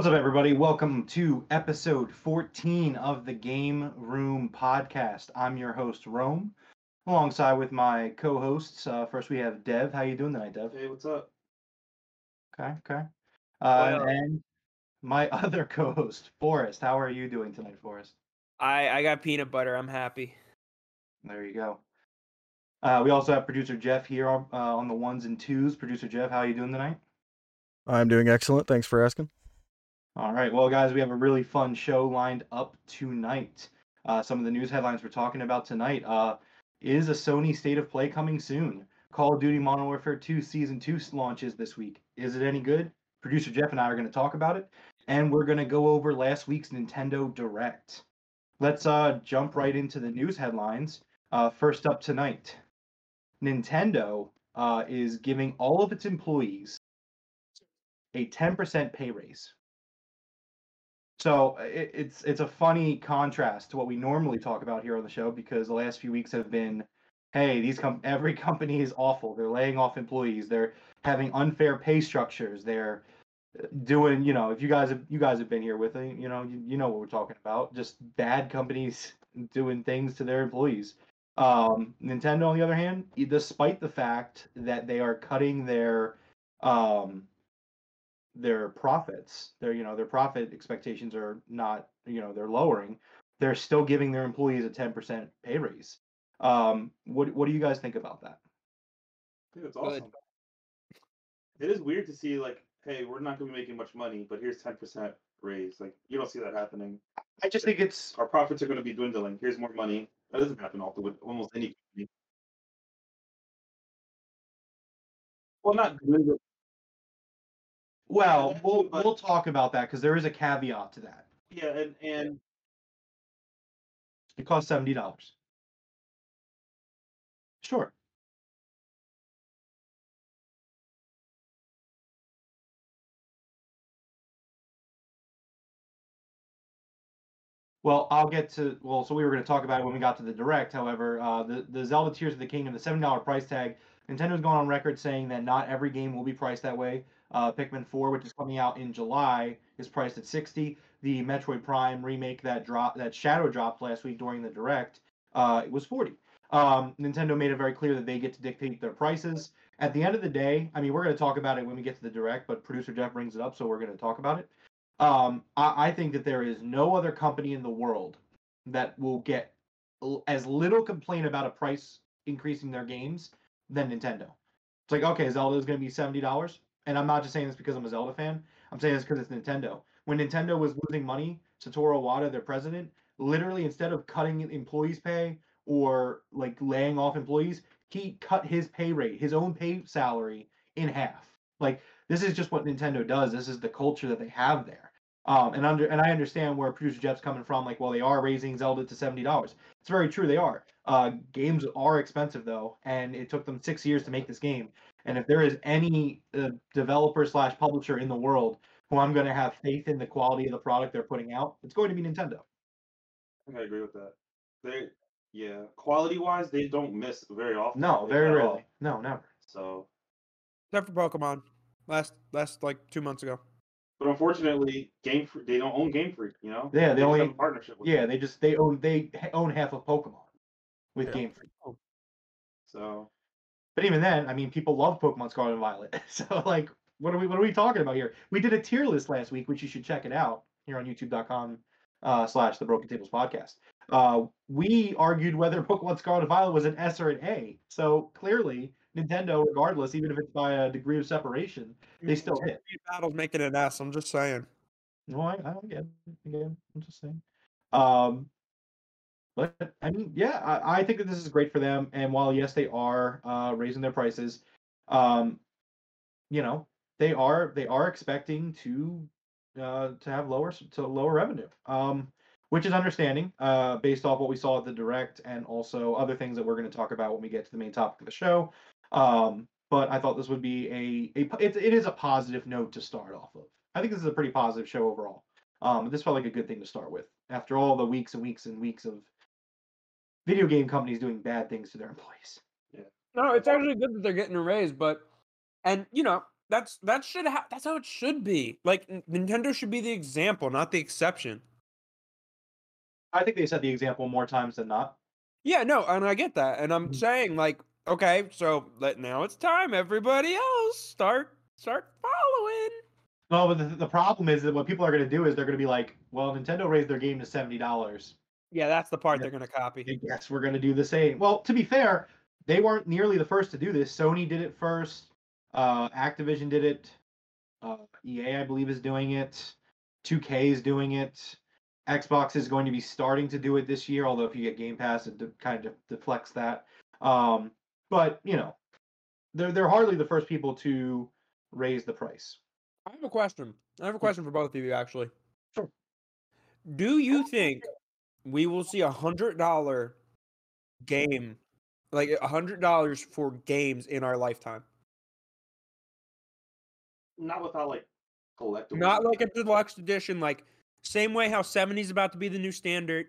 What's up, everybody? Welcome to episode 14 of the Game Room Podcast. I'm your host, Rome, alongside with my co-hosts. Uh, first, we have Dev. How you doing tonight, Dev? Hey, what's up? Okay, okay. Uh, Well- and my other co-host, Forrest. How are you doing tonight, Forrest? I I got peanut butter. I'm happy. There you go. Uh, we also have producer Jeff here uh, on the ones and twos. Producer Jeff, how are you doing tonight? I'm doing excellent. Thanks for asking. All right. Well, guys, we have a really fun show lined up tonight. Uh, some of the news headlines we're talking about tonight uh, is a Sony State of Play coming soon. Call of Duty Modern Warfare 2 Season 2 launches this week. Is it any good? Producer Jeff and I are going to talk about it, and we're going to go over last week's Nintendo Direct. Let's uh, jump right into the news headlines. Uh, first up tonight Nintendo uh, is giving all of its employees a 10% pay raise. So it, it's it's a funny contrast to what we normally talk about here on the show because the last few weeks have been, hey, these com- every company is awful. They're laying off employees. They're having unfair pay structures. They're uh, doing, you know, if you guys have you guys have been here with it, you know, you, you know what we're talking about. Just bad companies doing things to their employees. Um, Nintendo, on the other hand, despite the fact that they are cutting their um, their profits their you know their profit expectations are not you know they're lowering they're still giving their employees a 10% pay raise um what what do you guys think about that I think it's Good. awesome. It is weird to see like, hey, we're not gonna be making much money, but here's ten percent raise. Like, you don't see that happening. i just think it's Our profits are gonna be dwindling. Here's more money. That doesn't happen often with almost any company. Well, not dwindle. Well we'll but- we'll talk about that because there is a caveat to that Yeah, and and it costs $70 sure Well, I'll get to well. So we were going to talk about it when we got to the direct. However, uh, the the Zelda Tears of the Kingdom, the seven dollar price tag. Nintendo's gone on record saying that not every game will be priced that way. Uh, Pikmin 4, which is coming out in July, is priced at 60. The Metroid Prime remake that drop that Shadow dropped last week during the direct, uh, it was 40. Um, Nintendo made it very clear that they get to dictate their prices. At the end of the day, I mean, we're going to talk about it when we get to the direct, but producer Jeff brings it up, so we're going to talk about it. Um, I, I think that there is no other company in the world that will get as little complaint about a price increasing their games than Nintendo. It's like, okay, Zelda is going to be seventy dollars, and I'm not just saying this because I'm a Zelda fan. I'm saying this because it's Nintendo. When Nintendo was losing money, Satoru Iwata, their president, literally instead of cutting employees' pay or like laying off employees, he cut his pay rate, his own pay salary in half. Like this is just what Nintendo does. This is the culture that they have there. Um, and under and I understand where producer Jeff's coming from. Like, well, they are raising Zelda to seventy dollars. It's very true. They are. Uh, games are expensive though, and it took them six years to make this game. And if there is any uh, developer slash publisher in the world who I'm going to have faith in the quality of the product they're putting out, it's going to be Nintendo. I agree with that. They, yeah, quality wise, they don't miss very often. No, very at all. rarely. No, never. So, Except for Pokemon. Last last like two months ago. but unfortunately, Game Freak they don't own Game Freak. You know. Yeah, they just only- have a partnership. With Yeah, them. they just they own they own half of Pokemon with Yeah. Game Freak. So But even then, I mean, people love Pokemon Scarlet and Violet. So like, what are we what are we talking about here? We did a tier list last week, which you should check it out here on YouTube.com uh, slash The Broken Tables Podcast. Uh, we argued whether Pokemon Scarlet and Violet was an S or an A. So clearly, Nintendo, regardless, even if it's by a degree of separation, they still hit. Battles making an S. I'm just saying. No, I, I don't get it. Again, I'm just saying. Um, but I mean, yeah, I, I think that this is great for them. And while yes, they are uh, raising their prices, um, you know, they are they are expecting to uh, to have lower to lower revenue, um, which is understanding uh, based off what we saw at the direct and also other things that we're going to talk about when we get to the main topic of the show. Um, but I thought this would be a, a it, it is a positive note to start off of. I think this is a pretty positive show overall. Um, this felt like a good thing to start with after all the weeks and weeks and weeks of video game companies doing bad things to their employees. Yeah. No, it's actually good that they're getting a raise, but and you know, that's that should ha- that's how it should be. Like Nintendo should be the example, not the exception. I think they set the example more times than not. Yeah, no, and I get that, and I'm Mhm. saying like, okay, so let now it's time. Everybody else start start following. No, but the, the problem is that what people are going to do is they're going to be like, well, Nintendo raised their game to seventy dollars. Yeah, that's the part Yeah. they're gonna copy. I guess we're going to do the same. Well, to be fair, they weren't nearly the first to do this. Sony did it first. Uh, Activision did it. Uh, EA, I believe, is doing it. 2K is doing it. Xbox is going to be starting to do it this year. Although if you get Game Pass, it de- kind of deflects that. Um, but you know, they're they're hardly the first people to raise the price. I have a question. I have a question for both of you, actually. Sure. Do you think we will see a hundred dollar game, like a hundred dollars for games in our lifetime? Not without like collectibles. Not like a deluxe edition, like same way how 70 is about to be the new standard.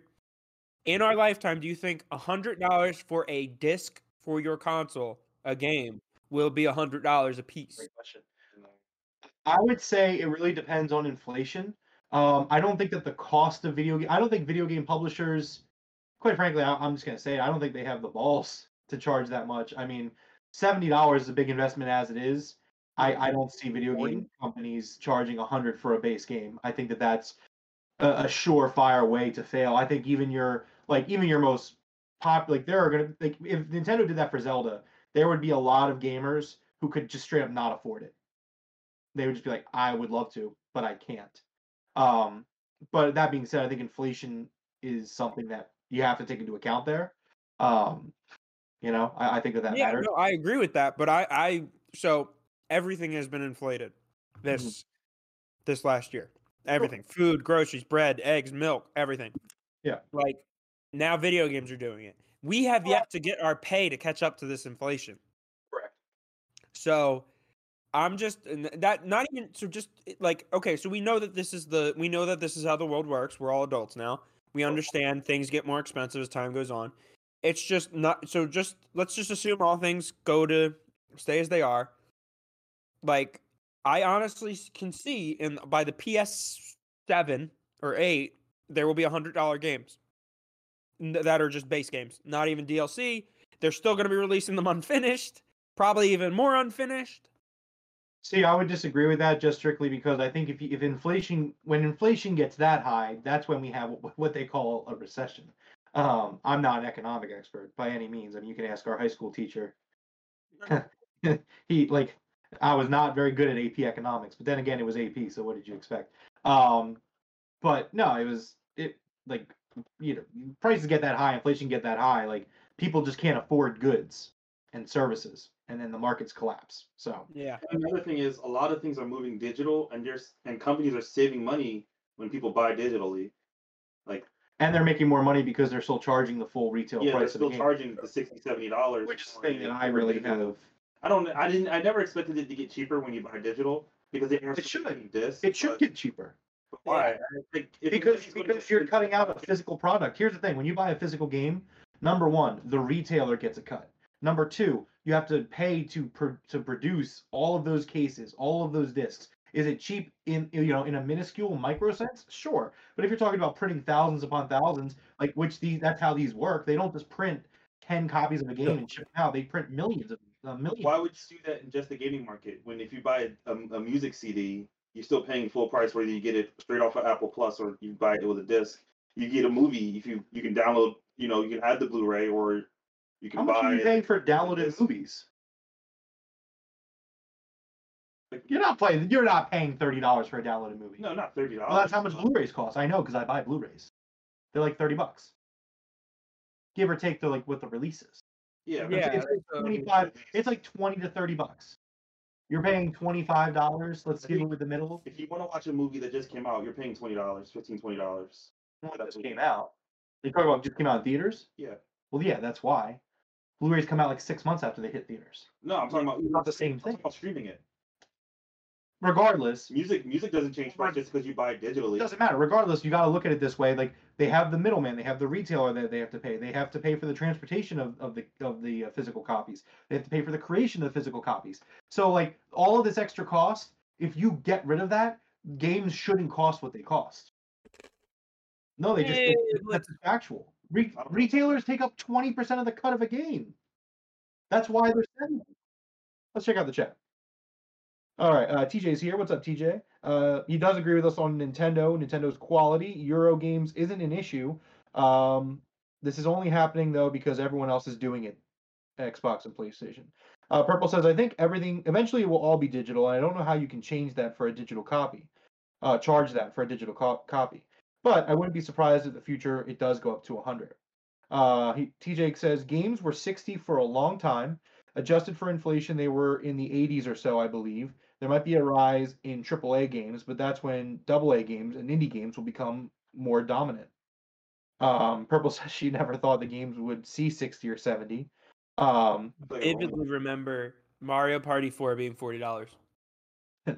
In our lifetime, do you think a hundred dollars for a disc for your console, a game, will be a hundred dollars a piece? Great question. I would say it really depends on inflation. Um, I don't think that the cost of video game. I don't think video game publishers, quite frankly, I, I'm just gonna say it. I don't think they have the balls to charge that much. I mean, seventy dollars is a big investment as it is. I, I don't see video game companies charging a hundred for a base game. I think that that's a, a surefire way to fail. I think even your like even your most pop like there are gonna like if Nintendo did that for Zelda, there would be a lot of gamers who could just straight up not afford it. They would just be like, I would love to, but I can't. Um, but that being said, I think inflation is something that you have to take into account there. Um, you know, I, I think that that yeah, matters. no, I agree with that, but I, I, so everything has been inflated this, this last year. Everything, food, groceries, bread, eggs, milk, everything. Yeah. Like now, video games are doing it. We have yet to get our pay to catch up to this inflation. Correct. So I'm just that not even so just like okay, so we know that this is the we know that this is how the world works. We're all adults now. We understand things get more expensive as time goes on. It's just not so just let's just assume all things go to stay as they are. Like I honestly can see in by the PS7 or 8 there will be $100 games that are just base games, not even DLC. They're still going to be releasing them unfinished, probably even more unfinished. See, I would disagree with that just strictly because I think if you, if inflation when inflation gets that high, that's when we have what, they call a recession. Um, I'm not an economic expert by any means. I mean, you can ask our high school teacher. he like I was not very good at AP economics, but then again, it was AP. So what did you expect? Um, but no, it was it like you know prices get that high, inflation get that high, like people just can't afford goods and services, and then the markets collapse. So Yeah. And Another thing is a lot of things are moving digital, and there's and companies are saving money when people buy digitally. Like and they're making more money because they're still charging the full retail price. yeah, they're price of the still game, charging the 60 70 dollars, which is the thing that I really have. I don't. I didn't. I never expected it to get cheaper when you buy digital because they It should. Discs, It should get cheaper but why? Like, if because somebody's gonna because you're cutting out a physical product. Here's the thing: when you buy a physical game, number one, the retailer gets a cut. Number two, you have to pay to to produce all of those cases, all of those discs. Is it cheap in you know in a minuscule micro sense? Sure, but if you're talking about printing thousands upon thousands, like which these that's how these work. They don't just print ten copies of a game and ship them out. They print millions of uh, millions. Why would you do that in just the gaming market when if you buy a, a music CD, you're still paying full price whether you get it straight off of Apple Plus or you buy it with a disc. You get a movie if you you can download. You know, you can add the Blu-ray or you How can much buy. are you it. paying for downloaded movies? Like, You're not playing. You're not paying thirty dollars for a downloaded movie. No, not thirty dollars. Well, that's how much Blu-rays cost. I know because I buy Blu-rays. They're like thirty bucks, give or take. They're like with the releases. Yeah, Yeah, it's, it's like um, twenty-five. It's like twenty to thirty bucks. You're paying twenty-five dollars. Let's give it with the middle. If you want to watch a movie that just came out, you're paying twenty dollars, fifteen, twenty dollars. It just came out. You talking about just came out in theaters? Yeah. Well, yeah, that's why. Blu-rays come out like six months after they hit theaters. No, I'm talking about Not the same I'm talking thing. about streaming it. regardless, Music music doesn't change price just because you buy it digitally. it doesn't matter. Regardless, you got to look at it this way. Like they have the middleman, they have the retailer that they have to pay. They have to pay for the transportation of, of the of the uh, physical copies. They have to pay for the creation of the physical copies. So like all of this extra cost, if you get rid of that, games shouldn't cost what they cost. No, they just Eh, that's factual. Re- I don't know. retailers take up twenty percent of the cut of a game. That's why they're sending. them. Let's check out the chat. All right, uh, TJ's here. What's up, TJ? Uh, he does agree with us on Nintendo. Nintendo's quality. Euro games isn't an issue. Um, this is only happening though because everyone else is doing it. Xbox and PlayStation. Uh, Purple says, I think everything eventually it will all be digital. And I don't know how you can change that for a digital copy, uh, charge that for a digital co- copy. But I wouldn't be surprised if the future it does go up to 100. Uh, he, TJ says games were 60 for a long time. Adjusted for inflation, they were in the 80s or so, I believe. There might be a rise in AAA games, but that's when AA games and indie games will become more dominant. Um, Purple says she never thought the games would see 60 or 70. Um, Like, Vividly remember Mario Party 4 being forty dollars. I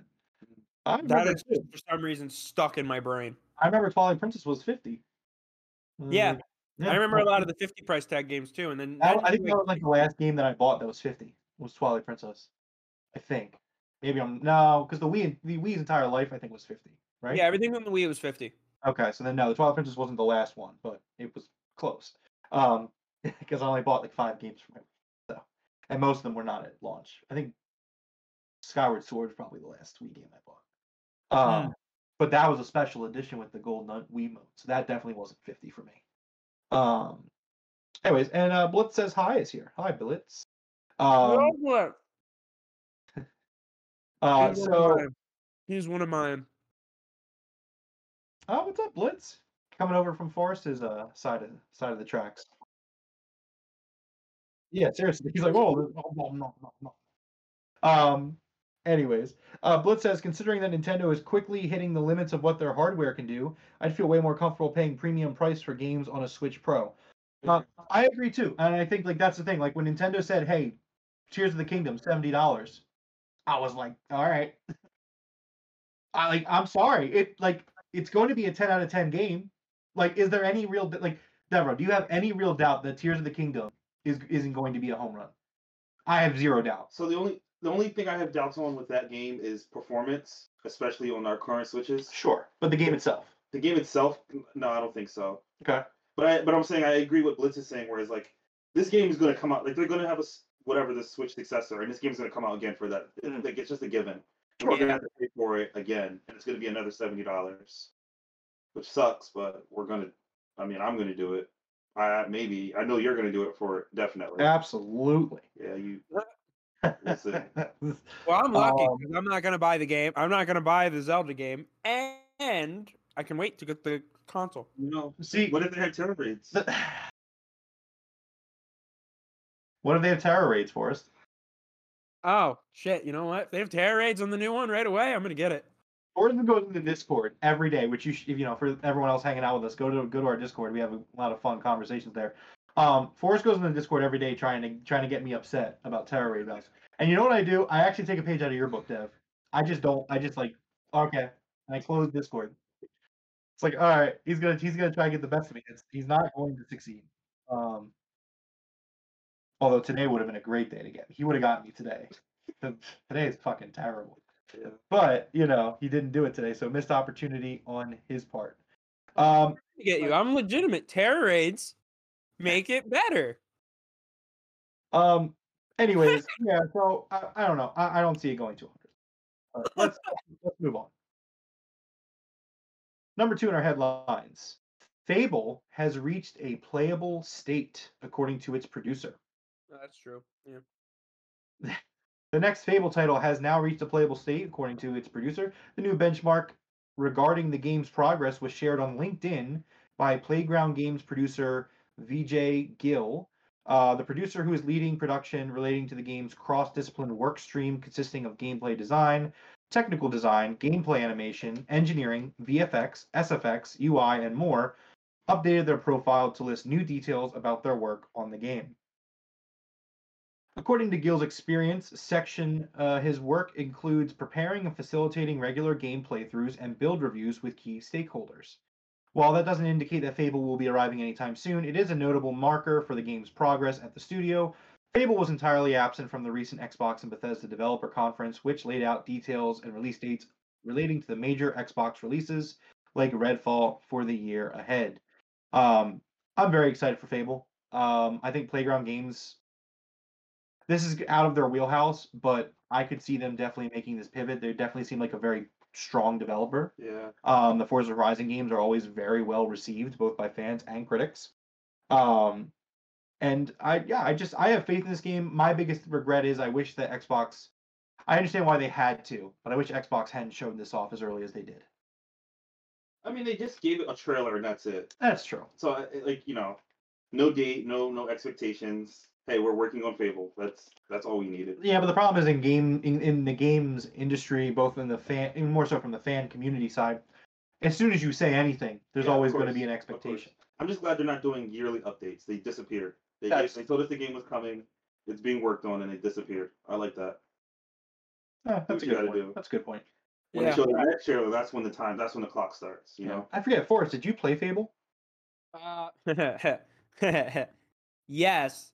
That remember, is just for some reason stuck in my brain. I remember Twilight Princess was 50. Yeah, Mm, I remember a lot of the fifty price tag games too, and then I, I think like- that was like the last game that I bought that was 50 was Twilight Princess. I think. Maybe I'm no, because the Wii the Wii's entire life I think was 50, right? yeah, everything on the Wii was fifty. Okay, so then no, the Twilight Princess wasn't the last one, but it was close. Um, because I only bought like five games from it, so and most of them were not at launch. I think Skyward Sword is probably the last Wii game I bought. Um, but that was a special edition with the gold nut Wii mode, so that definitely wasn't fifty for me. Um, anyways, and uh, Blitz says hi is here. Hi, Blitz. Um, what? uh, He's one of so mine. He's one of mine. Oh, what's up, Blitz? Coming over from Forrest's uh, side of side of the tracks. Yeah, seriously. He's like, no, no, no, no, no. Um. Anyways, uh, Blitz says, considering that Nintendo is quickly hitting the limits of what their hardware can do, I'd feel way more comfortable paying premium price for games on a Switch Pro. Uh, I agree too, and I think like that's the thing. Like when Nintendo said, "Hey, Tears of the Kingdom, seventy dollars," I was like, "All right." I like. I'm sorry. It like it's going to be a ten out of ten game. Like, is there any real like Devroro? Do you have any real doubt that Tears of the Kingdom is isn't going to be a home run? I have zero doubt. So the only the only thing I have doubts on with that game is performance, especially on our current switches. Sure, but the game itself. The game itself, no, I don't think so. Okay. But I but I'm saying I agree with Blitz is saying, whereas like this game is going to come out like they're going to have a whatever the Switch successor, and this game is going to come out again for that. Mhm. Like it's just a given. And we're going to have to pay for it again, and it's going to be another seventy dollars, which sucks. But we're gonna. I mean, I'm going to do it. I maybe I know you're going to do it for it definitely. Absolutely. Yeah, you. Listen. Well, I'm lucky Um, 'cause I'm not gonna buy the game. I'm not gonna buy the Zelda game, and I can wait to get the console. You know, See, what if they had Tera Raids? the- what if they have Tera Raids, for us? Oh shit! You know what? If they have Tera Raids on the new one right away. I'm gonna get it. Forrest goes into Discord every day, which you, sh- you know, for everyone else hanging out with us, go to go to our Discord. We have a lot of fun conversations there. Um, Forrest goes into Discord every day trying to trying to get me upset about Tera Raid bells. And you know what I do? I actually take a page out of your book, Dev. I just don't. I just like okay. And I close Discord. It's like all right, he's gonna he's gonna try to get the best of me. It's, he's not going to succeed. Um, although today would have been a great day to get. me. He would have gotten me today. today is fucking terrible. Yeah. But you know, he didn't do it today, so missed opportunity on his part. Um, get you. I'm legitimate. Tera Raids make it better. um. Anyways, yeah. So I, I don't know. I, I don't see it going to 100. Let's let's move on. Number two in our headlines: Fable has reached a playable state, according to its producer. That's true. Yeah. The next Fable title has now reached a playable state, according to its producer. The new benchmark regarding the game's progress was shared on LinkedIn by Playground Games producer VJ Gill. Uh, the producer who is leading production relating to the game's cross discipline work stream consisting of gameplay design, technical design, gameplay animation, engineering, VFX, SFX, UI, and more, updated their profile to list new details about their work on the game. According to Gill's experience section, uh, his work includes preparing and facilitating regular game playthroughs and build reviews with key stakeholders. While that doesn't indicate that Fable will be arriving anytime soon, it is a notable marker for the game's progress at the studio. Fable was entirely absent from the recent Xbox and Bethesda developer conference, which laid out details and release dates relating to the major Xbox releases like Redfall for the year ahead. Um, I'm very excited for Fable. Um, I think Playground Games this is out of their wheelhouse, but I could see them definitely making this pivot. They definitely seem like a very strong developer. Yeah. Um, the Forza Horizon games are always very well received, both by fans and critics. Um, and I, yeah, I just I have faith in this game. My biggest regret is I wish that Xbox. I understand why they had to, but I wish Xbox hadn't shown this off as early as they did. I mean, they just gave it a trailer and that's it. That's true. So, like, you know, no date, no no expectations. Hey, we're working on Fable. That's that's all we needed. Yeah, but the problem is in game in, in the games industry, both in the fan, even more so from the fan community side. As soon as you say anything, there's Yeah, of always going to be an expectation. I'm just glad they're not doing yearly updates. They disappeared. They, That's- they told us the game was coming. It's being worked on, and it disappeared. I like that. Eh, that's a good point. do. That's a good point. When Yeah. they show the next trailer, that's when the time. That's when the clock starts. You know. I forget, Forrest, did you play Fable? Uh, yes,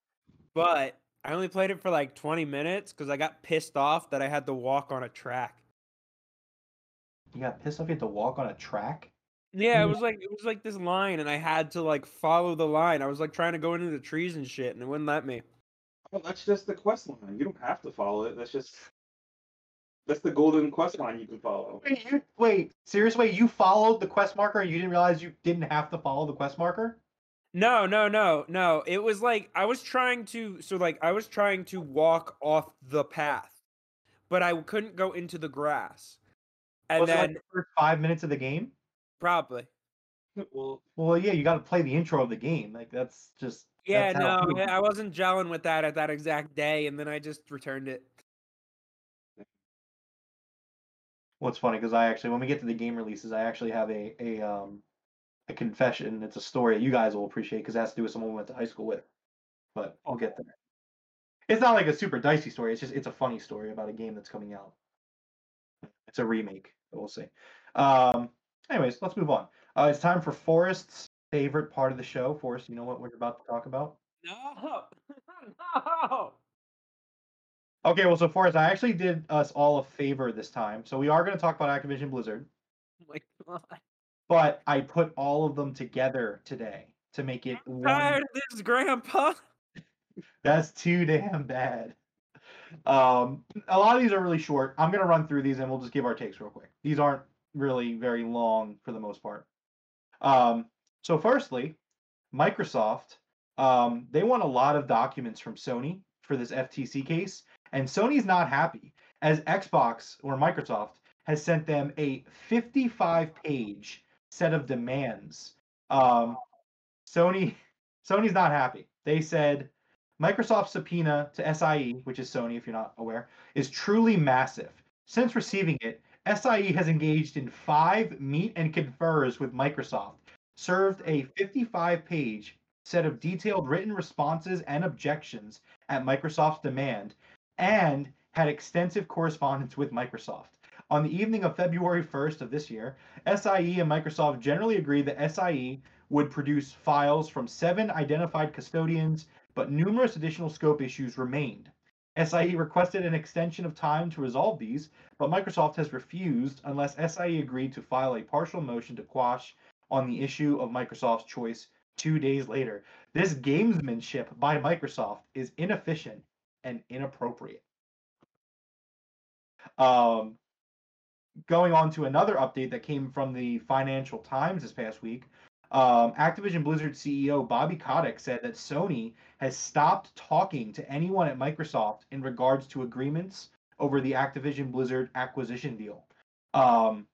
but I only played it for like 20 minutes because I got pissed off that I had to walk on a track. You got pissed off you had to walk on a track? Yeah, it Mm. was like it was like this line, and I had to like follow the line. I was like trying to go into the trees and shit, and it wouldn't let me. Well, that's just the quest line. You don't have to follow it. That's just that's the golden quest line you can follow. Wait, you, wait, serious way, you followed the quest marker and you didn't realize you didn't have to follow the quest marker? No, no, no, no. It was like I was trying to so like I was trying to walk off the path, but I couldn't go into the grass. And Was then like the first five minutes of the game? probably. Well, Well, yeah, you got to play the intro of the game. Like that's just Yeah, that's no. I wasn't gelling with that at that exact day, and then I just returned it. Well, funny because I actually, when we get to the game releases, I actually have a a um a confession. It's a story that you guys will appreciate because it has to do with someone we went to high school with. But I'll get there. It's not like a super dicey story. It's just it's a funny story about a game that's coming out. It's a remake. But we'll see. Um. Anyways, let's move on. Uh, it's time for Forrest's favorite part of the show. Forrest, you know what we're about to talk about? No, no. Okay, well, so Forrest, I actually did us all a favor this time. So we are going to talk about Activision Blizzard. Oh my god. But I put all of them together today to make it one. Tired of this, Grandpa. That's too damn bad. Um, a lot of these are really short. I'm gonna run through these and we'll just give our takes real quick. These aren't really very long for the most part. Um, so firstly, Microsoft, um, they want a lot of documents from Sony for this FTC case, and Sony's not happy as Xbox or Microsoft has sent them a 55 page set of demands. Um, Sony Sony's not happy. They said Microsoft's subpoena to SIE, which is Sony if you're not aware, is truly massive. Since receiving it, SIE has engaged in five meet and confers with Microsoft, served a 55 page set of detailed written responses and objections at Microsoft's demand, and had extensive correspondence with Microsoft. On the evening of February 1st of this year, SIE and Microsoft generally agreed that SIE would produce files from seven identified custodians, but numerous additional scope issues remained. SIE requested an extension of time to resolve these, but Microsoft has refused unless SIE agreed to file a partial motion to quash on the issue of Microsoft's choice two days later. This gamesmanship by Microsoft is inefficient and inappropriate. Um, going on to another update that came from the Financial Times this past week, um, Activision Blizzard CEO Bobby Kotick said that Sony has stopped talking to anyone at Microsoft in regards to agreements over the Activision Blizzard acquisition deal. Um,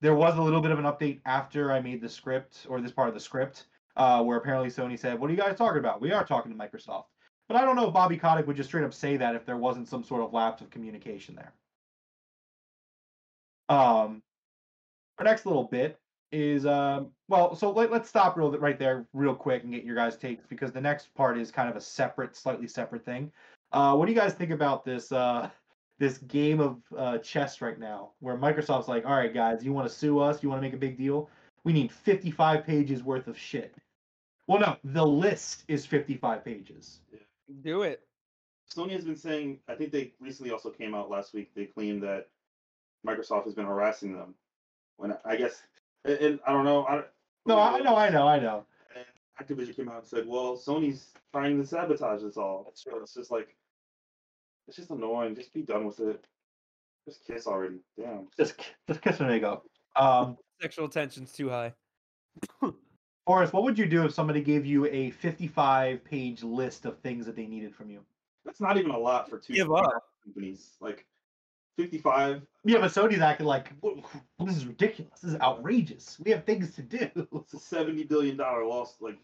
there was a little bit of an update after I made the script or this part of the script, uh, where apparently Sony said, "What are you guys talking about? We are talking to Microsoft." But I don't know if Bobby Kotick would just straight up say that if there wasn't some sort of lapse of communication there. Um, our next little bit is um, well, so let, let's stop real right there, real quick, and get your guys' takes because the next part is kind of a separate, slightly separate thing. Uh, what do you guys think about this uh, this game of uh, chess right now, where Microsoft's like, all right, guys, you want to sue us? You want to make a big deal? We need 55 pages worth of shit. Well, no, the list is 55 pages. Do it. Sony has been saying. I think they recently also came out last week. They claimed that Microsoft has been harassing them. When I guess, and, and I don't know. I, don't- No, I know, I know, I know. And Activision came out and said, "Well, Sony's trying to sabotage us all." That's So it's just like, it's just annoying. Just be done with it. Just kiss already. Damn. Just, just kiss and make up. Um, Sexual tension's too high. Forrest, what would you do if somebody gave you a 55 page list of things that they needed from you? That's not even a lot for two Give up. companies. Like, fifty-five. Yeah, but Sony's acting like this is ridiculous. This is outrageous. We have things to do. It's a seventy billion dollar loss. Like,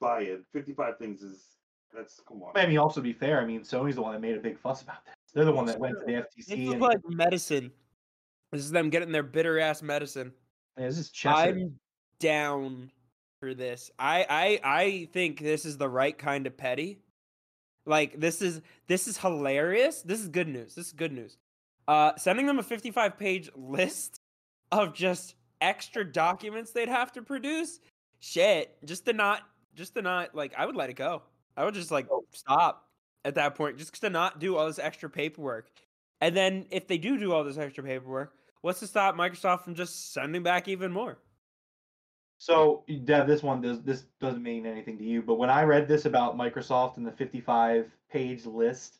buy it. Fifty-five things is that's come on. I mean, also to be fair, I mean, Sony's the one that made a big fuss about this. They're the one that went to the FTC. This FTC. is And, like medicine. This is them getting their bitter ass medicine. yeah, this is chess. I'm down for this. I I I think this is the right kind of petty. Like this is this is hilarious. This is good news. This is good news. Uh sending them a 55 page list of just extra documents they'd have to produce. Shit, just to not just to not like I would let it go. I would just like stop at that point just to not do all this extra paperwork. And then if they do do all this extra paperwork, what's to stop Microsoft from just sending back even more? So, Dev, this one does this doesn't mean anything to you, but when I read this about Microsoft and the 55 page list,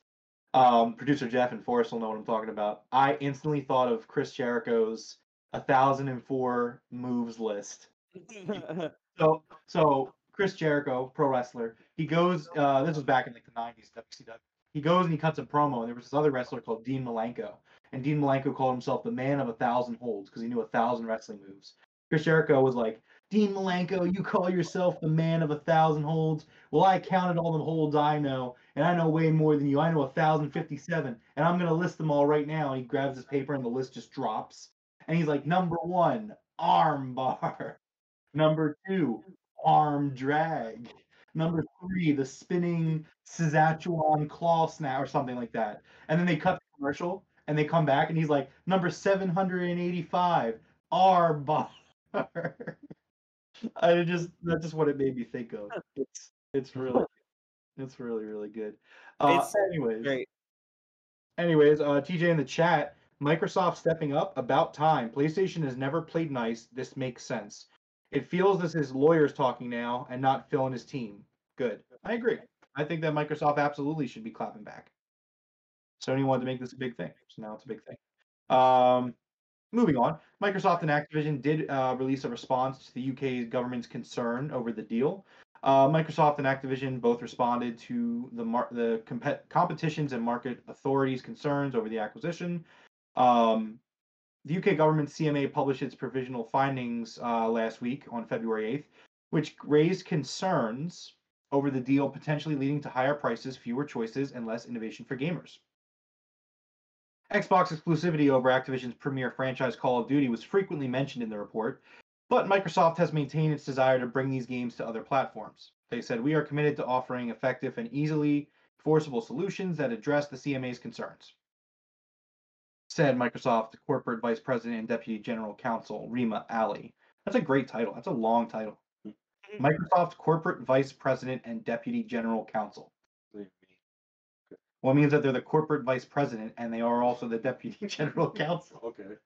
um, producer Jeff and Forrest will know what I'm talking about. I instantly thought of Chris Jericho's 1004 moves list. So, so Chris Jericho, pro wrestler, he goes. Uh, this was back in like the '90s, WCW. He goes and he cuts a promo, and there was this other wrestler called Dean Malenko, and Dean Malenko called himself the man of a thousand holds because he knew a thousand wrestling moves. Chris Jericho was like, Dean Malenko, you call yourself the man of a thousand holds. Well, I counted all the holds I know, and I know way more than you. I know a thousand fifty-seven, and I'm gonna list them all right now. And he grabs his paper, and the list just drops. And he's like, number one, arm bar. Number two, arm drag. Number three, the spinning Saskatchewan claw snap or something like that. And then they cut the commercial and they come back and he's like, number 785, arm bar. I just that's just what it made me think of. It's it's really it's really really good. Uh, It's anyways, Great. anyways, uh, TJ in the chat, Microsoft stepping up about time. PlayStation has never played nice. This makes sense. It feels this is lawyers talking now and not Phil and his team. Good. I agree. I think that Microsoft absolutely should be clapping back. Sony wanted to make this a big thing, so now it's a big thing. Um, moving on, Microsoft and Activision did uh, release a response to the UK government's concern over the deal. Uh, Microsoft and Activision both responded to the mar- the comp- competitions and market authorities' concerns over the acquisition. Um, the UK government CMA published its provisional findings uh, last week on February 8th, which raised concerns over the deal potentially leading to higher prices, fewer choices, and less innovation for gamers. Xbox exclusivity over Activision's premier franchise Call of Duty was frequently mentioned in the report, but Microsoft has maintained its desire to bring these games to other platforms. They said, We are committed to offering effective and easily enforceable solutions that address the CMA's concerns. Said Microsoft Corporate Vice President and Deputy General Counsel Rima Alaily. That's a great title. That's a long title. Mm-hmm. Microsoft Corporate Vice President and Deputy General Counsel. Well, it means that they're the corporate vice president and they are also the deputy general counsel. Okay.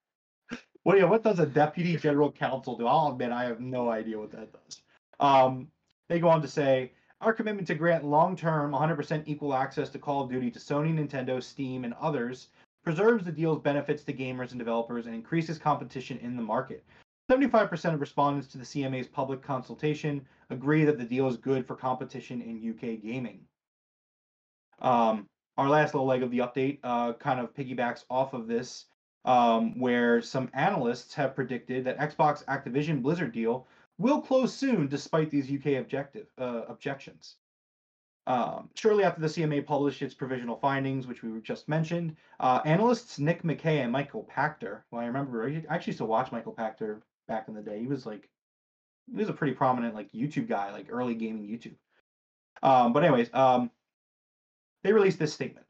Well, yeah, what does a deputy general counsel do? I'll admit I have no idea what that does. Um, they go on to say, our commitment to grant long-term 100% equal access to Call of Duty to Sony, Nintendo, Steam, and others preserves the deal's benefits to gamers and developers and increases competition in the market. 75% of respondents to the CMA's public consultation agree that the deal is good for competition in UK gaming. Um, our last little leg of the update uh, kind of piggybacks off of this, um, where some analysts have predicted that Xbox Activision Blizzard deal will close soon despite these UK objective uh, objections. Um, shortly after the CMA published its provisional findings, which we just mentioned, uh, analysts Nick McKay and Michael Pachter, well, I remember I actually used to watch Michael Pachter back in the day. He was like, he was a pretty prominent like YouTube guy, like early gaming YouTube. Um, but anyways, um, they released this statement.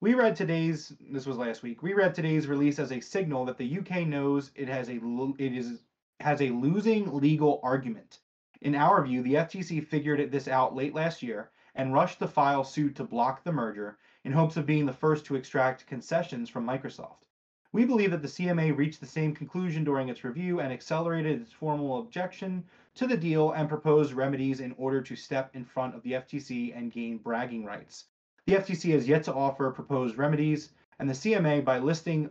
We read today's this was last week. We read today's release as a signal that the UK knows it has a it is has a losing legal argument. In our view, the FTC figured this out late last year and rushed to file suit to block the merger in hopes of being the first to extract concessions from Microsoft. We believe that the CMA reached the same conclusion during its review and accelerated its formal objection to the deal and proposed remedies in order to step in front of the FTC and gain bragging rights. The FTC has yet to offer proposed remedies, and the CMA, by listing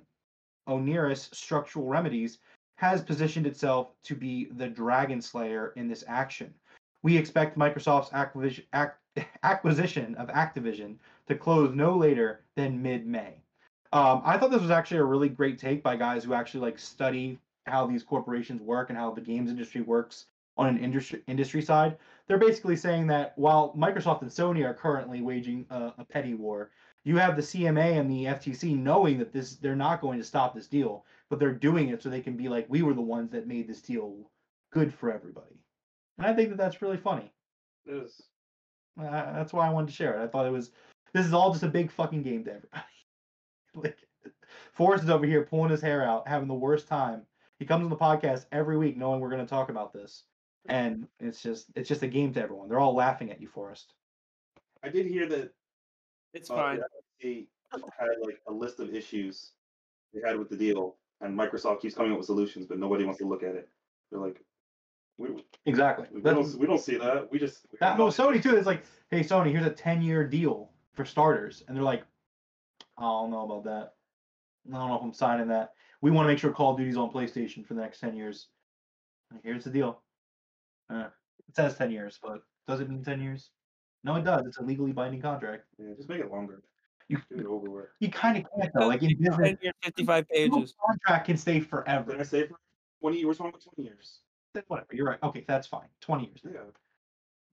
onerous structural remedies, has positioned itself to be the dragon slayer in this action. We expect Microsoft's acquisition, of Activision to close no later than mid-May. Um, I thought this was actually a really great take by guys who actually like study how these corporations work and how the games industry works on an industry industry side. They're basically saying that while Microsoft and Sony are currently waging a, a petty war, you have the CMA and the FTC knowing that this they're not going to stop this deal, but they're doing it so they can be like, we were the ones that made this deal good for everybody. And I think that that's really funny. It is. Uh, that's why I wanted to share it. I thought it was. This is all just a big fucking game to everybody. like, Forrest is over here pulling his hair out, having the worst time. He comes on the podcast every week, knowing we're going to talk about this, and it's just it's just a game to everyone. They're all laughing at you, Forrest. I did hear that It's uh, fine. the FTC had like a list of issues they had with the deal, and Microsoft keeps coming up with solutions, but nobody wants to look at it. They're like, we, we, Exactly. we That's, don't we don't see that. We just we that, don't well, know." Sony too. It's like, hey, Sony, here's a ten year deal for starters, and they're like, I don't know about that. I don't know if I'm signing that. We want to make sure Call of Duty's on PlayStation for the next ten years. And Here's the deal. Uh, it says ten years, but does it mean ten years? No, it does. It's a legally binding contract. Yeah, just make it longer. You Get it over with. you kind of can't though. Like in business, 10 years, 55 no pages. contract can stay Did forever. I say for twenty years? Wrong with twenty years? Then Whatever. You're right. Okay, that's fine. Twenty years. Yeah.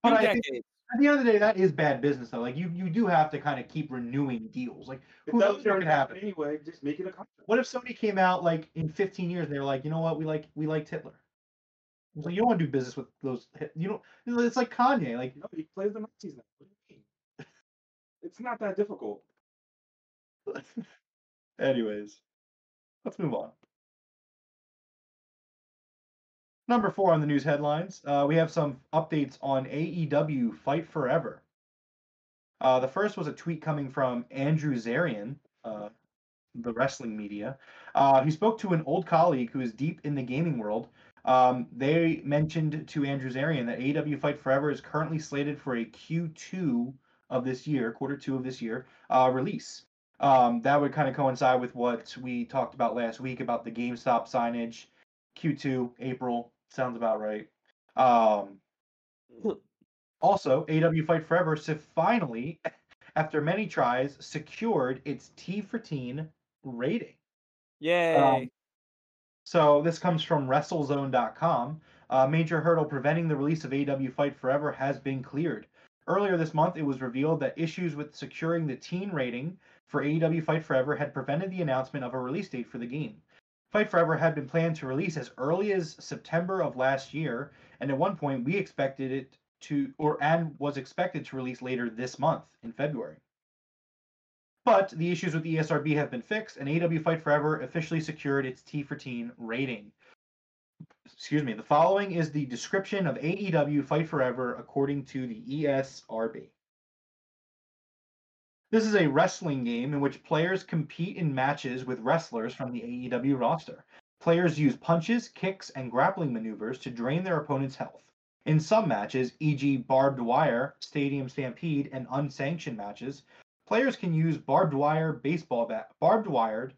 But I think at the end of the day, that is bad business though. Like you you do have to kind of keep renewing deals. Like who knows what could happen? happen anyway, just make it a contract. What if somebody came out like in 15 years and they were like, you know what, we like we liked Hitler. So you don't want to do business with those. You don't. It's like Kanye. Like No, he plays the Nazis now. What do you mean? It's not that difficult. Anyways, let's move on. Number four on the news headlines, uh, we have some updates on AEW Fight Forever. Uh, the first was a tweet coming from Andrew Zarian, uh, the wrestling media. Uh, he spoke to an old colleague who is deep in the gaming world. Um, they mentioned to Andrew Zarian that AEW Fight Forever is currently slated for a Q2 of this year, quarter two of this year, uh, release. Um, that would kind of coincide with what we talked about last week about the GameStop signage. Q2, April, sounds about right. Um, also, AEW Fight Forever so finally, after many tries, secured its T for Teen rating. Yay. Um, So this comes from WrestleZone.com. A uh, major hurdle preventing the release of AEW Fight Forever has been cleared. Earlier this month, it was revealed that issues with securing the teen rating for AEW Fight Forever had prevented the announcement of a release date for the game. Fight Forever had been planned to release as early as September of last year, and at one point we expected it to, or and was expected to release later this month in February. But the issues with the ESRB have been fixed, and AEW Fight Forever officially secured its T for Teen rating. Excuse me. The following is the description of AEW Fight Forever according to the ESRB. This is a wrestling game in which players compete in matches with wrestlers from the AEW roster. Players use punches, kicks, and grappling maneuvers to drain their opponent's health. In some matches, e.g., barbed wire, stadium stampede, and unsanctioned matches, players can use barbed wire baseball bat, barbed wired,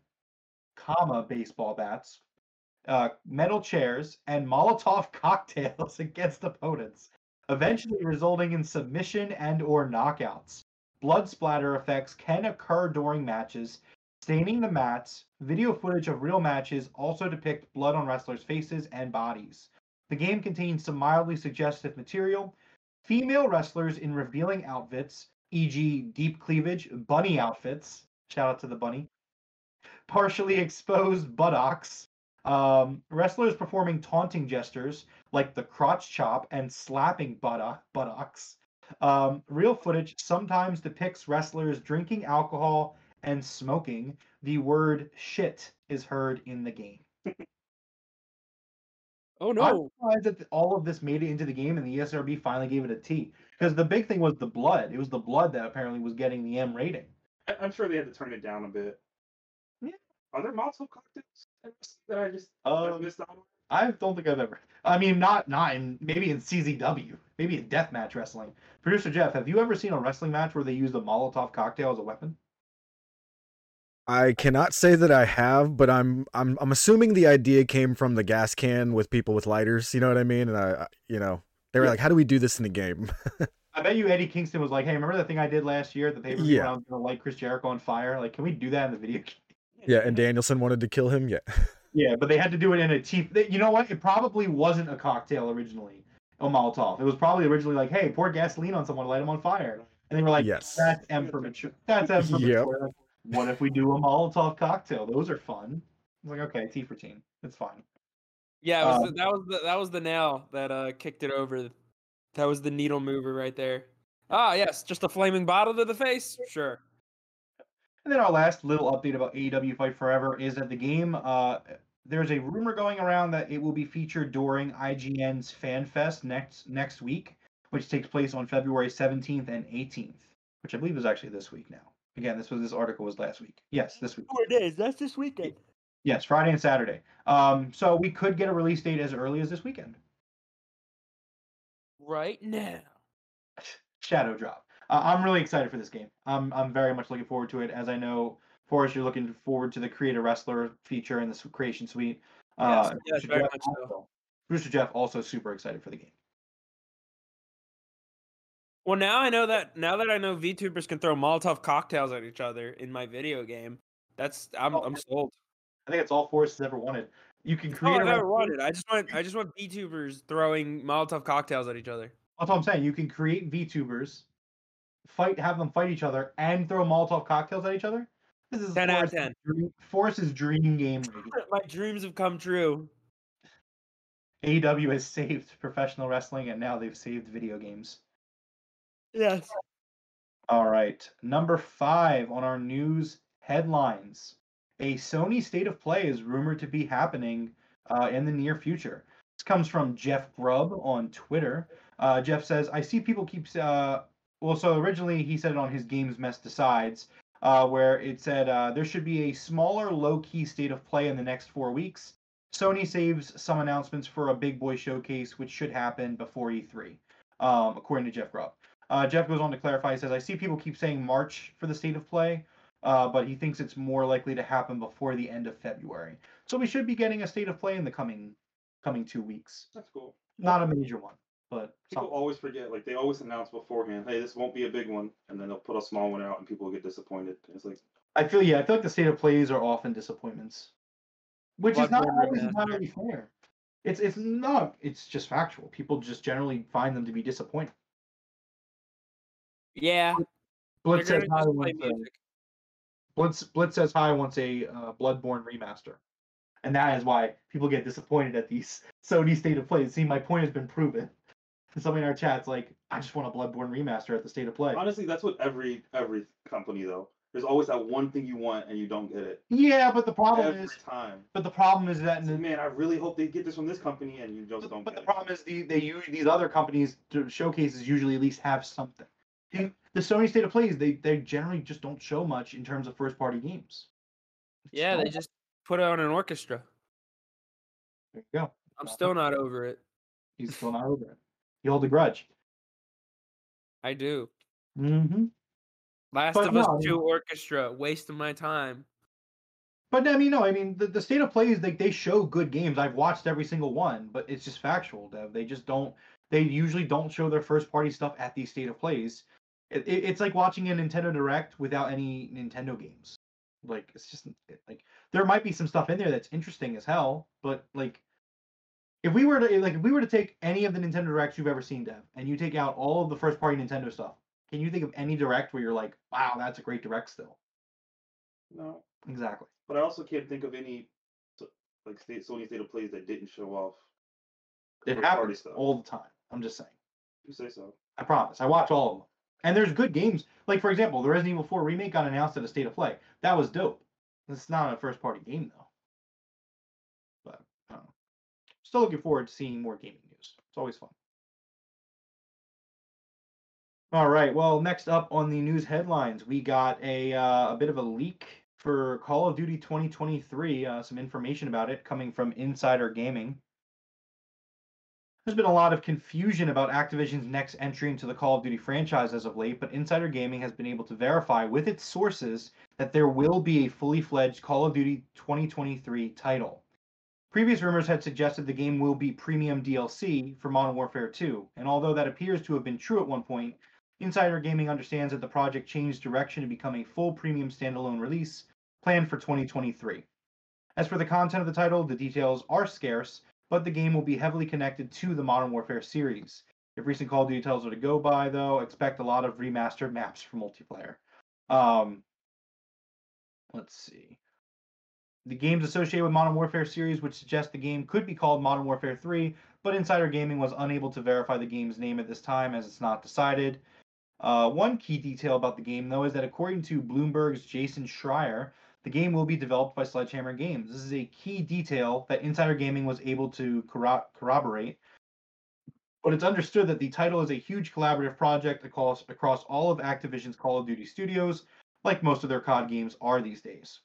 comma baseball bats, uh, metal chairs, and Molotov cocktails against opponents, eventually resulting in submission and or knockouts. Blood splatter effects can occur during matches, staining the mats. Video footage of real matches also depict blood on wrestlers' faces and bodies. The game contains some mildly suggestive material. Female wrestlers in revealing outfits, e.g., deep cleavage, bunny outfits. Shout out to the bunny. Partially exposed buttocks. Um, wrestlers performing taunting gestures like the crotch chop and slapping buttock, buttocks. Um, real footage sometimes depicts wrestlers drinking alcohol and smoking. The word shit is heard in the game. Oh I'm no. surprised that th- all of this made it into the game and the ESRB finally gave it a T. Because the big thing was the blood. It was the blood that apparently was getting the M rating. I, I'm sure they had to turn it down a bit. Yeah. Are there Molotov cocktails that I just I've Um, missed out on? I don't think I've ever. I mean, not not in maybe in CZW, maybe in deathmatch wrestling. Producer Jeff, have you ever seen a wrestling match where they use a Molotov cocktail as a weapon? I cannot say that I have, but I'm I'm I'm assuming the idea came from the gas can with people with lighters. You know what I mean? And I, I- you know, they were Yeah. like, "How do we do this in the game?" I bet you Eddie Kingston was like, "Hey, remember that thing I did last year at the paper Yeah. I was gonna light Chris Jericho on fire? Like, can we do that in the video?" game?" yeah, and Danielson wanted to kill him. Yeah, Yeah, but they had to do it in a they- You know what? It probably wasn't a cocktail originally, a Molotov. It was probably originally like, "Hey, pour gasoline on someone, light them on fire," and they were like, Yes. "That's M for mature. That's M for Yep. mature." Like, what if we do a Molotov cocktail? Those are fun. I was like, okay, T for team. It's fine. Yeah, it was Um, the, that was the that was the nail that uh kicked it over. That was the needle mover right there. Ah, yes, just a flaming bottle to the face. Sure. And then our last little update about AEW Fight Forever is that the game, uh, there's a rumor going around that it will be featured during IGN's Fan Fest next next week, which takes place on February 17th and 18th, which I believe is actually this week now. Again, this was this article was last week. Yes, this week. Four days. That's this weekend. Yes, Friday and Saturday. Um, so we could get a release date as early as this weekend. Right now. Shadow Drop. Uh, I'm really excited for this game. I'm I'm very much looking forward to it. As I know, Forrest, you're looking forward to the Create a Wrestler feature in the Creation Suite. Uh, Yes, yes, very Jeff much so. also- Producer Jeff also super excited for the game. Well, now I know that now that I know VTubers can throw Molotov cocktails at each other in my video game. That's I'm Oh, I'm sold. I think it's all Forrest has ever wanted. You can create a I've wanted. I just want I just want VTubers throwing Molotov cocktails at each other. That's what I'm saying. You can create VTubers, fight, have them fight each other, and throw Molotov cocktails at each other. This is 10 out of 10. Dream, Forrest's dream game. My dreams have come true. AEW has saved professional wrestling, and now they've saved video games. Yes. All right. Number five on our news headlines. A Sony State of Play is rumored to be happening uh, in the near future. This comes from Jeff Grubb on Twitter. Uh, Jeff says, I see people keep. Uh, well, so originally he said it on his Games Mess Decides, uh, where it said uh, there should be a smaller, low key State of Play in the next four weeks. Sony saves some announcements for a big boy showcase, which should happen before E3, um, according to Jeff Grubb. Uh, Jeff goes on to clarify. He says, "I see people keep saying March for the state of play, uh, but he thinks it's more likely to happen before the end of February. So we should be getting a state of play in the coming coming two weeks. That's cool. Not a major one, but People something. always forget, like they always announce beforehand, hey, this won't be a big one, and then they'll put a small one out, and people will get disappointed. It's like, I feel yeah. I feel like the state of plays are often disappointments, which is not always entirely fair. It's it's not. It's just factual. People just generally find them to be disappointing. Yeah. Blitz Blitz Blitz says hi wants a uh, Bloodborne remaster, and that is why people get disappointed at these Sony state of play. See, my point has been proven. Somebody in our chat's like, I just want a Bloodborne remaster at the state of play. honestly, that's what every every company though. There's always that one thing you want, and you don't get it Yeah, but the problem every is, time. but the problem is that It's man, I really hope they get this from this company, and you just But, don't but the get problem is the they use these other companies to showcases usually at least have something. The, the Sony State of Plays they they generally just don't show much in terms of first party games. Yeah, they just put it on an orchestra. there you go. I'm still not over it. He's still not over it. You hold a grudge. I do. Mm-hmm. Last But of Us no, I mean- 2 orchestra, wasting my time. But I mean, no, I mean the, the state of plays like they show good games. I've watched every single one, but it's just factual, Dev. They just don't. They usually don't show their first party stuff at these state of plays. It, it, it's like watching a Nintendo Direct without any Nintendo games. Like it's just like there might be some stuff in there that's interesting as hell, but like if we were to like if we were to take any of the Nintendo Directs you've ever seen, Dev, and you take out all of the first party Nintendo stuff, can you think of any Direct where you're like, wow, that's a great Direct still? No, Exactly. but I also can't think of any like state, Sony state of plays that didn't show off. It happens all the time. I'm just saying. You say so. I promise. I watch all of them. And there's good games. Like for example, the Resident Evil 4 remake got announced at a state of play. That was dope. It's not a first party game though. But. Still looking forward to seeing more gaming news. It's always fun. All right. Well, next up on the news headlines, we got a uh, a bit of a leak for Call of Duty 2023. Uh, some information about it coming from Insider Gaming. There's been a lot of confusion about Activision's next entry into the Call of Duty franchise as of late, but Insider Gaming has been able to verify with its sources that there will be a fully fledged Call of Duty 2023 title. Previous rumors had suggested the game will be premium DLC for Modern Warfare 2, and although that appears to have been true at one point, Insider Gaming understands that the project changed direction to become a full premium standalone release planned for 2023. As for the content of the title, the details are scarce, but the game will be heavily connected to the Modern Warfare series. If recent Call of Duty titles are to go by, though, expect a lot of remastered maps for multiplayer. Um, let's see. The games associated with Modern Warfare series would suggest the game could be called Modern Warfare 3, but Insider Gaming was unable to verify the game's name at this time as it's not decided. Uh, one key detail about the game, though, is that according to Bloomberg's Jason Schreier, the game will be developed by Sledgehammer Games. This is a key detail that Insider Gaming was able to corro- corroborate. But it's understood that the title is a huge collaborative project across, across all of Activision's Call of Duty studios, like most of their COD games are these days.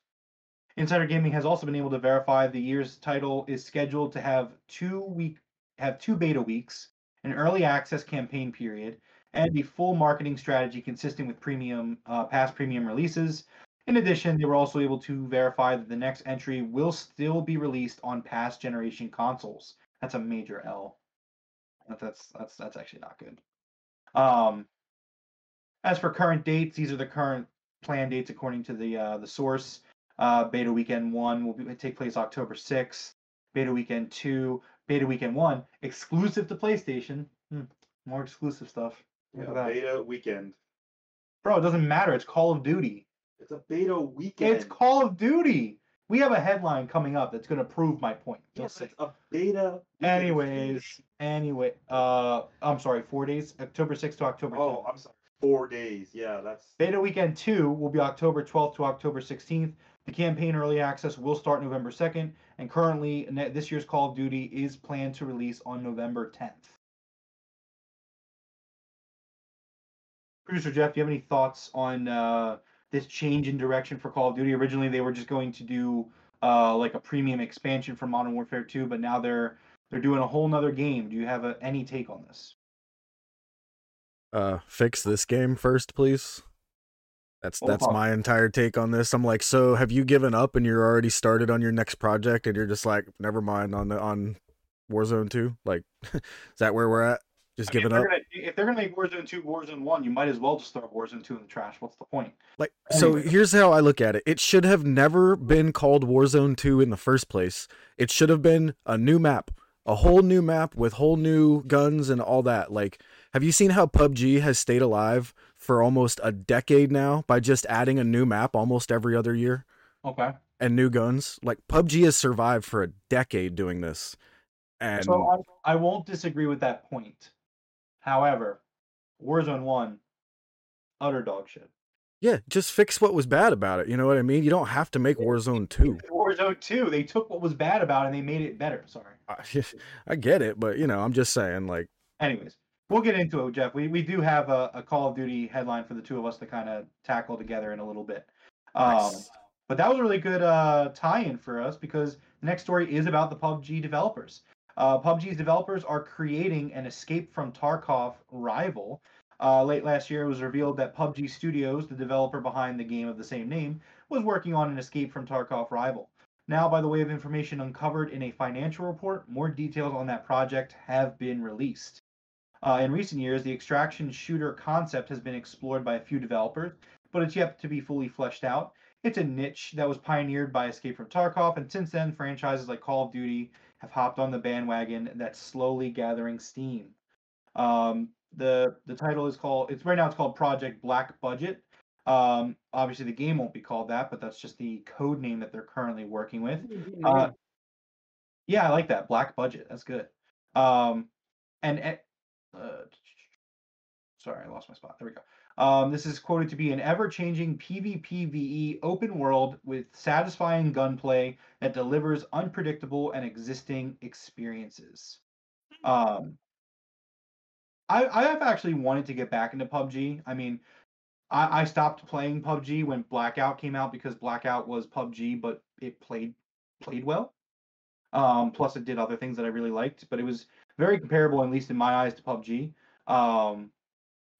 Insider Gaming has also been able to verify the year's title is scheduled to have two week have two beta weeks, an early access campaign period, and a full marketing strategy consistent with premium uh, past premium releases, in addition, they were also able to verify that the next entry will still be released on past generation consoles. That's a major L. That's that's that's actually not good. Um, as for current dates, these are the current plan dates according to the uh, the source. Uh, beta weekend one will be, take place October sixth. Beta weekend two, beta weekend one, exclusive to PlayStation. Hmm, more exclusive stuff. Yeah, beta weekend. Bro, it doesn't matter. It's Call of Duty. It's a beta weekend. It's Call of Duty. We have a headline coming up that's going to prove my point. You'll yes, see. it's a beta. weekend. Anyways, anyway, uh, I'm sorry, four days, October 6th to October 10th. Oh, I'm sorry. Four days. Yeah, that's. Beta weekend two will be October 12th to October 16th. The campaign early access will start November 2nd, and currently this year's Call of Duty is planned to release on November 10th. Producer Jeff, do you have any thoughts on uh, this change in direction for Call of Duty? Originally, they were just going to do uh, like a premium expansion for Modern Warfare 2, but now they're they're doing a whole nother game. Do you have a, any take on this? Uh, fix this game first, please. That's Well, that's my entire take on this. I'm like, so have you given up and you're already started on your next project and you're just like, never mind on the on Warzone 2? Like, is that where we're at? Just I mean, giving if up? they're, gonna, if they're gonna make Warzone 2 Warzone 1, you might as well just throw Warzone 2 in the trash. What's the point? Like, so here's how I look at it. It should have never been called Warzone 2 in the first place. It should have been a new map, a whole new map with whole new guns and all that. Like, have you seen how PUBG has stayed alive for almost a decade now by just adding a new map almost every other year Okay. and new guns? Like, PUBG has survived for a decade doing this. And So I, I won't disagree with that point. However, Warzone 1, utter dog shit. yeah, just fix what was bad about it. You know what I mean? You don't have to make Warzone 2. Warzone 2, they took what was bad about it and they made it better. Sorry. I, I get it, but you know, I'm just saying, like, Anyways, we'll get into it, Jeff. We, we do have a, a Call of Duty headline for the two of us to kind of tackle together in a little bit. Um, But that was a really good uh, tie-in for us because the next story is about the PUBG developers. Uh, PUBG's developers are creating an Escape from Tarkov rival. Uh, late last year, it was revealed that PUBG Studios, the developer behind the game of the same name, was working on an Escape from Tarkov rival. Now, by the way of information uncovered in a financial report, more details on that project have been released. Uh, in recent years, the extraction shooter concept has been explored by a few developers, but it's yet to be fully fleshed out. It's a niche that was pioneered by Escape from Tarkov, and since then, franchises like Call of Duty have hopped on the bandwagon that's slowly gathering steam. Um, the the title is called it's right now it's called Project Black Budget. Um, obviously, the game won't be called that, but that's just the code name that they're currently working with. Uh, yeah, I like that Black Budget. That's good. Um, and uh, Sorry, I lost my spot. There we go. Um, this is quoted to be an ever-changing PvPvE E open world with satisfying gunplay that delivers unpredictable and existing experiences. Um, I I have actually wanted to get back into PUBG. I mean, I, I stopped playing PUBG when Blackout came out because Blackout was PUBG, but it played played well. Um, plus, it did other things that I really liked, but it was very comparable, at least in my eyes, to PUBG. Um,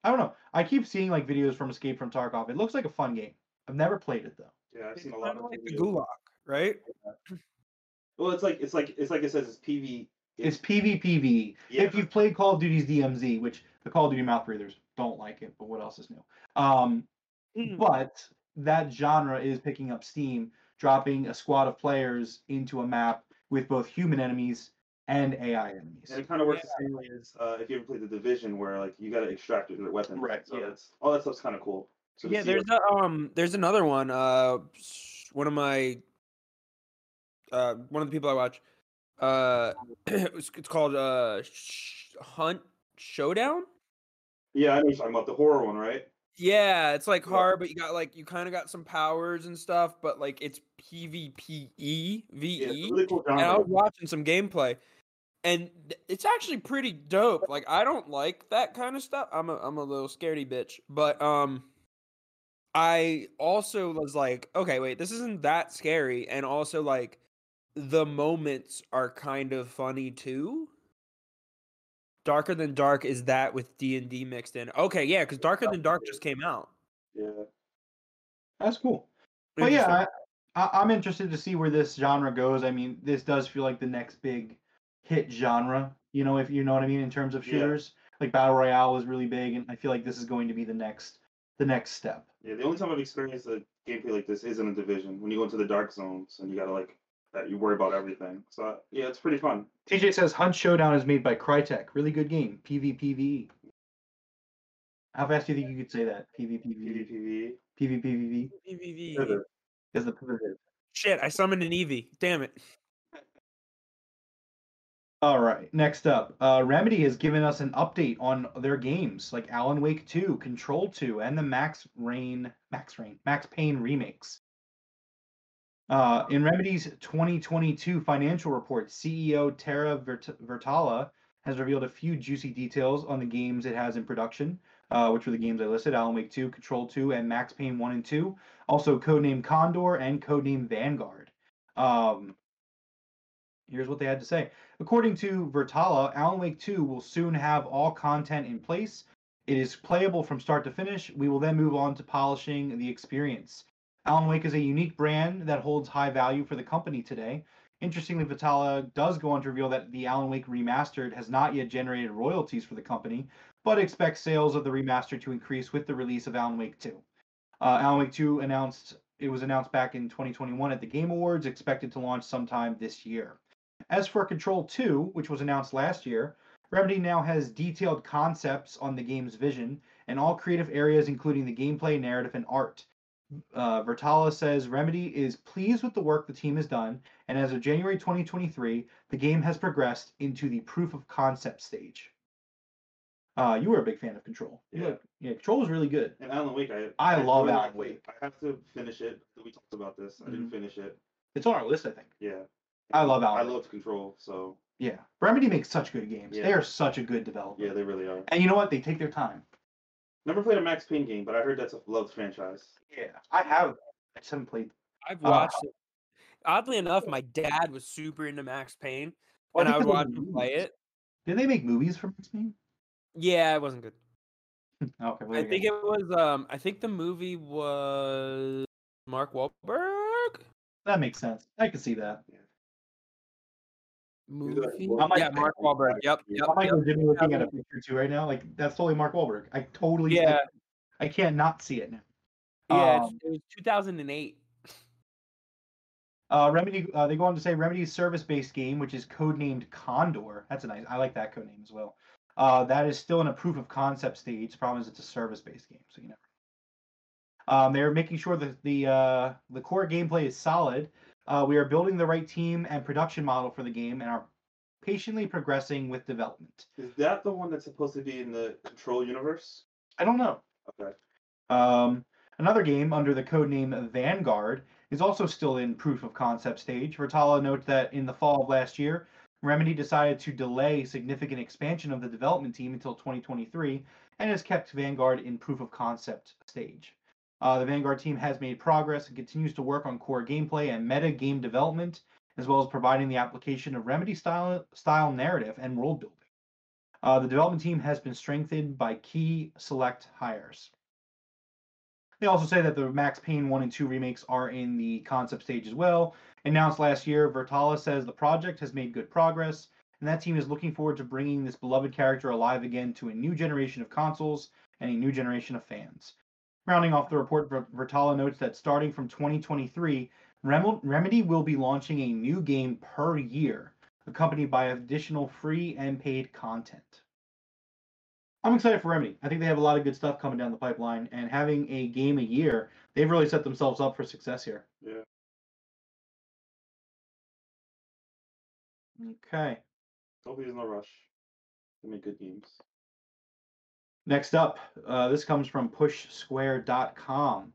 I don't know. I keep seeing like videos from Escape from Tarkov. It looks like a fun game. I've never played it though. Yeah, I've It's seen a lot of of like the. Gulag, right? Well, it's like it's like it's like it says it's PV. It's PvPvE. Yeah. If you've played Call of Duty's DMZ, which the Call of Duty mouth breathers don't like it, but what else is new? Um, Mm. but that genre is picking up steam, dropping a squad of players into a map with both human enemies and AI enemies. And it kind of works the same way as uh, if you ever played the Division, where like you got to extract your weapon. Right, So yeah. that's all that stuff's kind of cool. So yeah, there's a, um, there's another one. Uh, one of my, uh, one of the people I watch, uh, it's, it's called uh, Sh- Hunt Showdown. yeah, I know you're talking about the horror one, right? Yeah, it's like Yeah. hard, but you got like you kind of got some powers and stuff, but like it's PvPe VE. a really cool and I was watching some gameplay, and it's actually pretty dope. Like I don't like that kind of stuff. I'm a I'm a little scaredy bitch, but um, I also was like, okay, wait, this isn't that scary, and also like the moments are kind of funny too. Darker than dark is that with D and D mixed in. Okay, yeah, because Darker than dark just came out. Yeah. That's cool. But yeah, I, I, I'm interested to see where this genre goes. I mean, this does feel like the next big hit genre. You know, if you know what I mean in terms of Yeah. shooters. Like battle royale was really big, and I feel like this is going to be the next the next step. Yeah, the only time I've experienced a gameplay like this is in a division when you go into the dark zones and you gotta like that you worry about everything. So uh, yeah, it's pretty fun. TJ says Hunt Showdown is made by Crytek. Really good game. PvPvE. E. How fast do you think you could say that? PvPvE. PvPvE. PvPvE. PvP. Is the pivot. Shit, I summoned an Eevee. Damn it. All right. Next up, uh, Remedy has given us an update on their games like Alan Wake 2, Control 2, and the Max Rain, Max Rain, Max Payne remakes. Uh, in Remedy's 2022 financial report, CEO Tero Vert- Virtala has revealed a few juicy details on the games it has in production, uh, which were the games I listed: Alan Wake 2, Control 2, and Max Payne 1 and 2. Also, codename Condor and codename Vanguard. Um, here's what they had to say. According to Virtala, Alan Wake 2 will soon have all content in place. It is playable from start to finish. We will then move on to polishing the experience. Alan Wake is a unique brand that holds high value for the company today. Interestingly, Virtala does go on to reveal that the Alan Wake remastered has not yet generated royalties for the company, but expects sales of the remaster to increase with the release of Alan Wake 2. Uh, Alan Wake 2 announced it was announced back in 2021 at the Game Awards, expected to launch sometime this year. As for Control 2, which was announced last year, Remedy now has detailed concepts on the game's vision and all creative areas, including the gameplay, narrative, and art. Uh, Virtala says Remedy is pleased with the work the team has done, and as of January 2023, the game has progressed into the proof of concept stage. Uh, you were a big fan of Control. Yeah. look- yeah, Control was really good. And Alan Wake, I I love Alan. Wake. I have to finish it. We talked about this. I didn't Mhm. finish it. It's on our list, I think. Yeah. I love I Alan. Wake. love Control. So Yeah, Remedy makes such good games. They are such a good developer. yeah, they really are. And you know what? They take their time. Never played a Max Payne game, but I heard that's a loved franchise. Yeah, I have. I just haven't played. I've Uh, watched it. Oddly enough, my dad was super into Max Payne, Well, and I think would they watch made him play it. Did they make movies for Max Payne? Yeah, it wasn't good. Okay, well, I think go. it was. Um, I think the movie was Mark Wahlberg that makes sense. I can see that. Movie. like I might- Yeah, Mark Wahlberg. Yep, yep, I'm like yep. legitimately looking at a picture too right now. Like that's totally Mark Wahlberg. I totally. Yeah, I, I can't not see it now. yeah. Um, it was 2008. Uh, Remedy. Uh, they go on to say Remedy's service-based game, which is codenamed Condor. That's a nice. I like that codename as well. Uh, that is still in a proof of concept stage. The problem is it's a service-based game, so you never. Um, they're making sure that the uh, the core gameplay is solid. Uh, we are building the right team and production model for the game, and are patiently progressing with development. Is that the one that's supposed to be in the Control universe? I don't know. Okay. Um, another game under the codename Vanguard is also still in proof of concept stage. Virtala notes that in the fall of last year, Remedy decided to delay significant expansion of the development team until 2023 and has kept Vanguard in proof of concept stage. Uh, the Vanguard team has made progress and continues to work on core gameplay and meta game development, as well as providing the application of Remedy style, style narrative and world building. Uh, the development team has been strengthened by key select hires. They also say that the Max Payne 1 and 2 remakes are in the concept stage as well. Announced last year, Virtala says the project has made good progress, and that team is looking forward to bringing this beloved character alive again to a new generation of consoles and a new generation of fans. Rounding off the report, Virtala notes that starting from 2023, Rem- Remedy will be launching a new game per year, accompanied by additional free and paid content. I'm excited for Remedy. I think they have a lot of good stuff coming down the pipeline, and having a game a year, they've really set themselves up for success here. Yeah. Okay. Hopefully in a rush. They make good games. Next up, uh, this comes from PushSquare.com.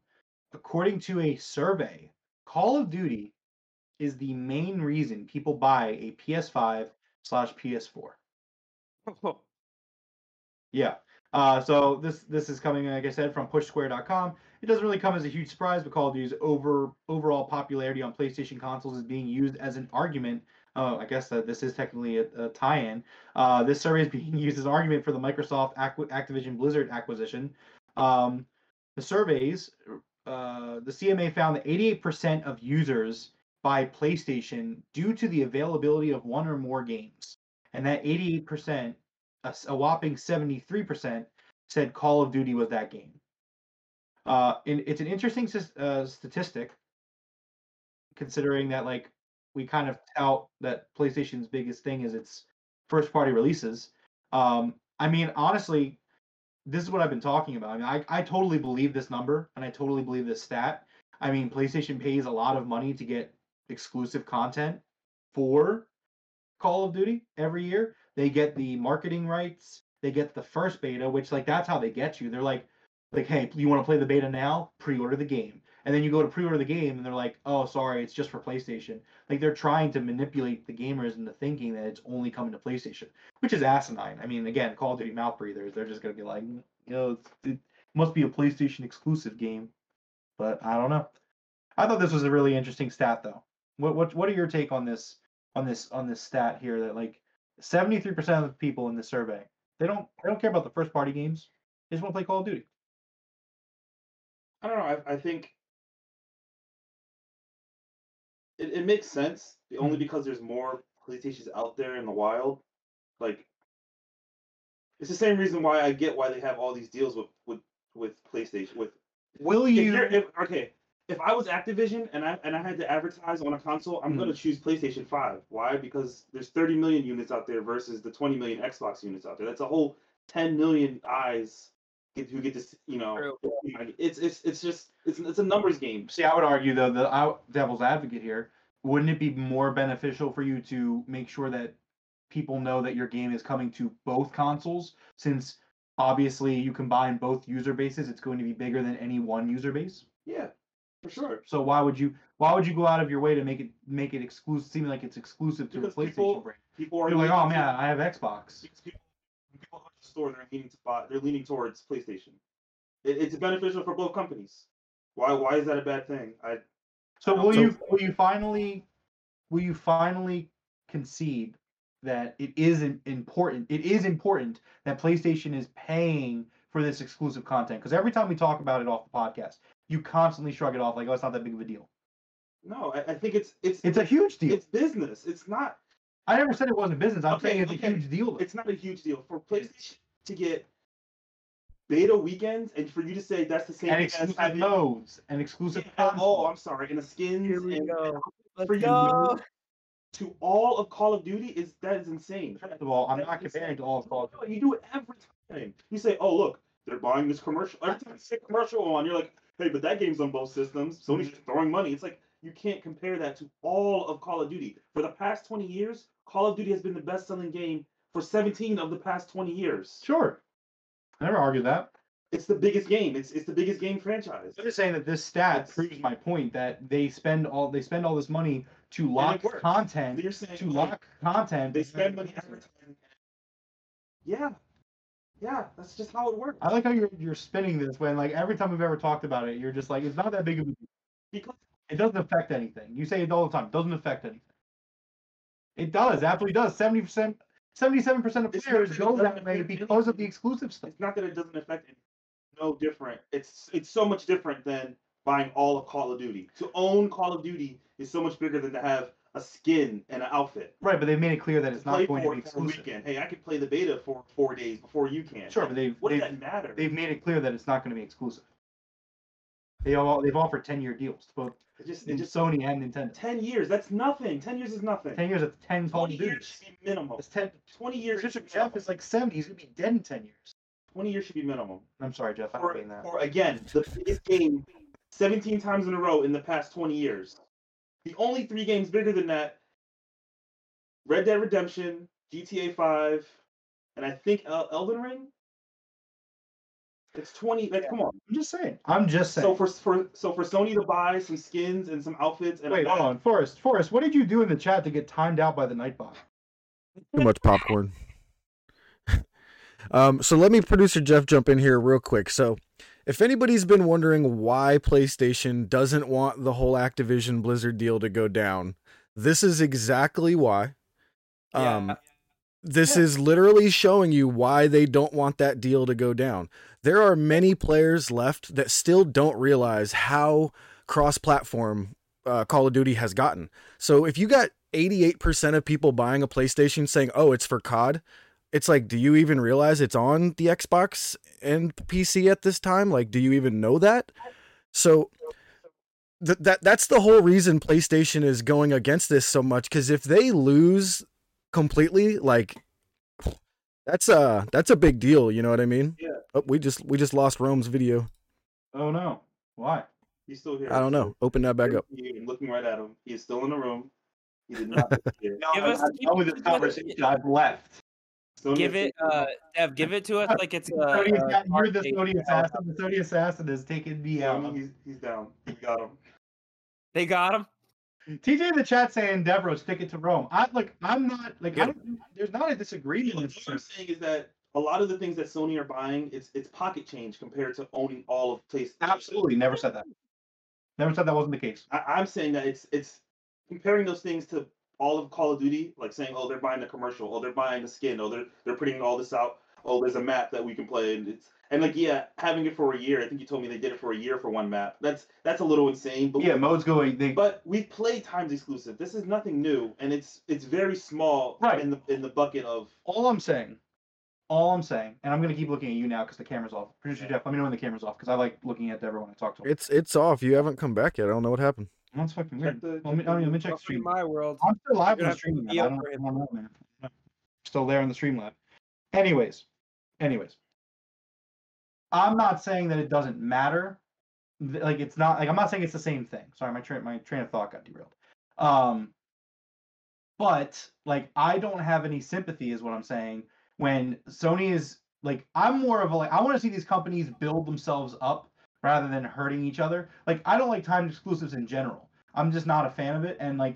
According to a survey, Call of Duty is the main reason people buy a PS5 slash PS4. Yeah. Uh, so this this is coming, like I said, from PushSquare.com. It doesn't really come as a huge surprise, but Call of Duty's over overall popularity on PlayStation consoles is being used as an argument. Uh, I guess that this is technically a, a tie-in. Uh, this survey is being used as argument for the Microsoft Activision Blizzard acquisition. Um, the surveys, uh, the CMA found that 88% of users buy PlayStation due to the availability of one or more games, and that 88% a, a whopping 73% said Call of Duty was that game. Uh, and it's an interesting uh, statistic, considering that like we kind of tout that PlayStation's biggest thing is its first party releases. Um, I mean, honestly, this is what I've been talking about. I mean, I, I totally believe this number and I totally believe this stat. I mean, PlayStation pays a lot of money to get exclusive content for Call of Duty every year. They get the marketing rights. They get the first beta, which like that's how they get you. They're like, like, hey, you want to play the beta now? Pre-order the game. And then you go to pre-order the game, and they're like, oh, sorry, it's just for PlayStation. Like they're trying to manipulate the gamers into thinking that it's only coming to PlayStation, which is asinine. I mean, again, Call of Duty mouth breathers. They're just gonna be like, mm, you know, it must be a PlayStation exclusive game. But I don't know. I thought this was a really interesting stat, though. What what what are your take on this on this on this stat here? That like 73% of the people in the survey, they don't they don't care about the first party games. They just want to play Call of Duty. I don't know. I, I think it, it makes sense only because there's more PlayStations out there in the wild. Like it's the same reason why I get why they have all these deals with with with PlayStation. With Will you? you're, if, okay, if I was Activision and I and I had to advertise on a console, I'm Mhm. gonna choose PlayStation Five. Why? Because there's 30 million units out there versus the 20 million Xbox units out there. That's a whole 10 million eyes get, who get to s- you know. It's it's it's just it's it's a numbers game. See, I would argue though, the out devil's advocate here, wouldn't it be more beneficial for you to make sure that people know that your game is coming to both consoles, since obviously you combine both user bases, it's going to be bigger than any one user base. Yeah, for sure. So why would you why would you go out of your way to make it make it exclusive, seem like it's exclusive to Because the PlayStation people- brand? People are You're like, oh man, I have Xbox. because people, when people go to the store, they're leaning to buy, they're leaning towards PlayStation. It, it's beneficial for both companies. Why why is that a bad thing? I So will So- you will you finally will you finally concede that it is important it is important that PlayStation is paying for this exclusive content because every time we talk about it off the podcast you constantly shrug it off like oh it's not that big of a deal no, I, I think it's it's it's a huge deal it's business. It's not I never said it wasn't business I'm Okay, saying it's okay. a huge deal though. it's not a huge deal for PlayStation to get beta weekends and for you to say that's the same and thing as exclusive having modes and exclusive Yeah, oh, I'm sorry, and the skins Here we and, go. for Let's you go. to all of Call of Duty is that is insane. First of all I'm That's not insane. comparing to all of Call of Duty You do it every time. You say, "Oh, look, they're buying this commercial." Every time you see a commercial on, you're like, "Hey, but that game's on both systems. Sony's just throwing money." It's like you can't compare that to all of Call of Duty. For the past 20 years, Call of Duty has been the best-selling game for 17 of the past 20 years. sure I never argued that It's the biggest game. It's it's the biggest game franchise. I'm just saying that this stat It's- proves my point that they spend all they spend all this money to lock content You're saying to lock content. they spend money advertising. Yeah, yeah, that's just how it works. I like how you're you're spinning this when like every time we've ever talked about it, you're just like it's not that big of a deal. Because It doesn't affect anything. You say it all the time. It doesn't affect anything. It does. Absolutely does. Seventy percent, seventy-seven percent of It's not players that it go doesn't that way affect because of the anything. exclusive stuff. it's not that it doesn't affect it. No different. It's it's so much different than buying all of Call of Duty. To own Call of Duty is so much bigger than to have a skin and an outfit. Right, but they've made it clear that it's play not going to for be it for a exclusive. weekend. Hey, I can play the beta for four days before you can. Sure, but they've what does they've, that matter? they've made it clear that it's not going to be exclusive. They all they've offered ten-year deals to both It just, it just Sony and Nintendo. ten years. That's nothing. Ten years is nothing. Ten years, it's ten Twenty years Duties. should be minimum. It's ten. Twenty years. Be Jeff is like seventy. He's gonna be dead in ten years. Twenty years should be minimum. I'm sorry, Jeff. I For, don't mean that. for again, the biggest game, seventeen times in a row in the past twenty years. The only three games bigger than that: Red Dead Redemption, GTA Five, and I think El- Elden Ring. It's twenty. Like, come on. I'm just saying. I'm just saying. So for for so for Sony to buy some skins and some outfits and a Wait, hold on, Forrest. Forrest, what did you do in the chat to get timed out by the Nightbot? Too much popcorn. um, so let me, producer Jeff, jump in here real quick. So, if anybody's been wondering why PlayStation doesn't want the whole Activision Blizzard deal to go down, this is exactly why. Um, Yeah. This Yeah. is literally showing you why they don't want that deal to go down. There are many players left that still don't realize how cross-platform uh, Call of Duty has gotten. So if you got 88% of people buying a PlayStation saying, "Oh, it's for COD," it's like, do you even realize it's on the Xbox and PC at this time? Like, do you even know that? So th- that that's the whole reason PlayStation is going against this so much because if they lose completely, like that's a that's a big deal. You know what I mean? Yeah. Oh, we just we just lost Rome's video. Oh no. Why? he's still here. I don't know. Open that back up. I'm looking right at him. He's still in the room. He did not disappear. No, Give I'm us- not done with this conversation. I've left. Still Give it, uh, Dev, give it to us like it's a. Sony a got- you're the Sony assassin. The Sony assassin has taken me out. he's, he's down. We got him. They got him. TJ in the chat saying, "Devroro, stick it to Rome." I like. I'm not like. I don't, there's not a disagreement. What I'm saying is that a lot of the things that Sony are buying, it's it's pocket change compared to owning all of PlayStation. Absolutely, never said that. Never said that wasn't the case. I, I'm saying that it's it's comparing those things to all of Call of Duty, like saying, oh, they're buying the commercial, oh, they're buying the skin, oh, they're they're putting all this out, oh, there's a map that we can play, and it's and like yeah, having it for a year. I think you told me they did it for a year for one map. That's that's a little insane, but Yeah, mode's going. They, but we've played times exclusive. This is nothing new, and it's it's very small Right. in the in the bucket of all I'm saying, all I'm saying, and I'm gonna keep looking at you now because the camera's off. Producer Jeff, let me know when the camera's off because I like looking at everyone I talk to him. It's it's off. You haven't come back yet. I don't know what happened. That's fucking weird. the. Let me, oh, let me check the stream. my world. I'm still live You're on the stream. have man. I don't, I don't know, man. Still there in the stream lab. Anyways, anyways, I'm not saying that it doesn't matter. Like it's not like I'm not saying it's the same thing. Sorry, my train my train of thought got derailed. Um, but like I don't have any sympathy, is what I'm saying. When Sony is like, I'm more of a like I want to see these companies build themselves up rather than hurting each other. Like I don't like timed exclusives in general. I'm just not a fan of it, and like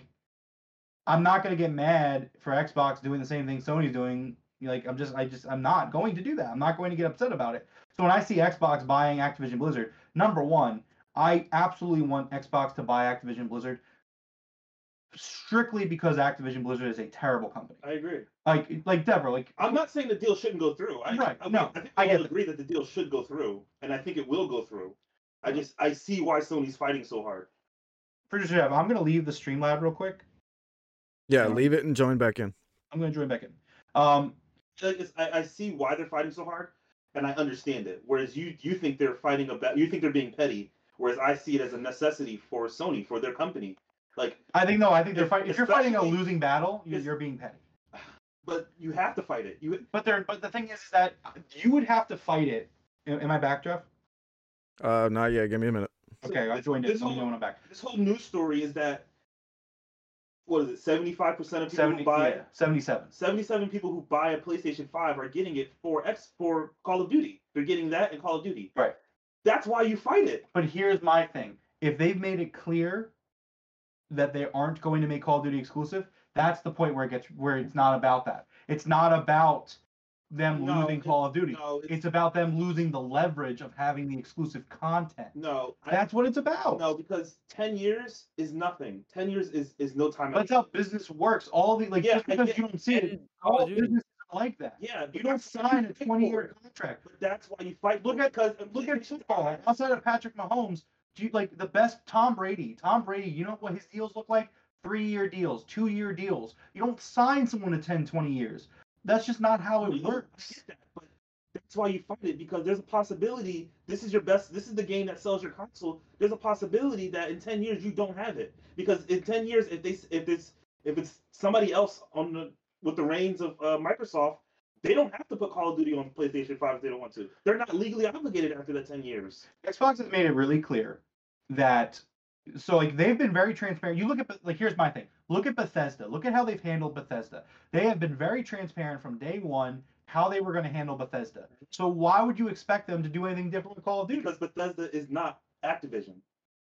I'm not gonna get mad for Xbox doing the same thing Sony's doing. Like I'm just I just I'm not going to do that. I'm not going to get upset about it. So when I see Xbox buying Activision Blizzard, number one, I absolutely want Xbox to buy Activision Blizzard strictly because Activision Blizzard is a terrible company. I agree. Like like Deborah, like I'm not saying the deal shouldn't go through. I, Right, I, no, I think I we that. agree that the deal should go through, and I think it will go through. I just I see why Sony's fighting so hard. producer Jeff, I'm gonna leave the stream lab real quick. Yeah, Yeah. leave it and join back in. I'm gonna join back in. Um Like, it's- I, I see why they're fighting so hard, and I understand it. Whereas you you think they're fighting about you think they're being petty, whereas I see it as a necessity for Sony for their company. Like, I think no, I think they're fighting if you're fighting a losing battle, you're, you're being petty. but you have to fight it. You But there but the thing is that you would have to fight it. Am am I back, Jeff? Uh, not yet. Give me a minute. Okay, I joined it. this Let whole- when I'm back. this whole news story is that what is it? Seventy five percent of people 70, who buy yeah, 77. 77 people who buy a PlayStation 5 are getting it for X for Call of Duty. They're getting that and Call of Duty. Right. That's why you fight it. But here's my thing: if they've made it clear that they aren't going to make Call of Duty exclusive, that's the point where it gets where it's not about that. It's not about them No, losing Call of Duty. No, it's, It's about them losing the leverage of having the exclusive content. no. I- That's what it's about. no, because ten years is nothing. Ten years is is no time. That's how business works. All the like Yeah, just because you don't see it, And Call all of Duty- businesses like that. Yeah, You don't sign a 20 year contract. But that's why you fight. Look it, at because look at football. Outside of Patrick Mahomes, do you like the best Tom Brady? Tom Brady, you know what his deals look like? Three year deals, two year deals. You don't sign someone to 10, 20 years. That's just not how it works. that, but that's why you fight it because there's a possibility this is your best. This is the game that sells your console. There's a possibility that in ten years you don't have it because in ten years if they if it's if it's somebody else on the with the reins of uh, Microsoft, they don't have to put Call of Duty on PlayStation Five if they don't want to. They're not legally obligated after that ten years. Xbox has made it really clear that so like they've been very transparent. You look at like here's my thing. Look at Bethesda. Look at how they've handled Bethesda. They have been very transparent from day one how they were going to handle Bethesda. So why would you expect them to do anything different with Call of Duty? Because Bethesda is not Activision.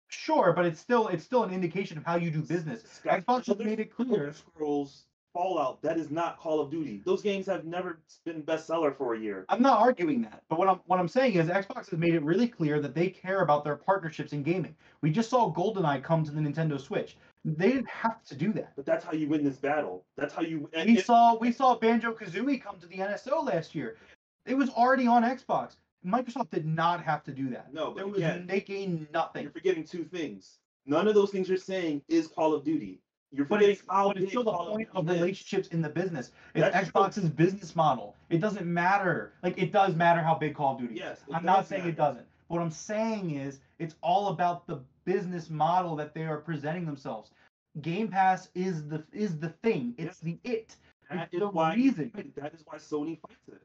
Sure, but it's still it's still an indication of how you do business. Sky- Xbox has made it clear. Scrolls, Fallout, that is not Call of Duty. Those games have never been bestseller for a year. I'm not arguing that, but what I'm what I'm saying is Xbox has made it really clear that they care about their partnerships in gaming. We just saw GoldenEye come to the Nintendo Switch. They didn't have to do that. But that's how you win this battle. That's how you. and We if- saw we saw Banjo Kazooie come to the NSO last year. It was already on Xbox. Microsoft did not have to do that. No, but there was again, they gained nothing. You're forgetting two things. None of those things you're saying is Call of Duty. You're But it's, but it's still the point of is. relationships in the business. It's That's true. Xbox's business model. It doesn't matter. Like it does matter how big Call of Duty. Yes, it I'm not saying it matter. Doesn't. What I'm saying is it's all about the business model that they are presenting themselves. Game Pass is the is the thing. It's the it. That It's is the why reason. That is why Sony fights it.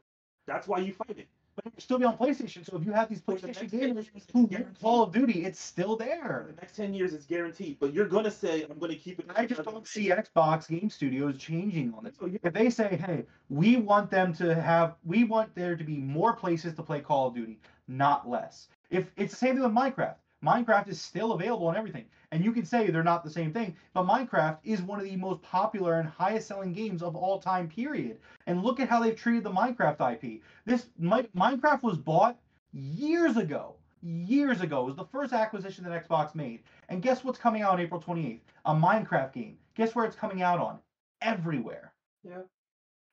That's why you fight it. But it will still be on PlayStation. So if you have these PlayStation next 10 gamers years, who. Call of Duty, it's still For there. the next ten years, it's guaranteed. But you're gonna say, "I'm gonna keep it." I just don't see Xbox Game Studios changing on this. So, yeah, if they say, hey, we want them to have, we want there to be more places to play Call of Duty, not less. If it's the same thing with Minecraft, Minecraft is still available on everything, and you can say they're not the same thing, but Minecraft is one of the most popular and highest selling games of all time. Period. And look at how they've treated the Minecraft IP. This Mi- Minecraft was bought years ago. Years ago, it was the first acquisition that Xbox made. And guess what's coming out on April 28th? A Minecraft game. Guess where it's coming out on? Everywhere. Yeah.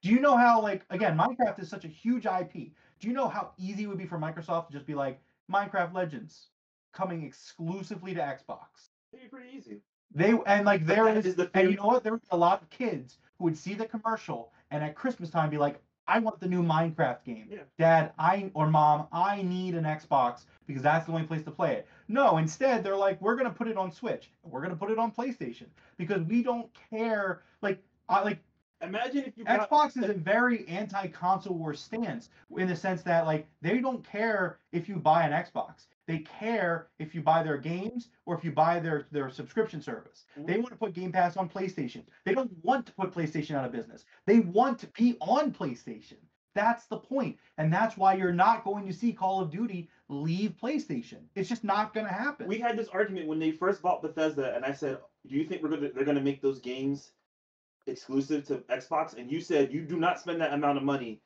Do you know how, like, again, Minecraft is such a huge IP. Do you know how easy it would be for Microsoft to just be like, Minecraft Legends coming exclusively to Xbox? it'd be pretty easy. They and like there is, is the and you know what? There would be a lot of kids who would see the commercial and at Christmas time be like, "I want the new Minecraft game, Yeah. Dad. I or Mom, I need an Xbox because that's the only place to play it." No, instead they're like, "We're gonna put it on Switch. We're gonna put it on PlayStation because we don't care." Like, I like Imagine if you got- Xbox is a very anti-console war stance in the sense that like they don't care if you buy an Xbox. They care if you buy their games or if you buy their their subscription service. Mm-hmm. They want to put Game Pass on PlayStation. They don't want to put PlayStation out of business. They want to be on PlayStation. That's the point. And that's why you're not going to see Call of Duty leave PlayStation. It's just not going to happen. we had this argument when they first bought Bethesda, and I said, "Do you think we're gonna they're gonna make those games exclusive to Xbox?" And you said, "You do not spend that amount of money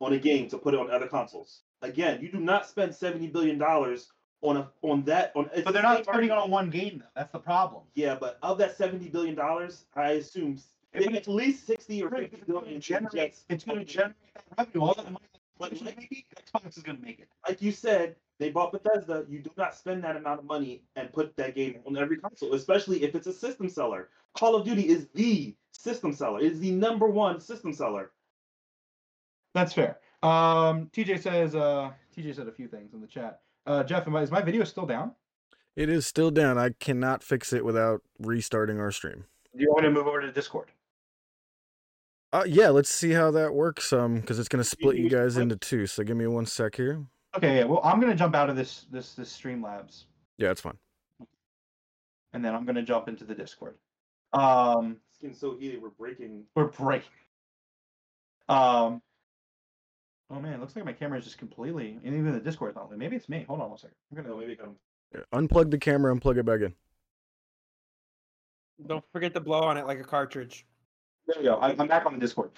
on a game to put it on other consoles." Again, you do not spend seventy billion dollars on a on that on. but they're not spending on one game though. That's the problem. Yeah, but of that seventy billion dollars, I assume it- at least sixty or fifty it's going to generate. just- It's going to generate that revenue. All that money But Xbox is going to make it. like you said, they bought Bethesda. You do not spend that amount of money and put that game on every console, especially if it's a system seller. Call of Duty is the system seller. It is the number one system seller. That's fair. Um, TJ says. Uh, TJ said a few things in the chat. Uh, Jeff, am I, is my video still down? It is still down. I cannot fix it without restarting our stream. Do you want me to move over to Discord? Uh, yeah, let's see how that works. Um, because it's gonna split you you guys into two. So give me one sec here. Okay. Yeah. Well, I'm going to jump out of this this this Streamlabs, Yeah, it's fine. and then I'm going to jump into the Discord. Um, It's getting so heated. We're breaking. we're breaking. Um. Oh man, it looks like my camera is just completely, and even the Discord is not. lit. Maybe it's me. Hold on one second. I'm gonna. maybe come. Unplug the camera and plug it back in. Don't forget to blow on it like a cartridge. There we go. I, I'm back on the Discord.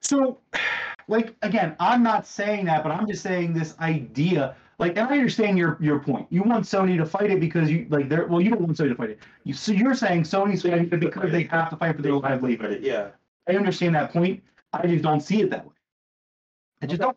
So, like again, I'm not saying that, but I'm just saying this idea. Like, and I understand your your point. You want Sony to fight it because you like they're well, you don't want Sony to fight it. You so you're saying Sony's fighting it because they have to fight for their live. But yeah, I understand that point. I just don't see it that way. I just don't.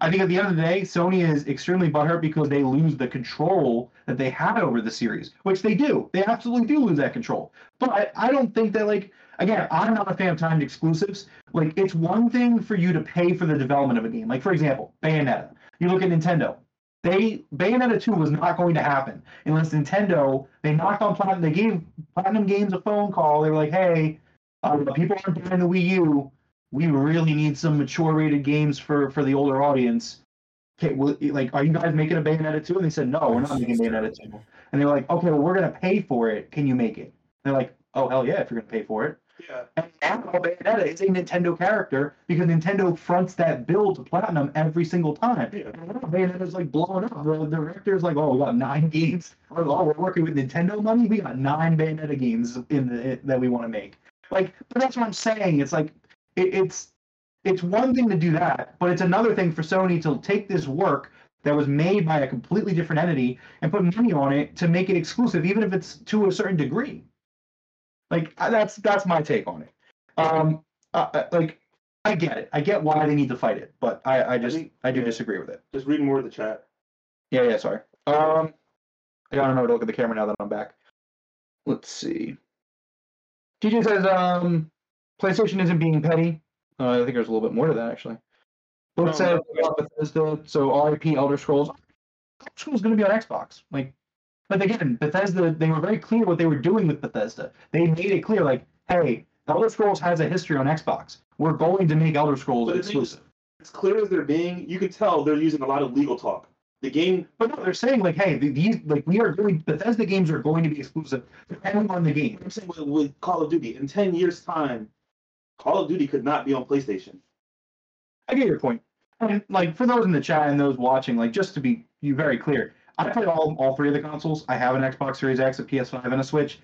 I think at the end of the day, Sony is extremely butthurt because they lose the control that they had over the series, which they do. They absolutely do lose that control. But I don't think that, like, again, I'm not a fan of timed exclusives. Like, it's one thing for you to pay for the development of a game. Like, for example, Bayonetta. You look at Nintendo. They Bayonetta 2 was not going to happen unless Nintendo they knocked on Platinum. They gave Platinum Games a phone call. They were like, "Hey, um, people aren't buying the Wii U. We really need some mature rated games for for the older audience. Okay, well, like, are you guys making a Bayonetta 2? And they said, no, we're not making Bayonetta 2. And they were like, okay, well, we're gonna pay for it. Can you make it? They're like, oh hell yeah, if you're gonna pay for it. Yeah. And now Bayonetta is a Nintendo character because Nintendo fronts that bill to Platinum every single time. Yeah. And now Bayonetta's like blowing up. The director's like, oh, we got nine games. Oh, we're working with Nintendo money. We got nine Bayonetta games in the that we want to make. Like, but that's what I'm saying. It's like it, it's it's one thing to do that, but it's another thing for Sony to take this work that was made by a completely different entity and put money on it to make it exclusive, even if it's to a certain degree. Like that's that's my take on it. Um, uh, uh, like I get it. I get why they need to fight it, but I I just think- I do yeah. disagree with it. Just read more of the chat. Yeah, yeah, sorry. Um, I don't know to look at the camera now that I'm back. Let's see. TJ says, um, PlayStation isn't being petty. Uh, I think there's a little bit more to that actually. But No, it says no, uh, Bethesda, so RIP Elder Scrolls. Elder Scrolls going to be on Xbox. Like, but again, Bethesda, they were very clear what they were doing with Bethesda. They made it clear, like, hey, Elder Scrolls has a history on Xbox. We're going to make Elder Scrolls But the thing is- exclusive. As clear as they're being, you can tell they're using a lot of legal talk. The game, But no, they're saying like, hey, these like we are going Bethesda games are going to be exclusive depending on the game. I'm saying with, with Call of Duty, in 10 years' time, Call of Duty could not be on PlayStation. I get your point. And like for those in the chat and those watching, like just to be you very clear, I play all all three of the consoles. I have an Xbox Series X, a PS5, and a Switch.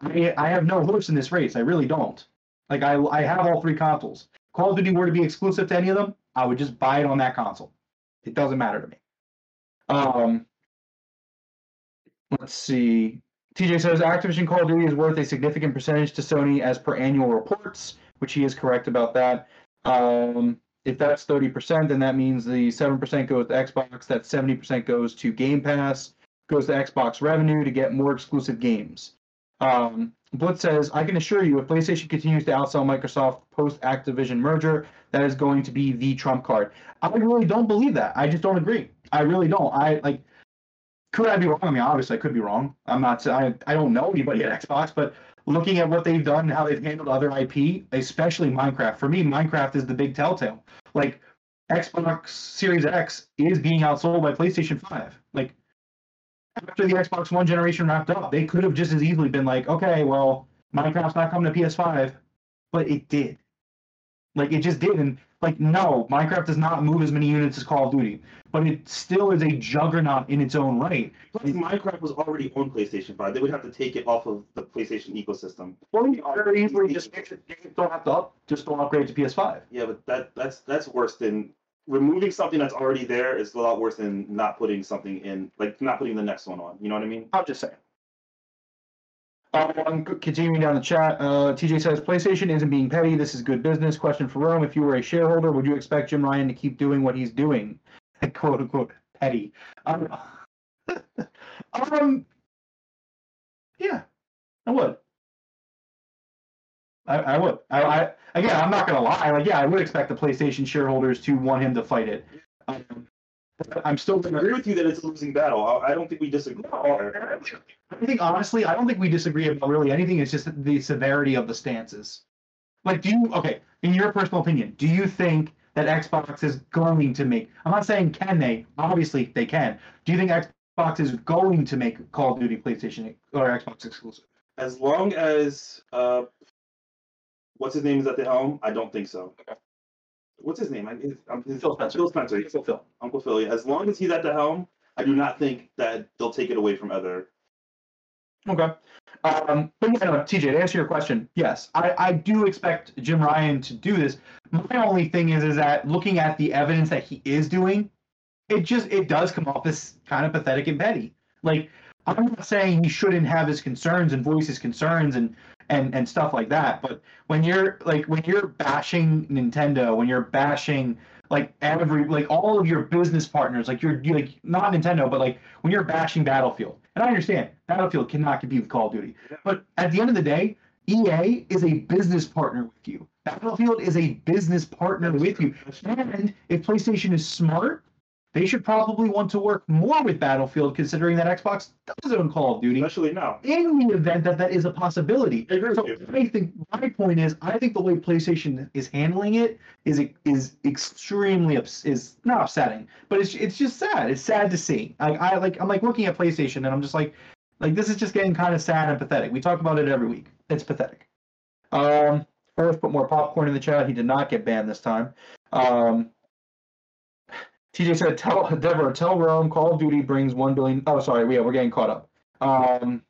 I, I have no horse in this race. I really don't. Like I I have all three consoles. Call of Duty were to be exclusive to any of them, I would just buy it on that console. It doesn't matter to me. Um, let's see. TJ says Activision Call of Duty is worth a significant percentage to Sony as per annual reports, which he is correct about that. Um, if that's 30%, then that means the 7% goes to Xbox, that 70% goes to Game Pass, goes to Xbox revenue to get more exclusive games. Um, Blitz says, I can assure you, if PlayStation continues to outsell Microsoft post Activision merger, that is going to be the trump card. I really don't believe that. I just don't agree. I really don't. I like. Could I be wrong? I mean, obviously, I could be wrong. I'm not. I I don't know anybody at Xbox, but looking at what they've done and how they've handled other IP, especially Minecraft. For me, Minecraft is the big telltale. Like Xbox Series X is being outsold by PlayStation 5. Like after the Xbox One generation wrapped up, they could have just as easily been like, okay, well, Minecraft's not coming to PS5, but it did. Like it just did, and like no, Minecraft does not move as many units as Call of Duty, but it still is a juggernaut in its own right. Plus, Minecraft was already on PlayStation 5. They would have to take it off of the PlayStation ecosystem. Well, you very easily just it, don't have to up, just don't upgrade to PS5. Yeah, but that that's that's worse than removing something that's already there is a lot worse than not putting something in, like not putting the next one on. You know what I mean? I'm just saying. Um, continuing down the chat, uh, TJ says PlayStation isn't being petty. This is good business. Question for Rome: If you were a shareholder, would you expect Jim Ryan to keep doing what he's doing? "Quote unquote petty." Um, um yeah, I would. I, I would. I, I again, I'm not gonna lie. Like, yeah, I would expect the PlayStation shareholders to want him to fight it. Um, I'm still gonna agree with you that it's a losing battle. I, I don't think we disagree. there. I think honestly, I don't think we disagree about really anything. It's just the severity of the stances. Like, do you okay? In your personal opinion, do you think that Xbox is going to make? I'm not saying can they. Obviously, they can. Do you think Xbox is going to make Call of Duty PlayStation or Xbox exclusive? As long as uh, what's his name is at the helm, I don't think so. What's his name? I, his, um, his, Phil Spencer. Phil Spencer. Phil, Phil. Uncle Phil. yeah. As long as he's at the helm, I do not think that they'll take it away from other. Okay. Um, but yeah, no, TJ, to answer your question, yes, I, I do expect Jim Ryan to do this. My only thing is, is that looking at the evidence that he is doing, it just it does come off as kind of pathetic and petty. Like I'm not saying he shouldn't have his concerns and voice his concerns and and and stuff like that, but when you're like when you're bashing Nintendo, when you're bashing like every like all of your business partners, like you're, you like not Nintendo, but like when you're bashing Battlefield, and I understand Battlefield cannot compete with Call of Duty, but at the end of the day, EA is a business partner with you. Battlefield is a business partner with you. And if PlayStation is smart, they should probably want to work more with Battlefield, considering that Xbox does own Call of Duty. Especially now. In the event that that is a possibility, I agree with you. I think my point is, I think the way PlayStation is handling it is is extremely ups, is not upsetting, but it's it's just sad. It's sad to see. I, I like I'm like looking at PlayStation and I'm just like, like this is just getting kind of sad and pathetic. We talk about it every week. It's pathetic. Um, first put more popcorn in the chat. He did not get banned this time. Um, TJ said, "Tell Devroro, tell Rome, Call of Duty brings one billion. Oh, sorry, yeah, we're getting caught up. Um,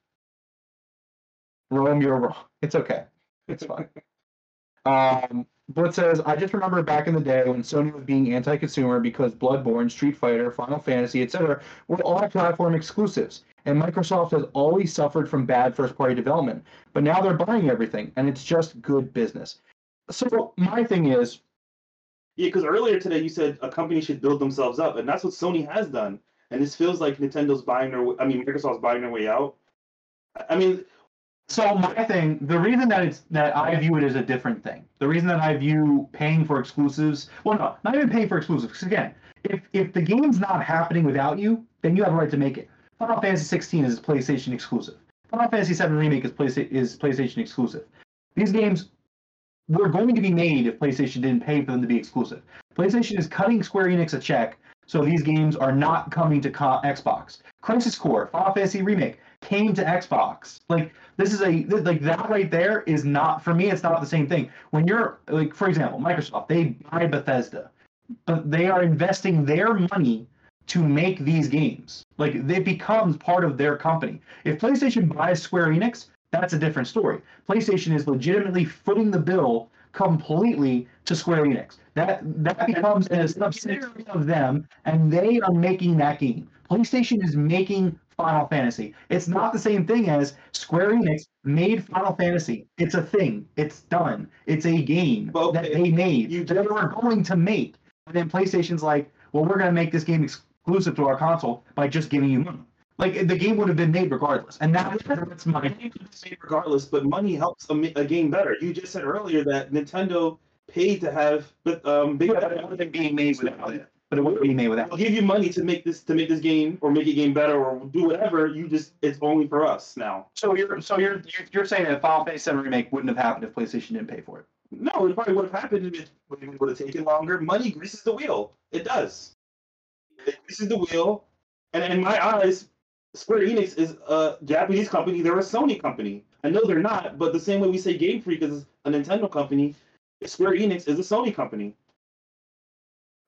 Rome, you're wrong. It's okay. It's fine. um, Blitz says, I just remember back in the day when Sony was being anti-consumer because Bloodborne, Street Fighter, Final Fantasy, etc., were all platform exclusives, and Microsoft has always suffered from bad first-party development. But now they're buying everything, and it's just good business. So my thing is, Yeah, because earlier today you said a company should build themselves up, and that's what Sony has done. And this feels like Nintendo's buying their. I mean, Microsoft's buying their way out. I- mean, So my thing, the reason that it's that I view it as a different thing, the reason that I view paying for exclusives, well, no, not even paying for exclusives. Because again, if if the game's not happening without you, then you have a right to make it. Final Fantasy 16 is PlayStation exclusive. Final Fantasy 7 Remake is PlayStation is PlayStation exclusive. These games were going to be made if PlayStation didn't pay for them to be exclusive. PlayStation is cutting Square Enix a check, so these games are not coming to co- Xbox. Crisis Core, Final Fantasy Remake came to Xbox. Like this is a like that right there is not for me. It's not the same thing. When you're like, for example, Microsoft, they buy Bethesda, but they are investing their money to make these games. Like it becomes part of their company. If PlayStation buys Square Enix, that's a different story. PlayStation is legitimately footing the bill completely to Square Enix. That that becomes a subsidiary of them, and they are making that game. PlayStation is making Final Fantasy. It's not the same thing as Square Enix made Final Fantasy. It's a thing. It's done. It's a game But that they made. you that they were going to make. And then PlayStation's like, well, we're going to make this game exclusive to our console by just giving you money. Like the game would have been made regardless. And that, that's my it's made regardless, but money helps a, a game better. You just said earlier that Nintendo paid to have, but um, big. but it would have been made without it. But it would be made without They'll give you money to make this to make this game or make a game better or do whatever. You just it's only for us now. So you're so you're you're- you're saying that Final Fantasy 7 remake wouldn't have happened if PlayStation didn't pay for it. No, it probably would have happened if it would have taken longer. Money greases the wheel. It does. It greases the wheel, and in my eyes, Square Enix is a Japanese company. They're a Sony company. I know they're not, but the same way we say Game Freak is a Nintendo company, Square Enix is a Sony company.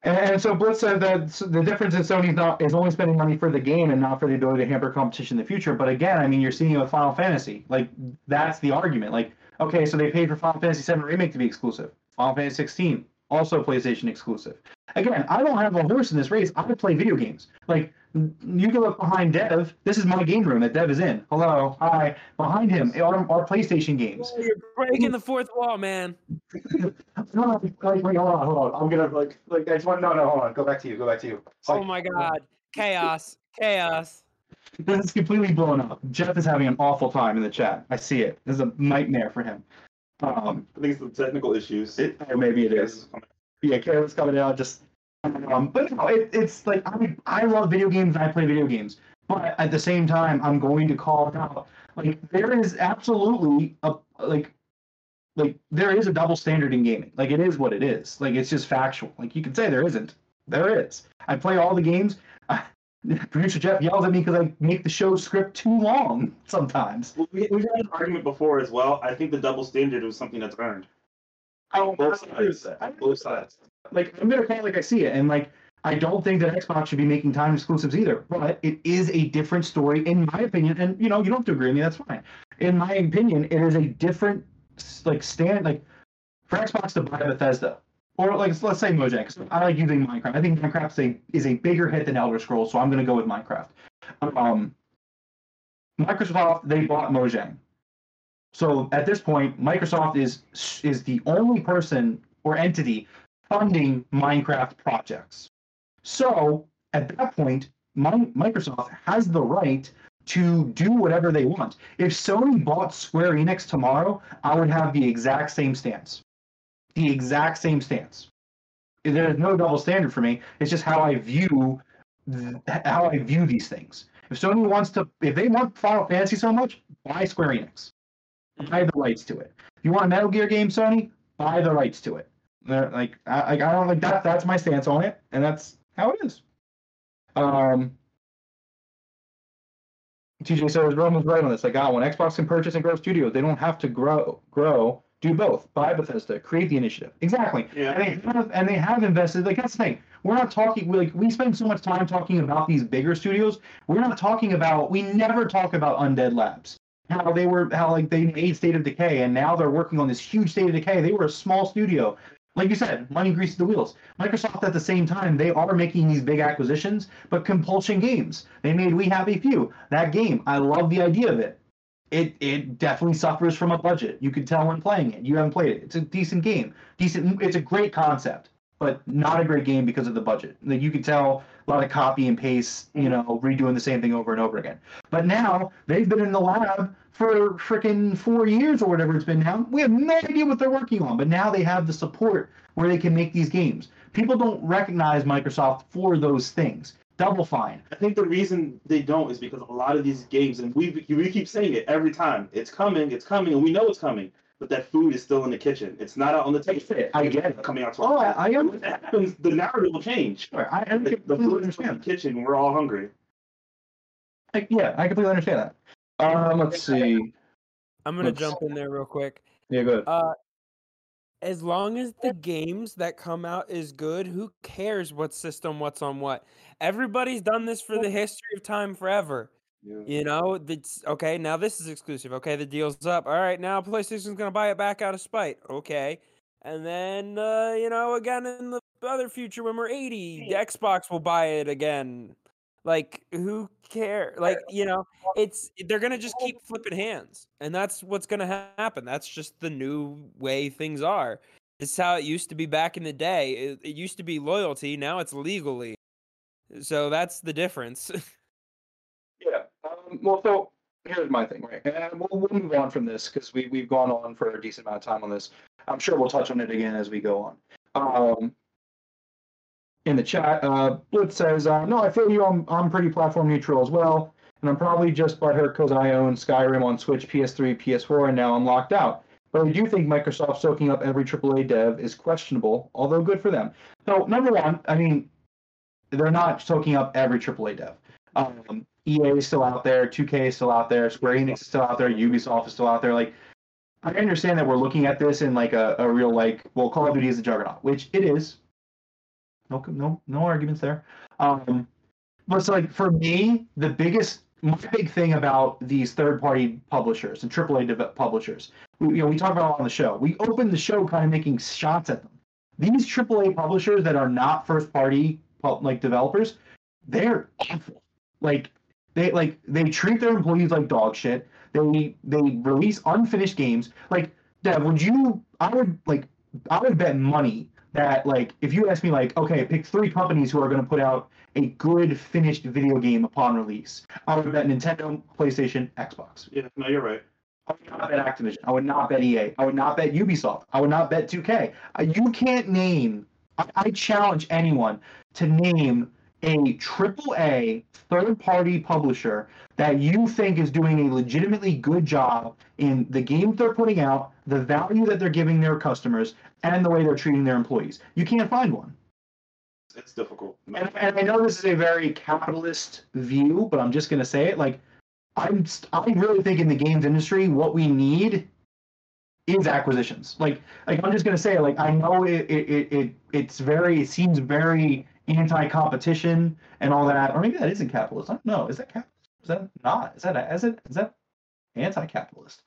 And, so Blitz said that the difference in Sony's not is only spending money for the game and not for the ability to hamper competition in the future. But again, I mean, you're seeing it with Final Fantasy. Like that's the argument. Like, okay, so they paid for Final Fantasy 7 remake to be exclusive. Final Fantasy 16 also PlayStation exclusive. Again, I don't have a horse in this race. I play video games. Like you can look behind Dev. This is my game room that Dev is in. Hello, hi. Behind him are, are PlayStation games. Oh, you're breaking the fourth wall, man. No, no, like, wait, hold on, hold on. I'm gonna like, like, I just want no, no, hold on. Go back to you. Go back to you. It's Oh like- my god. Chaos. Chaos. This is completely blown up. Jeff is having an awful time in the chat. I see it. This is a nightmare for him. Um, I think it's the technical issues. it, or maybe it is. Yeah, Kara's coming out. Just, um, but no, it, it's like I, I love video games and I play video games, but at the same time, I'm going to call it out. Like there is absolutely a like, like there is a double standard in gaming. Like it is what it is. Like it's just factual. Like you can say there isn't. There is. I play all the games. Producer Jeff yells at me because I make the show script too long sometimes. Well, we, we've had an argument before as well. I think the double standard was something that's earned. I Both I agree with sides. I Both sides. like I'm gonna call it like I see it, and like I don't think that Xbox should be making time exclusives either. But it is a different story, in my opinion. And you know, you don't have to agree with me. That's fine. In my opinion, it is a different s- like stand like for Xbox to buy Bethesda or like let's say Mojang. 'cause I like using Minecraft. I think Minecraft is a is a bigger hit than Elder Scrolls, so I'm gonna go with Minecraft. Um, Microsoft they bought Mojang. So at this point, Microsoft is is the only person or entity funding Minecraft projects. So at that point, Mi- Microsoft has the right to do whatever they want. If Sony bought Square Enix tomorrow, I would have the exact same stance. The exact same stance. There's no double standard for me. It's just how I view how I view these things. If Sony wants to, if they want Final Fantasy so much, buy Square Enix. Buy the rights to it. You want a Metal Gear game, Sony, buy the rights to it. They're like I, like, I don't like that. That's my stance on it, and that's how it is. Um, TJ says Roman's right on this. I got one. Xbox can purchase and grow studios. They don't have to grow. Grow. Do both. Buy Bethesda. Create the initiative. Exactly. Yeah. And they have and they have invested. Like that's the thing. We're not talking. We like we spend so much time talking about these bigger studios. We're not talking about. We never talk about Undead Labs. How they were. How like they made State of Decay, and now they're working on this huge State of Decay. They were a small studio. Like you said, money greases the wheels. Microsoft at the same time, they are making these big acquisitions, but compulsion games. They made We Happy Few. That game, I love the idea of it. It it definitely suffers from a budget. You can tell when playing it. You haven't played it. It's a decent game. Decent. It's a great concept, but not a great game because of the budget. Like you can tell a lot of copy and paste. You mm-hmm. know, redoing the same thing over and over again. But now they've been in the lab for freaking four years or whatever it's been now. We have no idea what they're working on, but now they have the support where they can make these games. People don't recognize Microsoft for those things. Double Fine. I think the reason they don't is because a lot of these games, and we we keep saying it every time, it's coming, it's coming, and we know it's coming, but that food is still in the kitchen. It's not out on the table. I get it. Coming out. To Oh, I, I when understand. happens, the narrative will change. Sure, I, I The, the completely food is in the understand. kitchen. We're all hungry. I, yeah, I completely understand that. Um, let's see. I'm gonna Let's- jump in there real quick. Yeah, good. Uh, as long as the games that come out is good, who cares what system, what's on what? Everybody's done this for the history of time forever. Yeah. You know, it's okay. Now this is exclusive. Okay, the deal's up. All right, now PlayStation's gonna buy it back out of spite. Okay, and then uh, you know, again in the other future when we're eighty, the Xbox will buy it again. Like, who care? Like, you know, it's they're gonna just keep flipping hands, and that's what's gonna ha- happen. That's just the new way things are. It's how it used to be back in the day. It, it used to be loyalty. Now it's legally. So that's the difference. Well, so here's my thing, right? And we'll, we'll move on from this because we we've gone on for a decent amount of time on this. I'm sure we'll touch on it again as we go on. Um, in the chat, uh, Blitz says, uh, "No, I feel you. I'm I'm pretty platform neutral as well, and I'm probably just butthurt because I own Skyrim on Switch, PS3, PS4, and now I'm locked out." But I do think Microsoft soaking up every AAA dev is questionable, although good for them. So number one, I mean, they're not soaking up every AAA dev. Um, EA is still out there, 2K is still out there, Square Enix is still out there, Ubisoft is still out there. Like, I understand that we're looking at this in like a, a real like, well, Call of Duty is a juggernaut, which it is. No, no, no arguments there. Um, but so like for me, the biggest, big thing about these third-party publishers and AAA publishers, we, you know, we talk about on the show. We open the show kind of making shots at them. These AAA publishers that are not first-party like developers, they're awful. Like they like they treat their employees like dog shit. They they release unfinished games. Like Dev, would you? I would like I would bet money that like if you ask me like okay, pick three companies who are going to put out a good finished video game upon release. I would bet Nintendo, PlayStation, Xbox. Yeah. No, you're right. I would not bet Activision. I would not bet EA. I would not bet Ubisoft. I would not bet 2K. Uh, You can't name. I, I challenge anyone to name a triple A third party publisher that you think is doing a legitimately good job in the games they're putting out, the value that they're giving their customers, and the way they're treating their employees. You can't find one. It's difficult. And, and I know this is a very capitalist view, but I'm just going to say it. Like, I'm, I really think in the games industry, what we need is acquisitions. Like like I'm just gonna say like I know it it, it, it it's very it seems very anti-competition and all that or maybe that isn't capitalist. I don't know. Is that capitalist? Is that not? Is that is it is that anti-capitalist?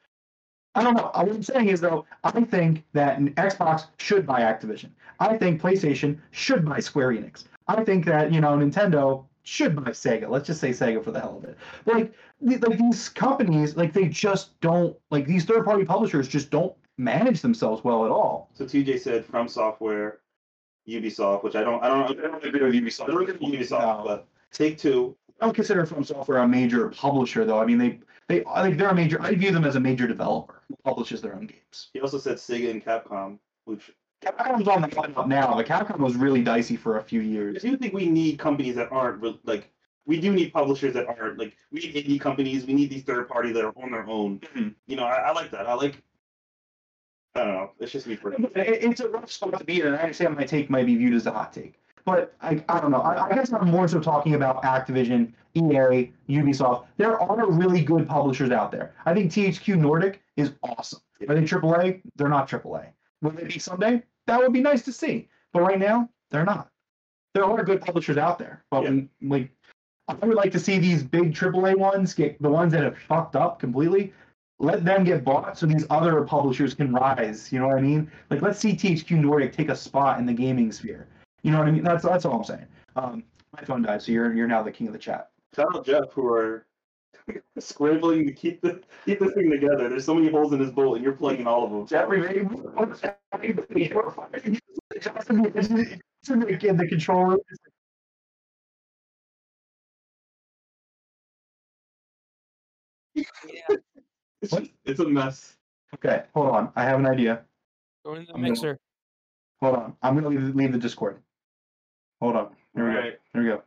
I don't know. What I'm saying is though, I think that Xbox should buy Activision. I think PlayStation should buy Square Enix. I think that you know Nintendo should buy Sega. Let's just say Sega for the hell of it. Like like these companies, like they just don't like these third party publishers just don't manage themselves well at all. So TJ said from software, Ubisoft, which I don't I don't I don't agree with Ubisoft. I don't agree with Ubisoft, No. but Take Two. I don't consider From Software a major publisher though. I mean they they I think they're a major. I view them as a major developer who publishes their own games. He also said Sega and Capcom, which Capcom's on the come up now, but Capcom was really dicey for a few I years. do you think we need companies that aren't re- like we do need publishers that aren't like we need indie companies. We need these third parties that are on their own. Mhm. You know, I, I like that. I like. I don't know. It's just me for It- It's a rough spot to be in, and I understand my take might be viewed as a hot take. But I, I don't know. I, I guess I'm more so talking about Activision, EA, Ubisoft. There are really good publishers out there. I think THQ Nordic is awesome. Are they AAA? They're not AAA. Will they be someday? That would be nice to see. But right now, they're not. There are good publishers out there, but Yeah. we, like, I would like to see these big AAA ones get the ones that have fucked up completely. Let them get bought so these other publishers can rise. You know what I mean? Like, let's see THQ Nordic take a spot in the gaming sphere. You know what I mean? That's that's all I'm saying. Um, my phone died, so you're you're now the king of the chat. Shout out Jeff who are scrambling to keep the keep this thing together. There's so many holes in this bolt, and you're plugging all of them. Jeffrey, in the control room. It's, What? it's a mess. Okay, hold on. I have an idea. Go in the I'm gonna- mixer. Hold on. I'm gonna leave, leave the Discord. Hold on. Here we go. Alright. Here we go.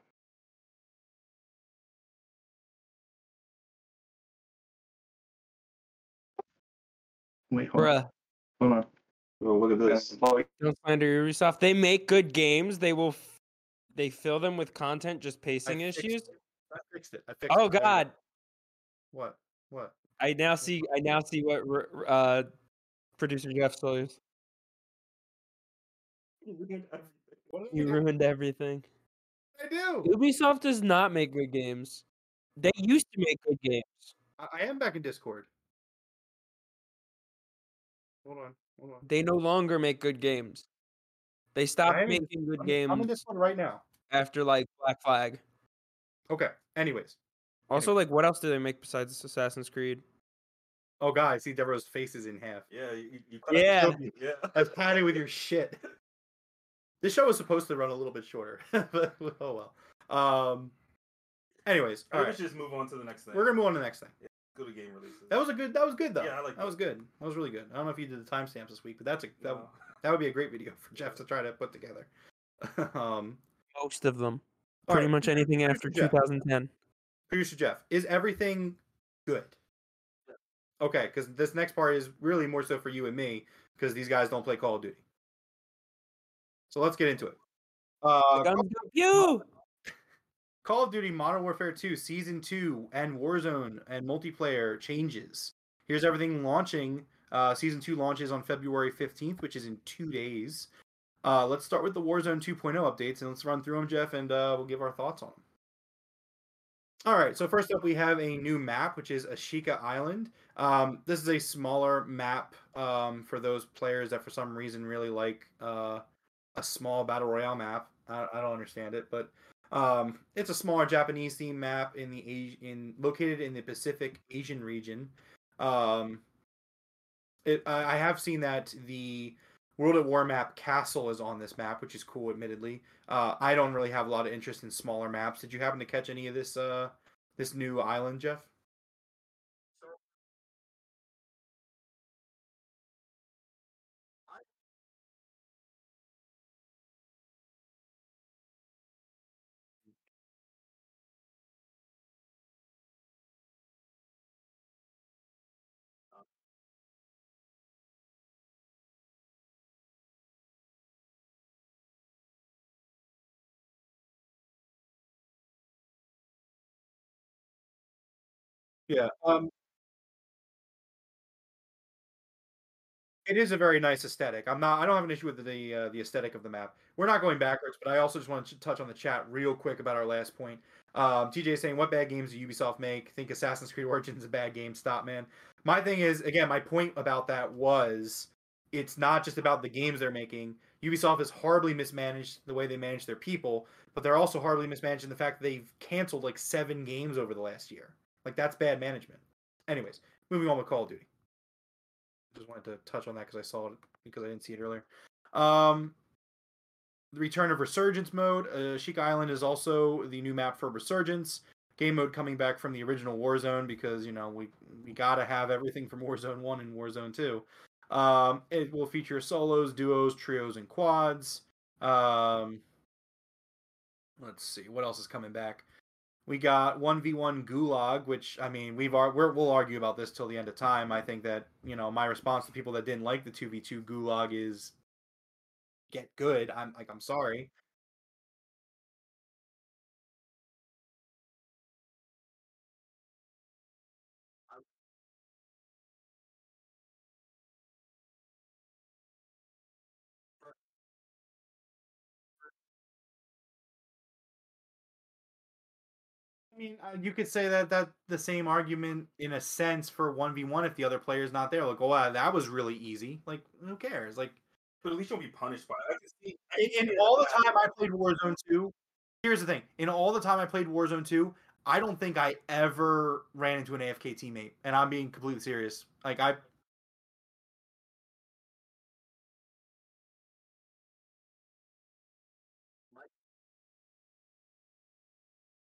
Wait, hold on. Bruh. Hold on. Oh, look at this. Don't oh, slander Ubisoft. They make good games. They will. F- they fill them with content, just pacing I fixed issues. it. I fixed it. I fixed Oh it. There you go. God! What? What? I now see. I now see what uh, producer Jeff did You ruined everything. I do? Ubisoft does not make good games. They used to make good games. I, I am back in Discord. Hold on. Hold on. They no longer make good games. They stopped am making good I'm, games I'm in this one right now. after like Black Flag. Okay. Anyways. Also, like, what else do they make besides Assassin's Creed? Oh, guys, see Devroro's face is in half. Yeah, you, you Yeah. yeah. I was patting with your shit. This show was supposed to run a little bit shorter, but oh well. Um. Anyways, I all think we right. should just move on to the next thing. We're gonna move on to the next thing. go to game releases. That was a good. That was good though. Yeah, I like that was good. That was really good. I don't know if you did the timestamps this week, but that's a that, No. that would be a great video for Jeff to try to put together. um, Most of them. Pretty right, much anything Producer after Jeff. 2010. Producer Jeff, is everything good? Okay, because this next part is really more so for you and me because these guys don't play Call of Duty. So let's get into it. Uh, Guns go! Call of Duty Modern Warfare 2 Season 2 and Warzone and multiplayer changes. Here's everything launching. Uh, season 2 launches on February 15th, which is in two days. Uh, let's start with the Warzone 2.0 updates and let's run through them, Jeff, and uh, we'll give our thoughts on them. All right, so first up, we have a new map, which is Ashika Island. Um, this is a smaller map um, for those players that, for some reason, really like uh, a small battle royale map. I, I don't understand it, but um, it's a smaller Japanese theme map in the Asi- in located in the Pacific Asian region. Um, it, I have seen that the World at War map Castle is on this map, which is cool, admittedly. Uh, I don't really have a lot of interest in smaller maps. Did you happen to catch any of this uh, this new island, Jeff? Yeah. Um, It is a very nice aesthetic. I'm not. I don't have an issue with the uh, the aesthetic of the map. We're not going backwards, but I also just want to touch on the chat real quick about our last point. Um, TJ is saying, "What bad games do Ubisoft make? Think Assassin's Creed Origins is a bad game? Stop, man." My thing is, again, my point about that was, it's not just about the games they're making. Ubisoft is horribly mismanaged the way they manage their people, but they're also horribly mismanaged in the fact that they've canceled like seven games over the last year. Like that's bad management. Anyways, moving on with Call of Duty just wanted to touch on that because I saw it because I didn't see it earlier. Um, the return of Resurgence mode. Uh, Ashika Island is also the new map for Resurgence. Game mode coming back from the original Warzone because you know we we gotta have everything from Warzone One and Warzone Two. Um, it will feature solos, duos, trios, and quads. Um, let's see what else is coming back. We got one v one Gulag, which I mean we've we're, we'll argue about this till the end of time. I think that you know my response to people that didn't like the two v two Gulag is get good. I'm like I'm sorry. I mean, uh, you could say that that the same argument in a sense for one v one if the other player's not there. Like, oh, wow, that was really easy. Like, who cares? Like, But at least you'll be punished by it. in, in all the time I played Warzone two, here's the thing: in all the time I played Warzone two, I don't think I ever ran into an AFK teammate, and I'm being completely serious. Like, I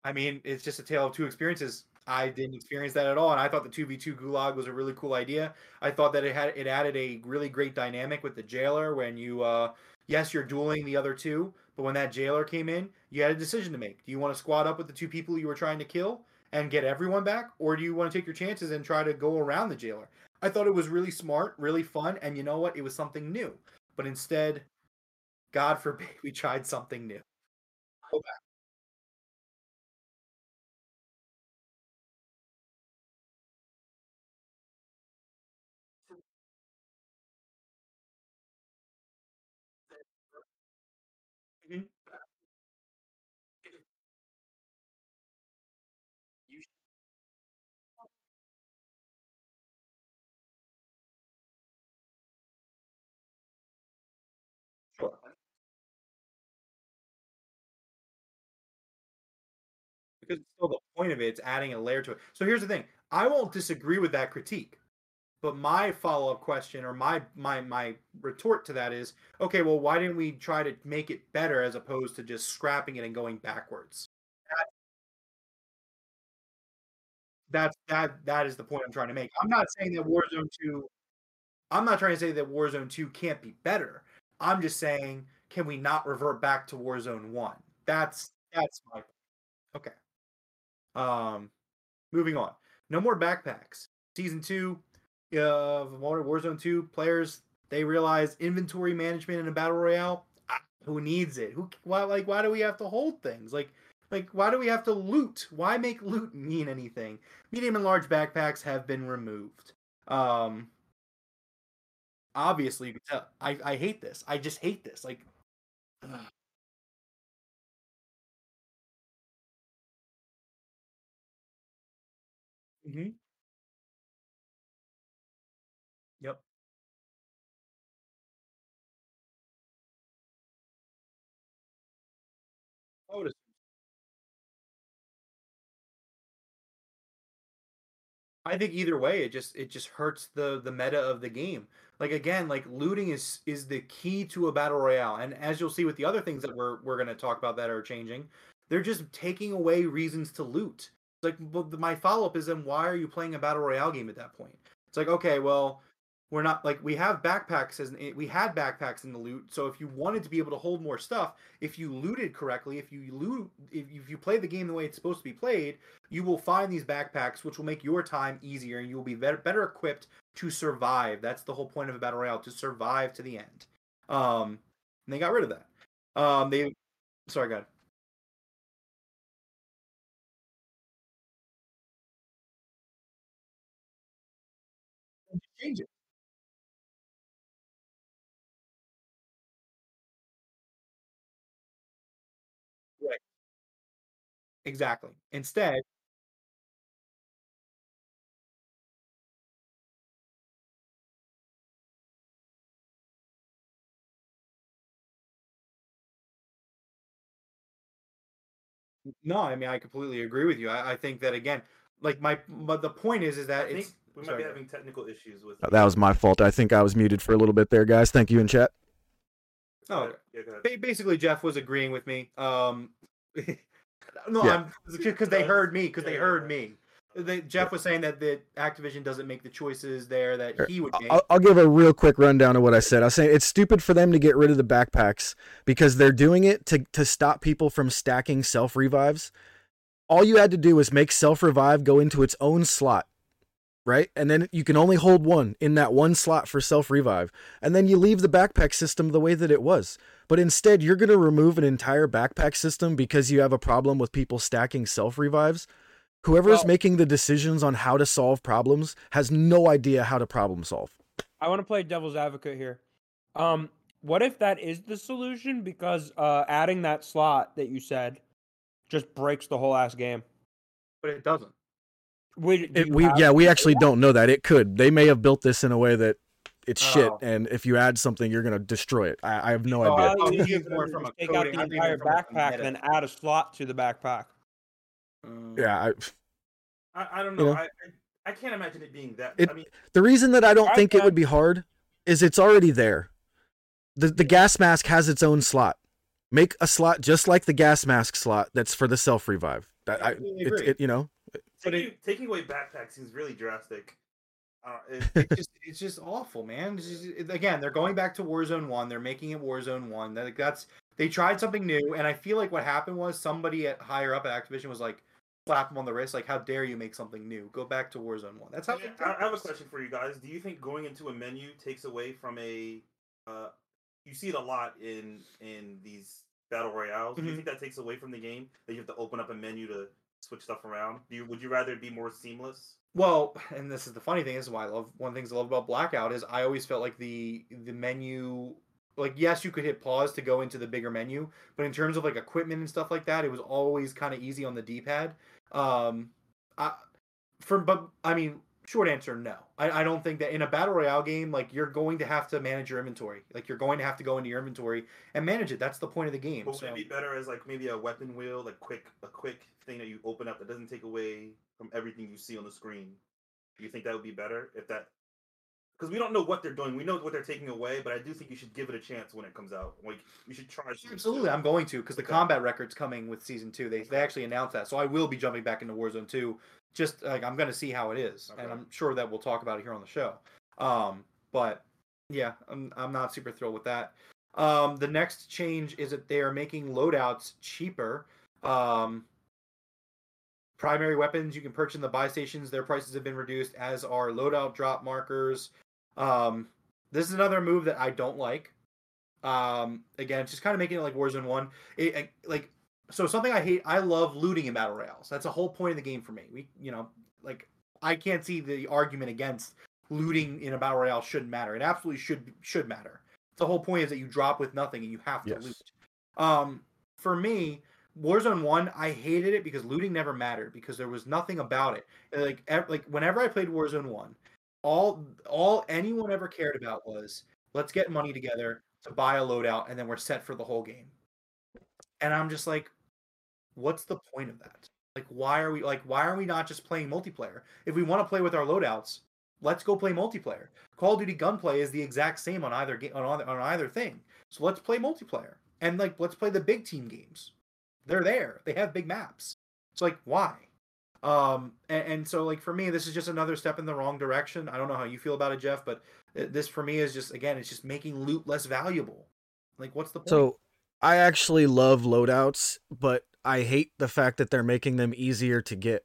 I mean, it's just a tale of two experiences. I didn't experience that at all, and I thought the two v two Gulag was a really cool idea. I thought that it had it added a really great dynamic with the jailer when you, uh, yes, you're dueling the other two, but when that jailer came in, you had a decision to make. Do you want to squad up with the two people you were trying to kill and get everyone back, or do you want to take your chances and try to go around the jailer? I thought it was really smart, really fun, and you know what? It was something new. But instead, God forbid, we tried something new. Go back. Because still the point of it, it's adding a layer to it. So here's the thing. I won't disagree with that critique. But my follow-up question or my my my retort to that is, okay, well, why didn't we try to make it better as opposed to just scrapping it and going backwards? That, that's that that is the point I'm trying to make. I'm not saying that Warzone 2 I'm not trying to say that Warzone 2 can't be better. I'm just saying, can we not revert back to Warzone 1? That's that's my point. okay. Um moving on. No more backpacks. Season 2 of Warzone 2 players they realize inventory management in a battle royale ah, who needs it? Who why like why do we have to hold things? Like like why do we have to loot? Why make loot mean anything? Medium and large backpacks have been removed. Um obviously you can tell I, I hate this. I just hate this. Like hmm Yep. I would I think either way, it just it just hurts the the meta of the game. Like again, like looting is is the key to a battle royale, and as you'll see with the other things that we're we're gonna talk about that are changing, they're just taking away reasons to loot. Like, but my follow up is then why are you playing a battle royale game at that point? It's like, okay, well, we're not like we have backpacks as we had backpacks in the loot so if you wanted to be able to hold more stuff if you looted correctly if you loot if, if you play the game the way it's supposed to be played you will find these backpacks which will make your time easier and you will be better, better equipped to survive. That's the whole point of a battle royale to survive to the end. Um and they got rid of that. Um they sorry god change it. Right. Exactly. Instead no, I mean, I completely agree with you. I I think that again, like, my but the point is is I that think it's we might sorry, be having technical issues with. That was my fault. I think I was muted for a little bit there, guys. Thank you in chat. Oh, yeah, ba- basically Jeff was agreeing with me. Um, no, Yeah. I'm because they heard me because Yeah, they heard yeah. me. They, Jeff was saying that the Activision doesn't make the choices there that he would make. I'll, I'll give a real quick rundown of what I said. I was saying it's stupid for them to get rid of the backpacks because they're doing it to, to stop people from stacking self revives. All you had to do was make self revive go into its own slot, right? And then you can only hold one in that one slot for self revive. And then you leave the backpack system the way that it was. But instead, you're going to remove an entire backpack system because you have a problem with people stacking self revives. Whoever's Well- making the decisions on how to solve problems has no idea how to problem solve. I want to play devil's advocate here. Um, what if that is the solution? Because uh, adding that slot that you said just breaks the whole ass game. but it doesn't. Would, It, we have- yeah, we actually don't know that. It could. They may have built this in a way that it's shit, Oh. and if you add something, you're gonna destroy it. I, I have no Oh, idea. I- Probably think more from a just take out the I entire it's from a backpack and then add a slot to the backpack. Mm. Yeah, I, I, I don't You know. know? I, I I can't imagine it being that. It- I mean, the reason that I don't I think it would be hard is it's already there. The the gas mask has its own slot. Make a slot just like the gas mask slot that's for the self revive. That I I, completely it's agree. it, you know, Taking, taking away backpack seems really drastic. Uh, it, it's just it's just awful, man. Just, it- again, they're going back to Warzone One. They're making it Warzone One. That that's they tried something new, and I feel like what happened was somebody at higher up at Activision was like, slap them on the wrist, like, "How dare you make something new? Go back to Warzone One." That's how. Yeah, I, I have a question for you guys. Do you think going into a menu takes away from a? Uh, you see it a lot in in these battle royales. Do you Mhm. think that takes away from the game that you have to open up a menu to switch stuff around? Do you would you rather it be more seamless? Well, and this is the funny thing. This is why I love one of the things I love about Blackout is I always felt like the the menu, like yes, you could hit pause to go into the bigger menu, but in terms of like equipment and stuff like that, it was always kind of easy on the D pad. Um, I for but I mean, short answer, no. I, I don't think that in a battle royale game, like you're going to have to manage your inventory. Like you're going to have to go into your inventory and manage it. That's the point of the game. But would So it be better as like maybe a weapon wheel, like quick a quick thing that you open up that doesn't take away from everything you see on the screen? Do you think that would be better if that? Because we don't know what they're doing. We know what they're taking away, but I do think you should give it a chance when it comes out. Like you should try. Absolutely. I'm going to because the Okay. combat record's coming with season two. They they actually announced that, so I will be jumping back into Warzone two. Just like I'm going to see how it is, and I'm sure that we'll talk about it here on the show. Um, but yeah, I'm I'm not super thrilled with that. Um, the next change is that they are making loadouts cheaper. Um, primary weapons you can purchase in the buy stations. Their prices have been reduced, as are loadout drop markers. Um, this is another move that I don't like. Um, again, just kind of making it like Warzone One. It, it- like so something I hate. I love looting in battle royales. That's a whole point of the game for me. We, you know, like I can't see the argument against looting in a battle royale shouldn't matter. It absolutely should should matter. The whole point is that you drop with nothing and you have to Yes. loot. Um, for me, Warzone One, I hated it because looting never mattered because there was nothing about it. Like like whenever I played Warzone One, all all anyone ever cared about was let's get money together to buy a loadout and then we're set for the whole game. And I'm just like, what's the point of that? Like why are we like why are we not just playing multiplayer? If we want to play with our loadouts, let's go play multiplayer. Call of Duty gunplay is the exact same on either game on on either thing. So let's play multiplayer. And like let's play the big team games. They're there. They have big maps. It's like why? Um and, and so like for me this is just another step in the wrong direction. I don't know how you feel about it Jeff, but uh, this for me is just again it's just making loot less valuable. Like what's the point? So I actually love loadouts, but I hate the fact that they're making them easier to get.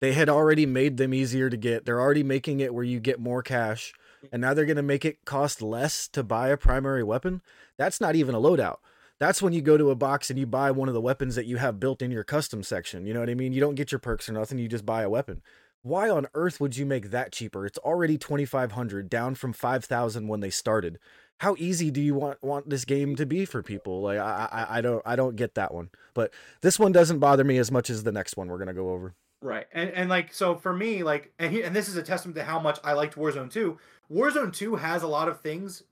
They had already made them easier to get. They're already making it where you get more cash, and now they're going to make it cost less to buy a primary weapon. That's not even a loadout. That's when you go to a box and you buy one of the weapons that you have built in your custom section. You know what I mean? You don't get your perks or nothing, you just buy a weapon. Why on earth would you make that cheaper? It's already 2500 down from 5000 when they started. How easy do you want want this game to be for people? Like I I, I don't I don't get that one. But this one doesn't bother me as much as the next one we're gonna go over. Right. And and like so for me, like and he, and this is a testament to how much I liked Warzone 2. Warzone 2 has a lot of things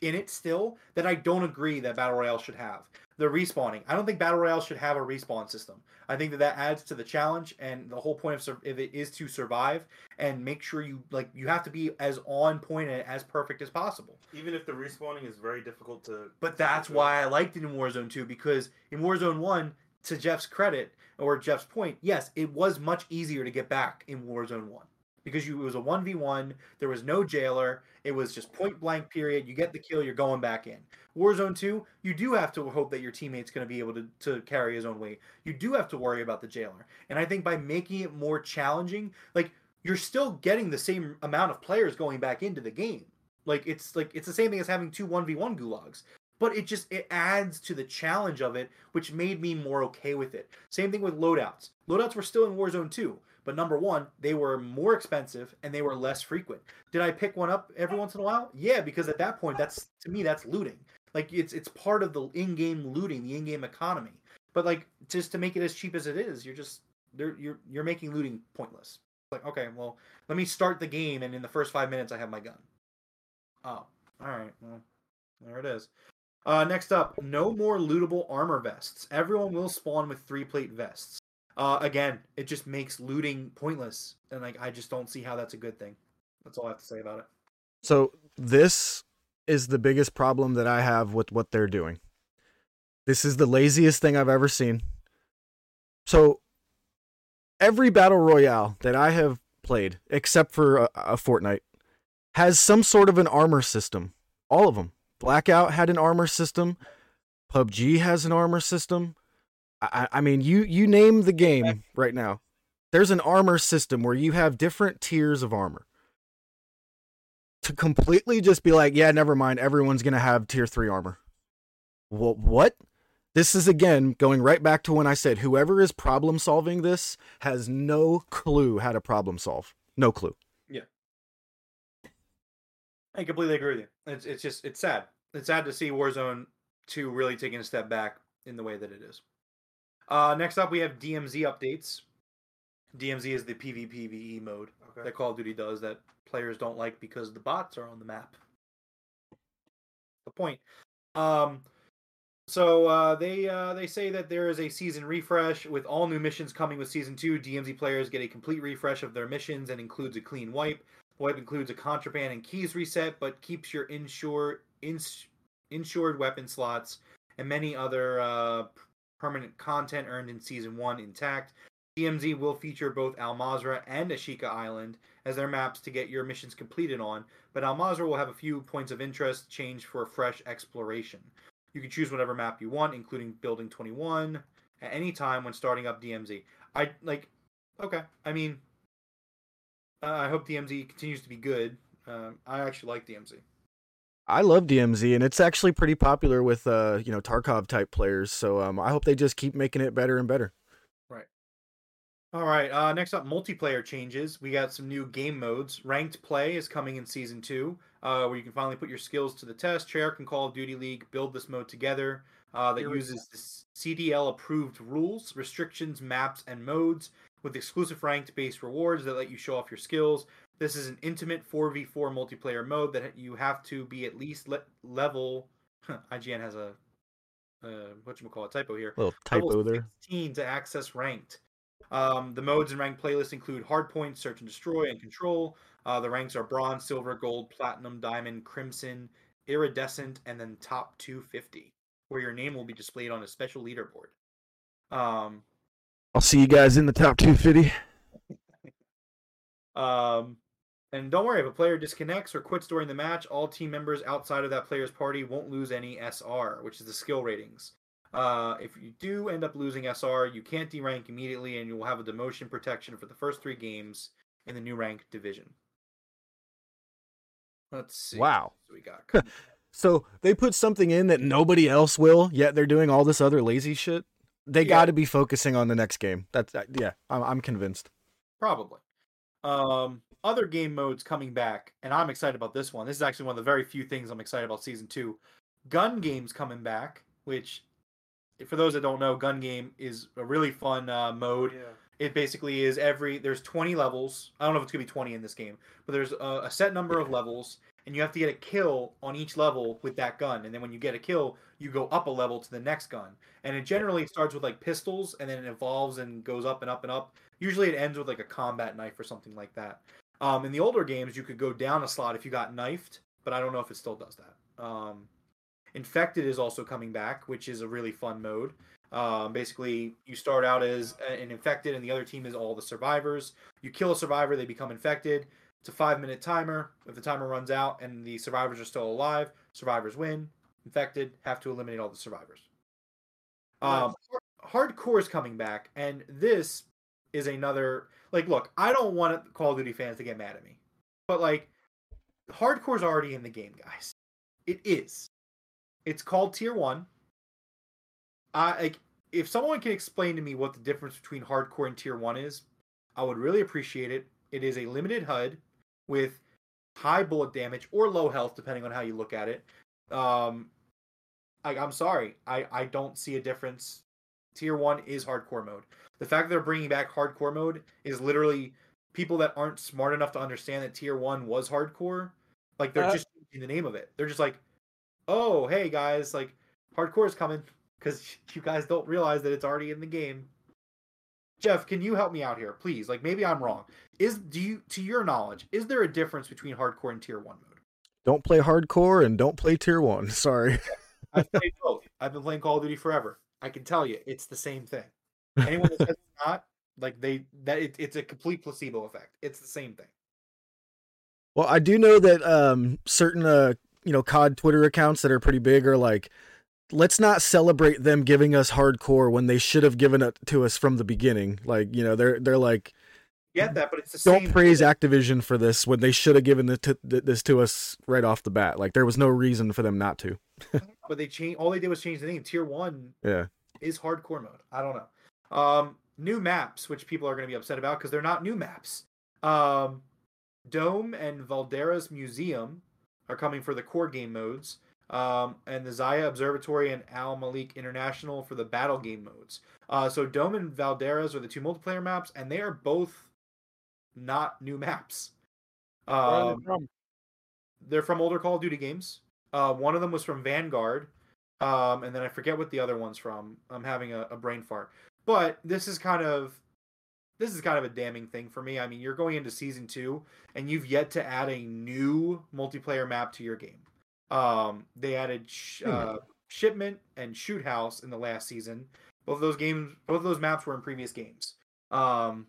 in it still that I don't agree that Battle Royale should have. The respawning. I don't think Battle Royale should have a respawn system. I think that that adds to the challenge and the whole point of sur- if it is to survive and make sure you like you have to be as on point and as perfect as possible. Even if the respawning is very difficult to. But that's why I liked it in Warzone 2 because in Warzone 1, to Jeff's credit or Jeff's point, yes, it was much easier to get back in Warzone 1 because you it was a 1v1, there was no jailer, it was just point blank period, you get the kill, you're going back in. Warzone 2, you do have to hope that your teammate's going to be able to, to carry his own weight. You do have to worry about the jailer. And I think by making it more challenging, like you're still getting the same amount of players going back into the game. Like it's like it's the same thing as having two 1v1 gulags but it just it adds to the challenge of it which made me more okay with it same thing with loadouts loadouts were still in warzone 2 but number one they were more expensive and they were less frequent. Did i pick one up every once in a while? Yeah because at that point that's to me that's looting. Like it's it's part of the in-game looting the in-game economy. But like just to make it as cheap as it is you're just you're you're, making looting pointless. Like okay well let me start the game and in the first five minutes i have my gun. Oh all right well there it is. Uh, next up, no more lootable armor vests. Everyone will spawn with three plate vests. Uh, again, it just makes looting pointless, and like I just don't see how that's a good thing. That's all I have to say about it. So this is the biggest problem that I have with what they're doing. This is the laziest thing I've ever seen. So every battle royale that I have played, except for a, a Fortnite, has some sort of an armor system. All of them. Blackout had an armor system. PUBG has an armor system. I, I mean, you you name the game right now. There's an armor system where you have different tiers of armor. To completely just be like, yeah, never mind, everyone's gonna have tier three armor. Well, what? This is again going right back to when I said whoever is problem solving this has no clue how to problem solve. No clue. Yeah. I completely agree with you. It's it's just it's sad. It's sad to see Warzone 2 really taking a step back in the way that it is. Uh, next up, we have DMZ updates. DMZ is the PvPvE mode Okay. that Call of Duty does that players don't like because the bots are on the map. The point. Um, so uh, they uh, they say that there is a season refresh with all new missions coming with season two. DMZ players get a complete refresh of their missions and includes a clean wipe. The wipe includes a contraband and keys reset, but keeps your insured ins- insured weapon slots and many other uh, permanent content earned in season one intact. DMZ will feature both Al Mazrah and Ashika Island as their maps to get your missions completed on, but Al Mazrah will have a few points of interest changed for fresh exploration. You can choose whatever map you want, including Building 21, at any time when starting up DMZ. I like, okay. I mean, uh, I hope DMZ continues to be good. Um, I actually like DMZ. I love DMZ and it's actually pretty popular with uh, you know, Tarkov type players. So um I hope they just keep making it better and better. Right. All right. Uh, next up, multiplayer changes. We got some new game modes. Ranked play is coming in season two, uh, where you can finally put your skills to the test. Treyarch and Call of Duty League build this mode together. Uh, that uses the CDL approved rules, restrictions, maps, and modes with exclusive ranked based rewards that let you show off your skills. This is an intimate 4v4 multiplayer mode that you have to be at least le- level. IGN has a uh, what you call it typo here. Little level typo there. 16 to access ranked. Um, the modes and ranked playlists include hardpoint, search and destroy, and control. Uh, the ranks are bronze, silver, gold, platinum, diamond, crimson, iridescent, and then top 250, where your name will be displayed on a special leaderboard. Um, I'll see you guys in the top 250. Um, and don't worry, if a player disconnects or quits during the match, all team members outside of that player's party won't lose any SR, which is the skill ratings. Uh, if you do end up losing SR, you can't derank immediately, and you will have a demotion protection for the first three games in the new rank division. Let's see. Wow. we got. So they put something in that nobody else will, yet they're doing all this other lazy shit. They Yeah. got to be focusing on the next game. That's uh, yeah. I'm, I'm convinced. Probably. Um, other game modes coming back, and I'm excited about this one. This is actually one of the very few things I'm excited about season two. Gun games coming back, which, for those that don't know, gun game is a really fun uh, mode. It basically is every there's 20 levels. I don't know if it's gonna be 20 in this game, but there's a, a set number of levels, and you have to get a kill on each level with that gun. And then when you get a kill, you go up a level to the next gun. And it generally starts with like pistols, and then it evolves and goes up and up and up. Usually, it ends with like a combat knife or something like that. Um, in the older games, you could go down a slot if you got knifed, but I don't know if it still does that. Um, Infected is also coming back, which is a really fun mode. Um, basically, you start out as an infected, and the other team is all the survivors. You kill a survivor, they become infected. It's a five minute timer. If the timer runs out and the survivors are still alive, survivors win. Infected have to eliminate all the survivors. Um, hardcore is coming back, and this is another like. Look, I don't want Call of Duty fans to get mad at me, but like, hardcore's already in the game, guys. It is. It's called Tier One. I like if someone can explain to me what the difference between hardcore and tier one is, I would really appreciate it. It is a limited HUD with high bullet damage or low health, depending on how you look at it. Um, I, I'm sorry, I I don't see a difference. Tier one is hardcore mode. The fact that they're bringing back hardcore mode is literally people that aren't smart enough to understand that tier one was hardcore. Like they're Uh, just in the name of it. They're just like, oh hey guys, like hardcore is coming because you guys don't realize that it's already in the game. Jeff, can you help me out here, please? Like maybe I'm wrong. Is do you to your knowledge, is there a difference between hardcore and tier one mode? Don't play hardcore and don't play tier one. Sorry. I've played both. I've been playing Call of Duty forever. I can tell you, it's the same thing. Anyone that says it's not, like they that it, it's a complete placebo effect. It's the same thing. Well, I do know that um, certain uh, you know COD Twitter accounts that are pretty big are like, let's not celebrate them giving us hardcore when they should have given it to us from the beginning. Like you know they're they're like, Get that, but it's the same. don't praise Activision for this when they should have given it to, th- this to us right off the bat. Like there was no reason for them not to. But they change. All they did was change the name. Tier one Yeah. is hardcore mode. I don't know. Um, new maps, which people are going to be upset about because they're not new maps. Um, Dome and Valderas Museum are coming for the core game modes, um, and the Zaya Observatory and Al Malik International for the battle game modes. Uh, so Dome and Valdera's are the two multiplayer maps, and they are both not new maps. They Um, from? they're from older Call of Duty games. Uh, one of them was from Vanguard, um, and then I forget what the other one's from. I'm having a, a brain fart. But this is kind of this is kind of a damning thing for me. I mean, you're going into season two, and you've yet to add a new multiplayer map to your game. Um, they added sh- Hmm. uh, Shipment and Shoot House in the last season. Both of those games, both of those maps were in previous games. Um,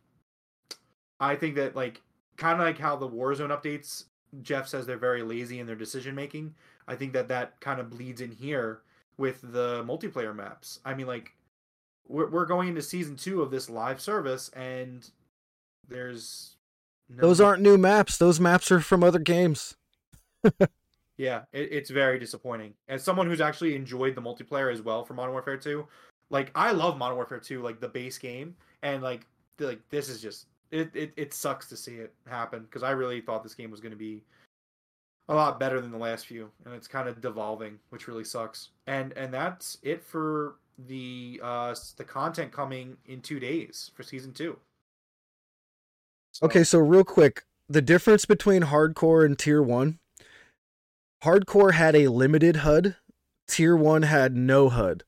I think that like kind of like how the Warzone updates Jeff says they're very lazy in their decision making. I think that that kind of bleeds in here with the multiplayer maps. I mean, like we're we're going into season two of this live service, and there's no, Those aren't new maps. Those maps are from other games. Yeah, it, it's very disappointing. As someone who's actually enjoyed the multiplayer as well for Modern Warfare 2, like I love Modern Warfare 2, like the base game, and like the, like this is just it, it it sucks to see it happen because I really thought this game was going to be a lot better than the last few, and it's kind of devolving, which really sucks. And and that's it for the uh the content coming in two days for season two. So- Okay, so real quick, the difference between hardcore and tier one. Hardcore had a limited HUD. Tier one had no HUD.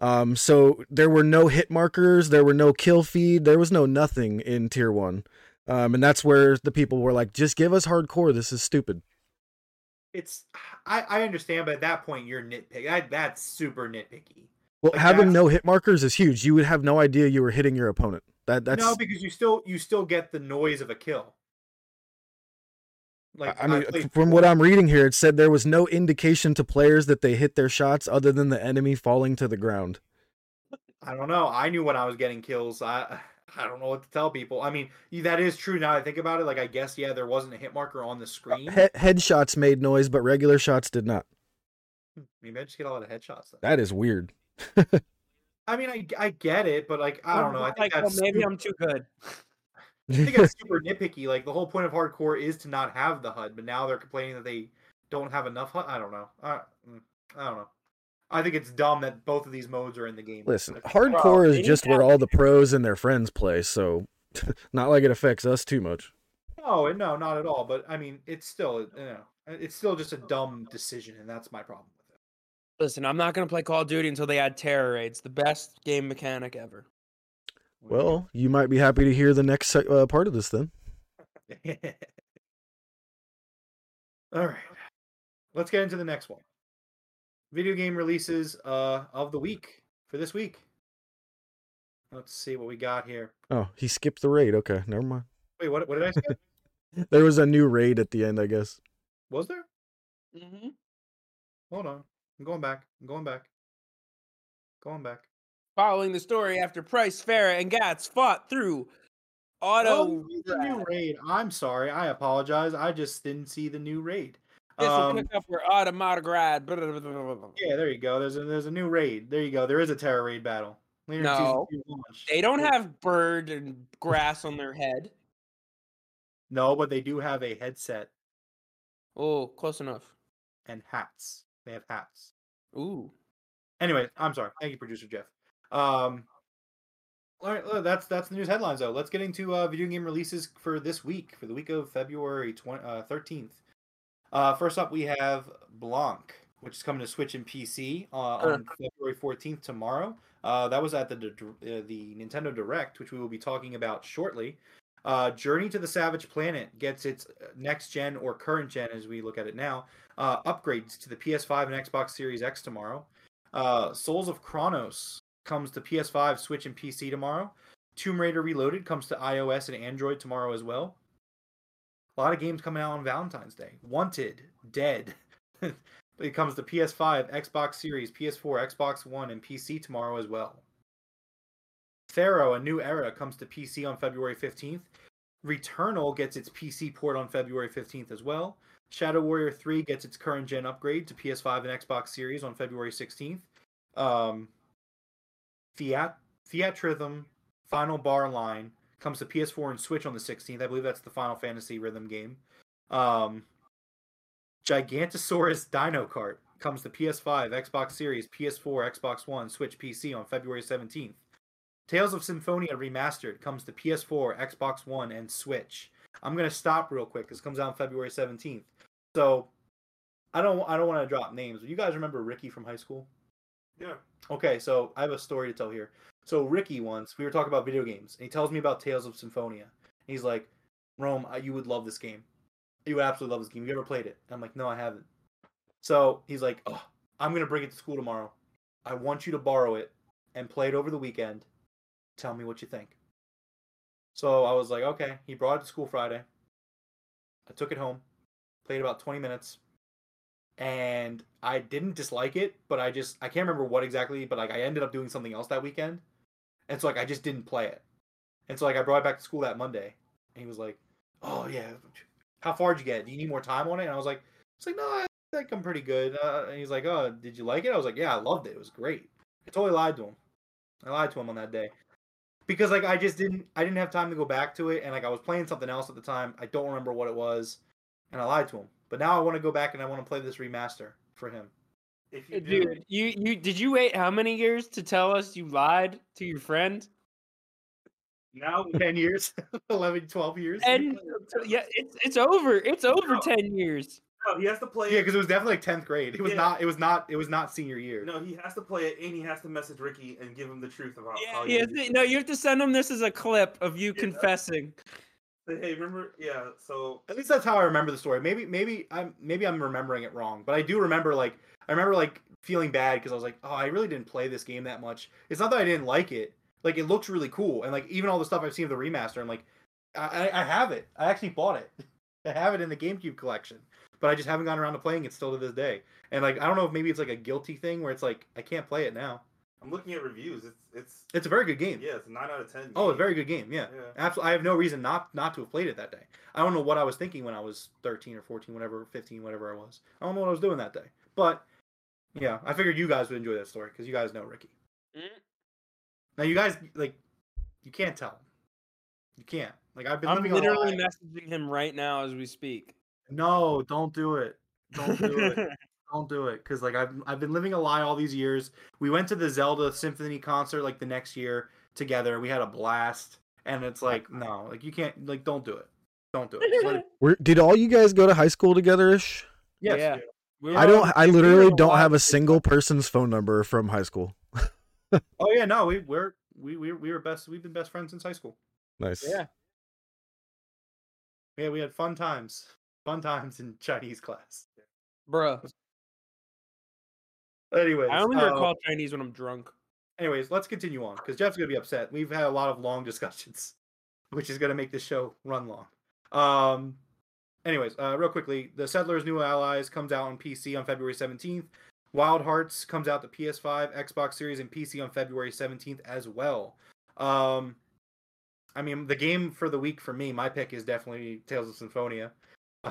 Um, so there were no hit markers, there were no kill feed, there was no nothing in tier one. Um, and that's where the people were like, just give us hardcore. This is stupid. it's I I understand, but at that point you're nitpicky. That, that's super nitpicky. Well, Like, having no hit markers is huge. You would have no idea you were hitting your opponent. That that's no, because you still you still get the noise of a kill. Like I mean, played from what I'm reading here, it said there was no indication to players that they hit their shots other than the enemy falling to the ground. I don't know. I knew when I was getting kills. I I don't know what to tell people. I mean, that is true now. I think about it. Like I guess yeah, there wasn't a hit marker on the uh, screen. He- headshots made noise, but regular shots did not. Hmm, maybe I just get a lot of headshots. Then. That is weird. I mean, I I get it, but like I don't know. I think Like, well, maybe I'm too good. I think it's super nitpicky. Like the whole point of hardcore is to not have the HUD, but now they're complaining that they don't have enough HUD. I don't know. I, mm, I don't know. I think it's dumb that both of these modes are in the game. Listen, Like, hardcore they is just where all the pros and their friends play, so not like it affects us too much. No, no, not at all. But I mean, it's still, you know, it's still just a dumb decision, and that's my problem with Listen, I'm not gonna play Call of Duty until they add Tera Raids. The best game mechanic ever. It. Well, you might be happy to hear the next uh, part of this then. all right, let's get into the next one. Video game releases uh, of the week for this week. Let's see what we got here. Oh, he skipped the raid. Okay, never mind. Wait, what? What did I say? There was a new raid at the end, I guess. Was there? Mm-hmm. Hold on. I'm going back. I'm going back. Going back. Following the story after Price, Farah, and Gaz fought through auto. Oh, the new raid. I'm sorry. I apologize. I just didn't see the new raid. This will Um, pick up where Automatograd. yeah, there you go. There's a there's a new raid. There you go. There is a Tera Raid battle. Later No. They don't have bird and grass on their head. No, but they do have a headset Oh, close enough. and hats. They have hats. Ooh. Anyway, I'm sorry. Thank you, producer Jeff. Um, all right, that's that's the news headlines though. Let's get into uh, video game releases for this week, for the week of February 20, uh, 13th. Uh, first up, we have Blanc, which is coming to Switch and PC uh, on February 14th tomorrow. Uh, that was at the uh, the Nintendo Direct, which we will be talking about shortly. Uh, Journey to the Savage Planet gets its uh, next gen or current gen, as we look at it now, uh, upgrades to the PS5 and Xbox Series X tomorrow. Uh, Souls of Chronos comes to PS5, Switch, and PC tomorrow. Tomb Raider Reloaded comes to iOS and Android tomorrow as well. A lot of games coming out on Valentine's Day. Wanted, Dead. it comes to PS5, Xbox Series, PS4, Xbox One, and PC tomorrow as well. Pharaoh, A New Era comes to PC on February 15th. Returnal gets its PC port on February 15th as well. Shadow Warrior 3 gets its current gen upgrade to PS5 and Xbox Series on February 16th. Um, Fiat Theatrhythm Final Bar Line comes to PS4 and Switch on the 16th. I believe that's the Final Fantasy rhythm game. Um, Gigantosaurus Dino Kart comes to PS5, Xbox Series, PS4, Xbox One, Switch, PC on February 17th. Tales of Symphonia Remastered comes to PS4, Xbox One, and Switch. I'm gonna stop real quick because it comes out on February 17th. So I don't I don't want to drop names. You guys remember Ricky from high school? Yeah. Okay, so I have a story to tell here. So Ricky once we were talking about video games, and he tells me about Tales of Symphonia. He's like, "Rome, you would love this game. You would absolutely love this game. You ever played it?" I'm like, "No, I haven't." So he's like, "Oh, I'm gonna bring it to school tomorrow. I want you to borrow it and play it over the weekend. Tell me what you think." So I was like, "Okay." He brought it to school Friday. I took it home, played about 20 minutes, and I didn't dislike it, but I just I can't remember what exactly, but like I ended up doing something else that weekend, and so like I just didn't play it, and so like I brought it back to school that Monday, and he was like, "Oh yeah, how far did you get? Do you need more time on it?" And I was like, "It's like no, I think I'm pretty good." Uh, and he's like, "Oh, did you like it?" I was like, "Yeah, I loved it. It was great." I totally lied to him. I lied to him on that day because like I just didn't I didn't have time to go back to it, and like I was playing something else at the time. I don't remember what it was, and I lied to him. But now I want to go back and I want to play this remaster for him. If you do, Dude, you you did you wait how many years to tell us you lied to your friend? now 10 years 11 12 years And yeah, it's it's over. It's over No. ten years. no, he has to play. yeah it. because it was definitely like 10th grade it was Yeah. not it was not it was not senior year No, he has to play it, and he has to message Ricky and give him the truth about Yeah, how yeah, he th- no, you have to send him this as a clip of you Yeah. confessing. Hey, remember? Yeah. So at least that's how i remember the story. Maybe maybe i'm maybe i'm remembering it wrong but i do remember like i remember like feeling bad because i was like oh i really didn't play this game that much. It's not that i didn't like it. Like it looks really cool and like even all the stuff i've seen of the remaster i'm like i I have it. I actually bought it. I have it in the gamecube collection but i just haven't gotten around to playing it still to this day. And like i don't know if maybe it's like a guilty thing where it's like i can't play it now I'm looking at reviews. It's it's it's a very good game yeah, it's a nine out of ten. Oh, a very good game. Yeah, Yeah. absolutely. I have no reason not not to have played it that day. I don't know what I was thinking when I was thirteen or fourteen, whatever, fifteen, whatever I was. I don't know what I was doing that day. But yeah, I figured you guys would enjoy that story because you guys know Ricky. Mm. Now you guys like, you can't tell. You can't. Like I've been I'm literally messaging him right now as we speak. No, don't do it. Don't do it. don't do it because like I've I've been living a lie all these years. We went to the Zelda Symphony concert like the next year together. We had a blast, and it's like no, like you can't like don't do it. Don't do it. Just let Where did all you guys go to high school together ish? yes. Yeah. We were I don't. the I literally year don't have a single person's phone number from high school. Oh yeah, no, we we're we we we were best. We've been best friends since high school. Nice. Yeah. Yeah, we had fun times. Fun times in Chinese class. Bruh. Anyways, I only uh, recall Chinese when I'm drunk. anyways, let's continue on because Jeff's gonna be upset. We've had a lot of long discussions, which is gonna make this show run long. Um, anyways, uh, real quickly, the Settlers' New Allies comes out on PC on February seventeenth. Wild Hearts comes out to PS5, Xbox Series, and PC on February seventeenth as well. Um, I mean, the game for the week for me, my pick is definitely Tales of Symphonia.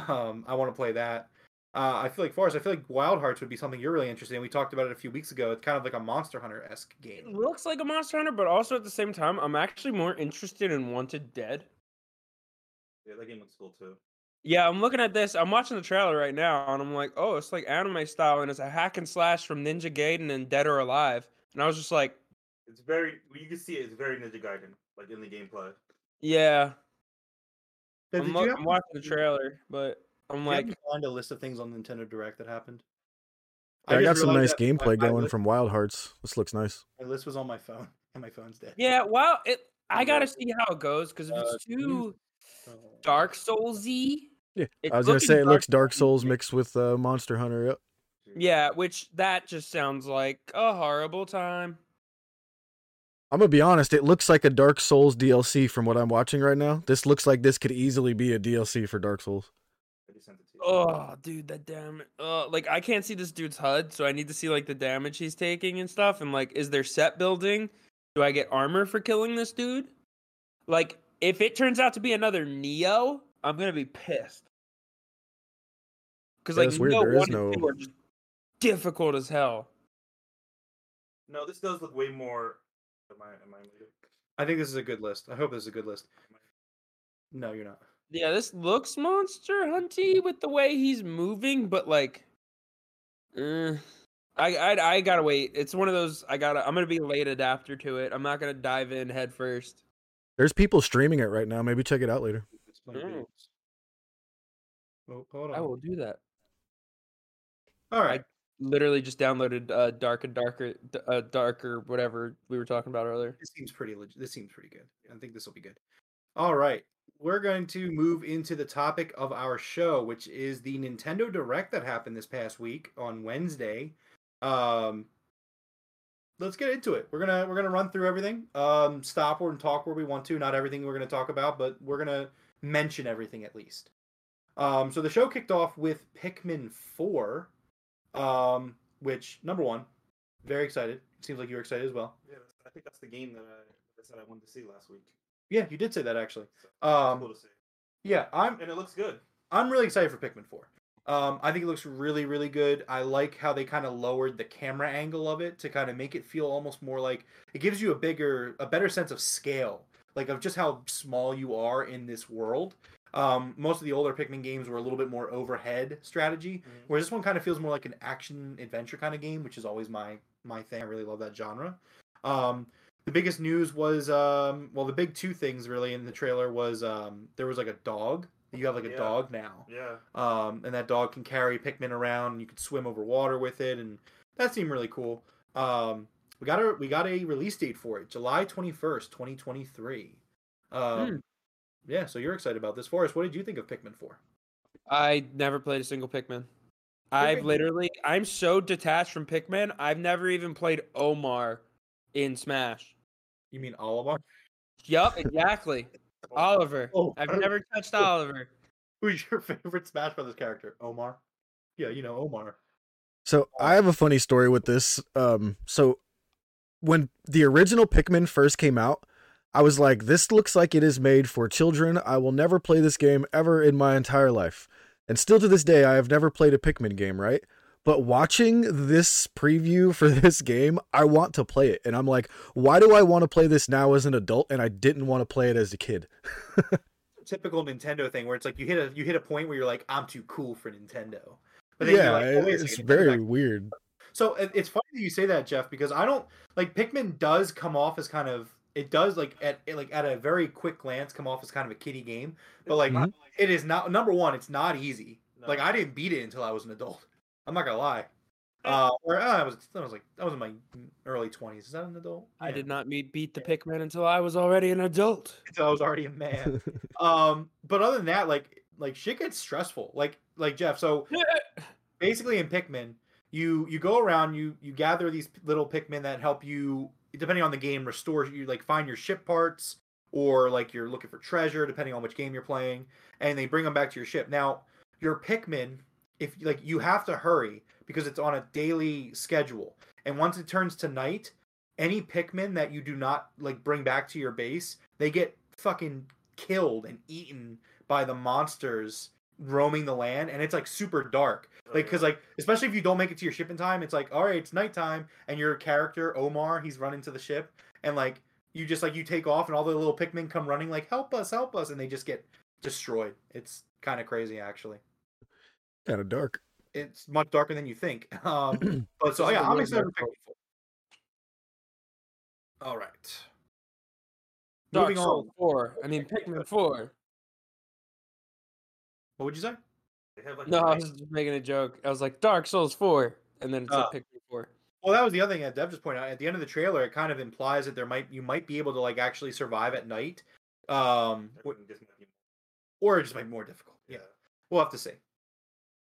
Um, I want to play that. Uh, I feel like Forrest, I feel like Wild Hearts would be something you're really interested in. We talked about it a few weeks ago. It's kind of like a Monster Hunter esque It game. looks like a Monster Hunter, but also at the same time, I'm actually more interested in Wanted Dead. Yeah, that game looks cool too. Yeah, I'm looking at this. I'm watching the trailer right now, and I'm like, oh, it's like anime style, and it's a hack and slash from Ninja Gaiden and Dead or Alive. And I was just like, It's very you can see it, it's very Ninja Gaiden, like in the gameplay. yeah. Did I'm, you lo- happen I'm watching the trailer, but I'm did you like, happen find a list of things on Nintendo Direct that happened. I, just got some nice realized my- gameplay my going list- from Wild Hearts. This looks nice. My list was on my phone, and my phone's dead. yeah, well, it. I gotta see how it goes because if Uh, it's too Oh. Dark Soulsy, Yeah. it's I was gonna say it looks Dark Souls mixed with uh, Monster Hunter. Yep. Yeah, which that just sounds like a horrible time. I'm gonna be honest. It looks like a Dark Souls DLC from what I'm watching right now. This looks like this could easily be a DLC for Dark Souls. I just sent it to you. Oh, dude, that damn. Uh, like I can't see this dude's HUD, so I need to see like the damage he's taking and stuff. And like, is there set building? Do I get armor for killing this dude? Like, if it turns out to be another Nioh, I'm gonna be pissed. Because Yeah, like it's weird, Nioh there is one and two no- are just difficult as hell. No, this does look way more. Am I? Am I? I think this is a good list. I hope this is a good list. No, you're not. Yeah, this looks monster hunty with the way he's moving, but like, uh, I, I I gotta wait. It's one of those I gotta. I'm gonna be a late adapter to it. I'm not gonna dive in head first. There's people streaming it right now. Maybe check it out later. It's Mm. Oh, hold on. I will do that. All right. Literally just downloaded uh, Dark and Darker, d- uh, Darker, whatever we were talking about earlier. This seems pretty legit. This seems pretty good. I think this will be good. All right. We're going to move into the topic of our show, which is the Nintendo Direct that happened this past week on Wednesday. Um, let's get into it. We're gonna we're gonna run through everything. Um, stop and talk where we want to. Not everything we're gonna talk about, but we're gonna mention everything at least. Um, so the show kicked off with Pikmin Four, um, which number one, very excited. Seems like you're excited as well. Yeah, I think that's the game that I, that I said I wanted to see last week. Yeah, you did say that actually. Um, cool to see. Yeah, I'm and it looks good. I'm really excited for Pikmin 4. Um, I think it looks really, really good. I like how they kind of lowered the camera angle of it to kind of make it feel almost more like it gives you a bigger, a better sense of scale, like of just how small you are in this world. Um, most of the older Pikmin games were a little bit more overhead strategy, Mhm. whereas this one kind of feels more like an action adventure kind of game, which is always my my thing. I really love that genre. Um, the biggest news was um, well, the big two things really in the trailer was um, there was like a dog. You have like a Yeah. dog now Yeah. um, and that dog can carry Pikmin around, and you can swim over water with it, and that seemed really cool. Um, we got a we got a release date for it, July twenty first, twenty twenty three. Um, Hmm. Yeah, so you're excited about this, Forrest. What did you think of Pikmin Four? I never played a single Pikmin. I've literally, I'm so detached from Pikmin. I've never even played Omar in Smash. You mean Oliver? Yup, exactly. Oliver. Oh, I've oh, never touched Oliver. Who's your favorite Smash Brothers character? Omar. Yeah, you know Omar. So I have a funny story with this. Um, so when the original Pikmin first came out, I was like, "This looks like it is made for children. I will never play this game ever in my entire life." And still to this day, I have never played a Pikmin game. Right? But watching this preview for this game, I want to play it. And I'm like, why do I want to play this now as an adult and I didn't want to play it as a kid? Typical Nintendo thing where it's like you hit a you hit a point where you're like, I'm too cool for Nintendo. But then you're yeah, like, oh, it's very back. weird. So it's funny that you say that, Jeff, because I don't like Pikmin does come off as kind of it does like at like at a very quick glance come off as kind of a kiddie game, but like Mhm. it is not number one. It's not easy. No. Like I didn't beat it until I was an adult. I'm not gonna lie. Uh, or uh, I was I was like I was in my early 20s. Is that an adult? I Yeah. did not meet beat the Pikmin until I was already an adult. until I was already a man. um, but other than that, like like shit gets stressful. Like like Jeff. So basically in Pikmin, you you go around, you you gather these little Pikmin that help you, depending on the game, restore you like find your ship parts or like you're looking for treasure, depending on which game you're playing, and they bring them back to your ship. Now your Pikmin, if like you have to hurry because it's on a daily schedule, and once it turns to night, any Pikmin that you do not like bring back to your base, they get fucking killed and eaten by the monsters roaming the land, and it's like super dark. Like because like especially if you don't make it to your ship in time it's like all right it's nighttime and your character omar he's running to the ship and like you just like you take off and all the little pikmin come running like help us help us and they just get destroyed. It's kind of crazy actually kind of dark. it's much darker than you think um but so This is yeah i'm excited for 4. all right Dark moving Souls on 4. I mean Pikmin 4. what would you say They have, like, No, I nine- was just making a joke. I was like Dark Souls 4, and then it said Ah. Pikmin 4. Well, that was the other thing that Dev just pointed out. At the end of the trailer, it kind of implies that there might you might be able to like actually survive at night, um, wh- everything just might be- or it just might be more difficult. Yeah, we'll have to see.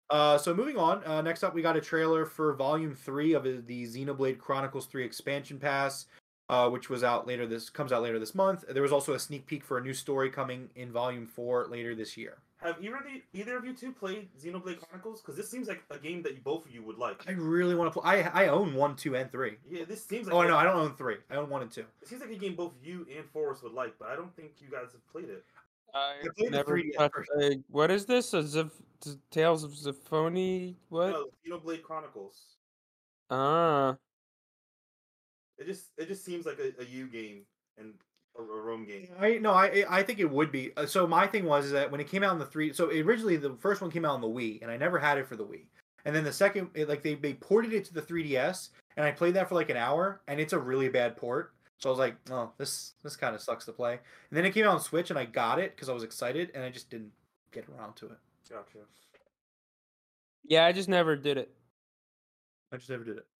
Uh, so moving on. Uh, next up, we got a trailer for Volume Three of the Xenoblade Chronicles Three expansion pass, uh, which was out later this comes out later this month. There was also a sneak peek for a new story coming in Volume Four later this year. Have either of, you, either of you two played Xenoblade Chronicles? Because this seems like a game that both of you would like. I really want to play. I I own one, two, and three. Yeah, this seems like Oh no, I don't own three. I own one and two. It seems like a game both you and Forrest would like, but I don't think you guys have played it. I played the never 3D touched first. a- What is this? A Ziph- Z- Tales of Zipphony? What? No, Xenoblade Chronicles. Ah. It just it just seems like a, a game and a, a Rome game. I no, I I think it would be. Uh, So my thing was is that when it came out in the three, so originally the first one came out on the Wii, and I never had it for the Wii. And then the second, it, like they they ported it to the 3DS, and I played that for like an hour, and it's a really bad port. So I was like, oh, this this kind of sucks to play. And then it came out on Switch, and I got it because I was excited, and I just didn't get around to it. Gotcha. Yeah, I just never did it. I just never did it.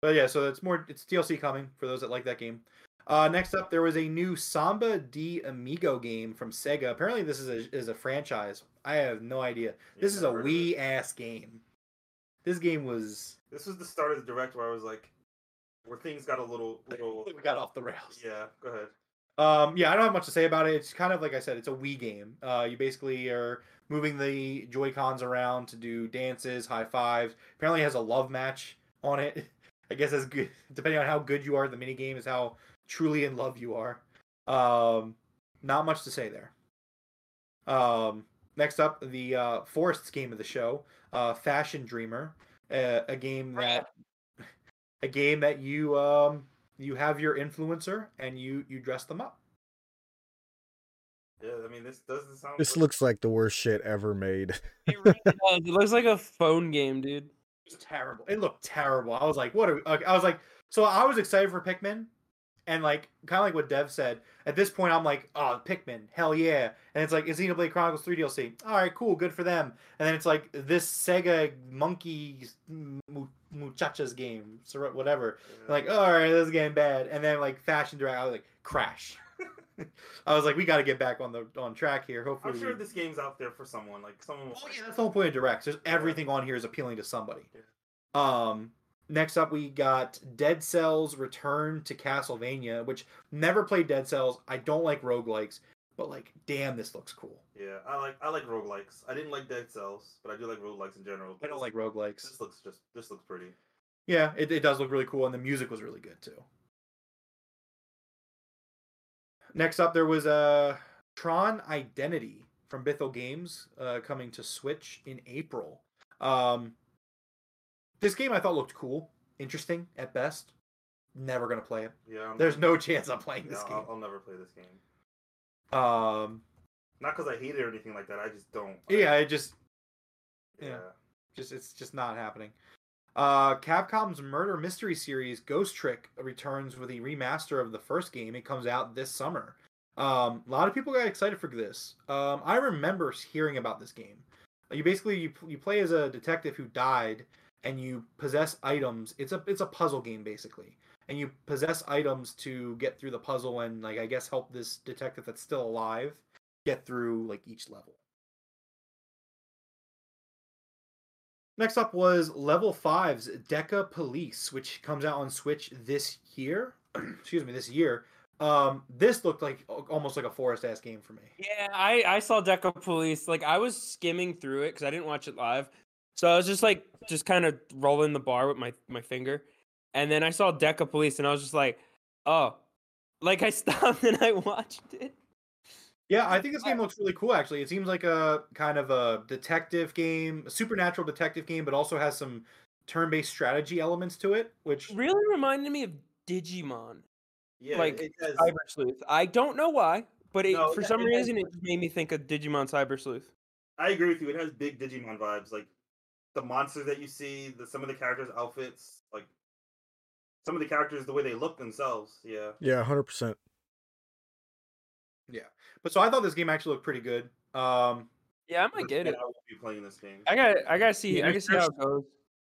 But yeah, so it's more it's DLC coming for those that like that game. Uh, next up, there was a new Samba de Amigo game from Sega. Apparently, this is a is a franchise. I have no idea. This is a I've heard of it. Wii ass game. This game was This was the start of the direct where I was like, where things got a little little. we got off the rails. Yeah, go ahead. Um, yeah, I don't have much to say about it. It's kind of like I said, it's a Wii game. Uh, you basically are moving the Joy Cons around to do dances, high fives. Apparently, it has a love match on it. I guess as good, depending on how good you are the mini game, is how truly in love you are. Um, not much to say there. Um, next up, the uh, Forests game of the show, uh, Fashion Dreamer, uh, a game that a game that you um you have your influencer and you you dress them up. Yeah, I mean this doesn't sound. This good. looks like the worst shit ever made. It really does. It looks like a phone game, dude. It was terrible. It looked terrible. I was like, what? Are we, I was like, so I was excited for Pikmin, and like kind of like what Dev said. At this point, I'm like, oh, Pikmin, hell yeah! And it's like, is Xenoblade Chronicles 3 DLC? All right, cool, good for them. And then it's like this Sega monkey muchachas game, whatever. Yeah. Like, all right, this is getting bad. And then like Fashion Direct, I was like, crash. I was like, we got to get back on the on track here. Hopefully, I'm sure we- this game's out there for someone. Like someone. Will Oh yeah, that's the whole point of directs. There's everything on here is appealing to somebody. Yeah. Um, next up we got Dead Cells Return to Castlevania, which never played Dead Cells. I don't like roguelikes, but like, damn, this looks cool. Yeah, I like I like roguelikes. I didn't like Dead Cells, but I do like roguelikes in general. I don't like roguelikes. This looks just this looks pretty. Yeah, it, it does look really cool, and the music was really good too. Next up, there was a Tron Identity from Bithell Games uh, coming to Switch in April. Um, this game I thought looked cool, interesting at best. Never gonna play it. Yeah. I'm, There's no chance I'm playing this I'll, game. I'll never play this game. Um, Not because I hate it or anything like that. I just don't. yeah, it just Yeah. yeah. just it's just not happening. Uh, Capcom's murder mystery series Ghost Trick returns with a remaster of the first game. It comes out this summer. Um, a lot of people got excited for this. Um, I remember hearing about this game. You basically you, you play as a detective who died, and you possess items. It's a it's a puzzle game basically, and you possess items to get through the puzzle and like I guess help this detective that's still alive get through like each level. Next up was Level 5's Decapolice, which comes out on Switch this year. Excuse me, this year. Um, this looked like almost like a forest ass game for me. Yeah, I I saw Decapolice. Like I was skimming through it because I didn't watch it live, so I was just like just kind of rolling the bar with my my finger, and then I saw Decapolice, and I was just like, oh, like I stopped and I watched it. Yeah, I think this game looks really cool. Actually, it seems like a kind of a detective game, a supernatural detective game, but also has some turn-based strategy elements to it. Which Really reminded me of Digimon, Yeah. like it has, Cyber Sleuth. I don't know why, but it, No, for yeah, some it has- reason it made me think of Digimon Cyber Sleuth. I agree with you. It has big Digimon vibes. Like the monsters that you see, the some of the characters' outfits, like some of the characters, the way they look themselves. Yeah. Yeah, hundred percent. Yeah, but so I thought this game actually looked pretty good. Um, Yeah, I might get it. I will be playing this game. I got I gotta see Yeah, I gotta see how it goes.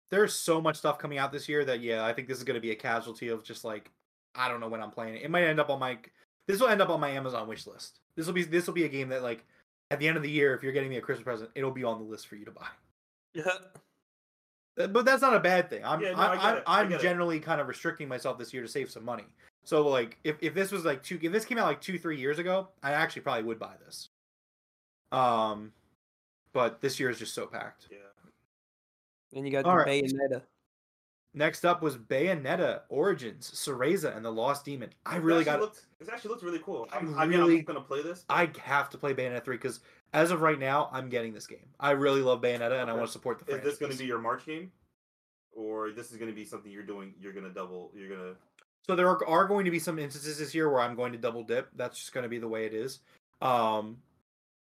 there's so much stuff coming out this year that yeah, I think this is going to be a casualty of just like I don't know when I'm playing it. It might end up on my this will end up on my Amazon wish list. This will be this will be a game that like at the end of the year, if you're getting me a Christmas present, it'll be on the list for you to buy. Uh, But that's not a bad thing. I'm Yeah, no, I, I get I'm. I I'm get it. generally kind of restricting myself this year to save some money. So like if, if this was like two if this came out like two three years ago, I actually probably would buy this. Um, but this year is just so packed. Yeah. Then you got All the right. Bayonetta. Next up was Bayonetta Origins, Cereza and the Lost Demon. I really actually got Looked, this actually looks really cool. I I'm, I mean, really- I'm gonna play this. I have to play Bayonetta 3 because as of right now, I'm getting this game. I really love Bayonetta and I want to support the Is franchise. this gonna be your March game, or this is gonna be something you're doing? You're gonna double. You're gonna. So there are, are going to be some instances this year where I'm going to double dip. That's just going to be the way it is. Um,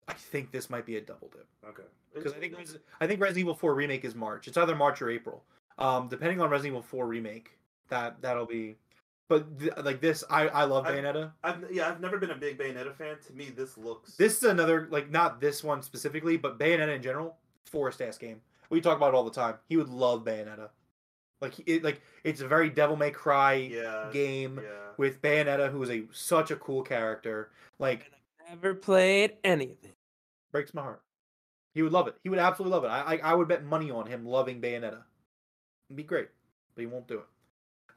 I think this might be a double dip Okay. because I think I think Resident Evil 4 remake is March. It's either March or April. Um, depending on Resident Evil 4 remake, that that'll be. But th- like this, I I love I- Bayonetta. I've yeah, I've never been a big Bayonetta fan. To me, this looks. This is another like not this one specifically, but Bayonetta in general, forest ass game. We talk about it all the time. He would love Bayonetta. Like it, like it's a very Devil May Cry yeah. game Yeah. with Bayonetta, who is a such a cool character. Like Never played anything. breaks my heart. He would love it. He would absolutely love it. I I, I would bet money on him loving Bayonetta. It'd be great, but he won't do it.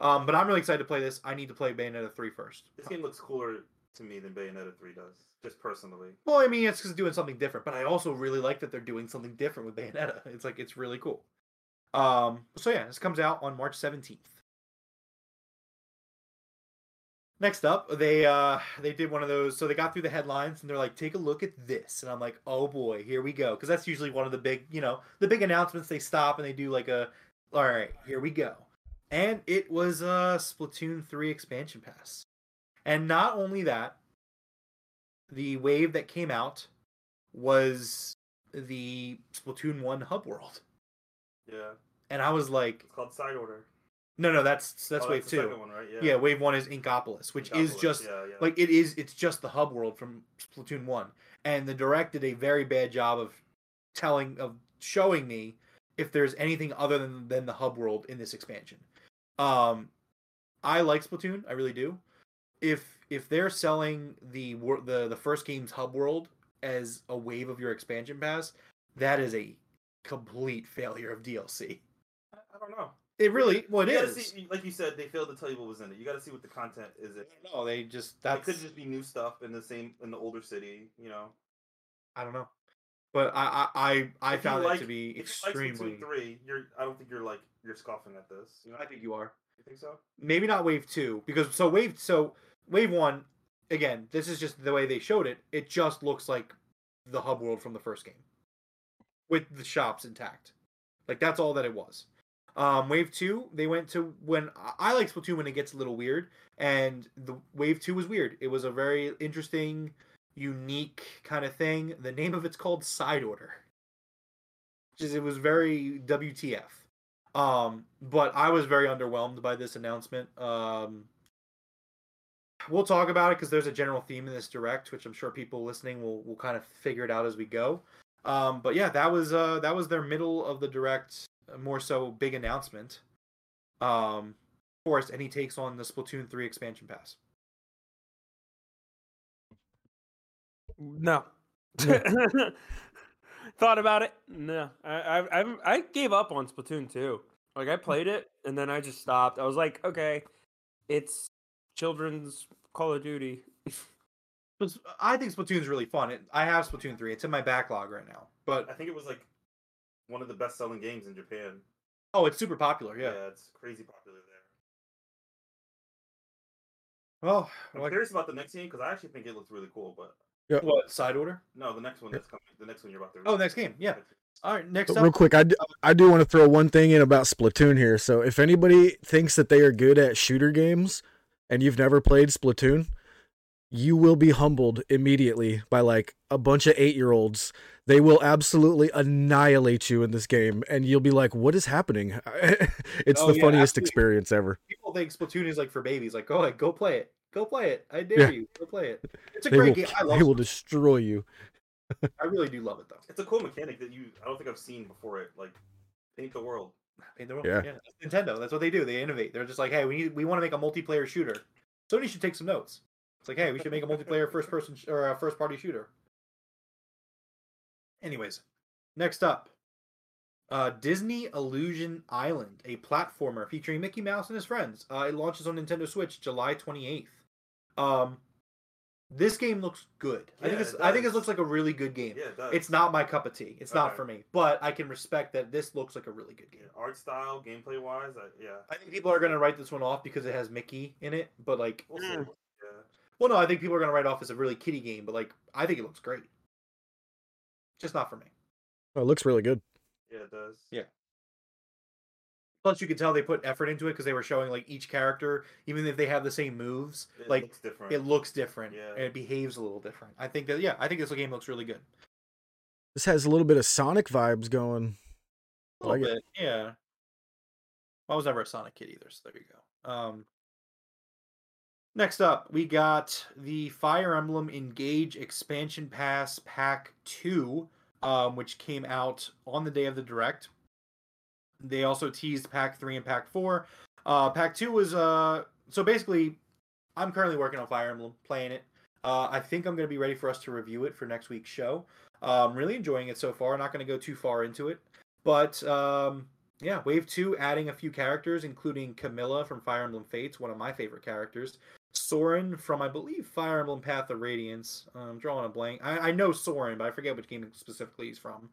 Um, but I'm really excited to play this. I need to play Bayonetta 3 first. This game looks cooler to me than Bayonetta 3 does, just personally. Well, I mean, it's because doing something different, but I also really like that they're doing something different with Bayonetta. It's like it's really cool. Um, so yeah, this comes out on March seventeenth. Next up, they uh they did one of those. So they got through the headlines and they're like, "Take a look at this," and I'm like, "Oh boy, here we go," because that's usually one of the big, you know, the big announcements. They stop and they do like a, "All right, here we go," and it was a Splatoon three expansion pass, and not only that, the wave that came out was the Splatoon 1 hub world. Yeah. And I was like, It's called Side Order. no, no, that's that's Oh, wave the 2. one, right? Yeah. Yeah. wave 1 is Inkopolis, which is just yeah, yeah. like it is it's just the hub world from Splatoon 1. And the direct did a very bad job of telling of showing me if there's anything other than than the hub world in this expansion. Um I like Splatoon, I really do. If if they're selling the the the first game's hub world as a wave of your expansion pass, that is a complete failure of DLC. I, I don't know. It really, well, it you is. See, like you said, they failed to tell you what was in it. You got to see what the content is. It. No, they just that could just be new stuff in the same in the older city. You know. I don't know, but I I I, I found like- it to be if you extremely. Like three, you're. I don't think you're like you're scoffing at this. You know. I think you are. You think so? Maybe not wave two because so wave so wave one again. This is just the way they showed it. It just looks like the hub world from the first game, with the shops intact. Like that's all that it was. Um, Wave two, they went to when I- I like Splatoon when it gets a little weird, and the Wave two was weird. It was a very interesting, unique kind of thing. The name of it's called Side Order. Just it was very WTF. Um, but I was very underwhelmed by this announcement. Um, we'll talk about it because there's a general theme in this direct, which I'm sure people listening will will kind of figure it out as we go. Um, but yeah, that was uh that was their middle of the direct, uh, more so big announcement. Um, Forrest, any takes on the Splatoon three expansion pass? No. Thought about it. No, I, I I I gave up on Splatoon 2. Like I played it and then I just stopped. I was like, okay, it's children's Call of Duty. But I think Splatoon's really fun. It, I have Splatoon three. It's in my backlog right now. But I think it was like one of the best selling games in Japan. oh, it's super popular. Yeah. it's crazy popular there. Well, I'm like, curious about the next game because I actually think it looks really cool. But what side order? no, the next one that's coming, the next one you're about to. Oh, next game. Yeah. All right. Next But up. real quick, I do, I do want to throw one thing in about Splatoon here. So if anybody thinks that they are good at shooter games and you've never played Splatoon, you will be humbled immediately by like a bunch of eight year olds. They will absolutely annihilate you in this game, and you'll be like, "What is happening?" it's Oh, the yeah, funniest absolutely. experience ever. people think Splatoon is like for babies. Like, go ahead, go play it. Go play it. I dare Yeah. you. Go play it. It's a They great will, game. I love it. they will destroy you. I really do love it though. It's a cool mechanic that you I don't think I've seen before. It like paint the world. Paint the world. Yeah. Yeah. That's Nintendo. That's what they do. They innovate. They're just like, hey, we need we want to make a multiplayer shooter. Sony should take some notes. It's like, hey, we should make a multiplayer first person sh- or a first party shooter. Anyways, next up, uh, Disney Illusion Island, a platformer featuring Mickey Mouse and his friends. Uh, it launches on Nintendo Switch July twenty eighth. Um, this game looks good. I think Yeah, it's. it I think it looks like a really good game. Yeah, it does. It's not my cup of tea. It's not Okay. for me, but I can respect that this looks like a really good game. Yeah, art style, gameplay wise. I, yeah. I think people are gonna write this one off because it has Mickey in it, but like, We'll. Mm. Yeah. well, no, I think people are gonna write off as a really kiddie game, but like, I think it looks great. Just not for me. Oh, it looks really good. Yeah, it does. Yeah. Plus, you can tell they put effort into it because they were showing like each character, even if they have the same moves, It like looks different. it looks different Yeah. and it behaves a little different. I think that yeah, I think this game looks really good. This has a little bit of Sonic vibes going. A I like little it. bit, yeah. I was never a Sonic kid either, so there you go. Um, next up, we got the Fire Emblem Engage Expansion Pass Pack Two, um, which came out on the day of the direct. They also teased Pack Three and Pack Four. Uh, Pack Two was uh, so basically, I'm currently working on Fire Emblem, playing it. Uh, I think I'm going to be ready for us to review it for next week's show. I'm really enjoying it so far. Not going to go too far into it. But um, yeah, Wave 2 adding a few characters, including Camilla from Fire Emblem Fates, one of my favorite characters. Soren from, I believe, Fire Emblem Path of Radiance. I'm drawing a blank. I, I know Soren, but I forget which game specifically he's from.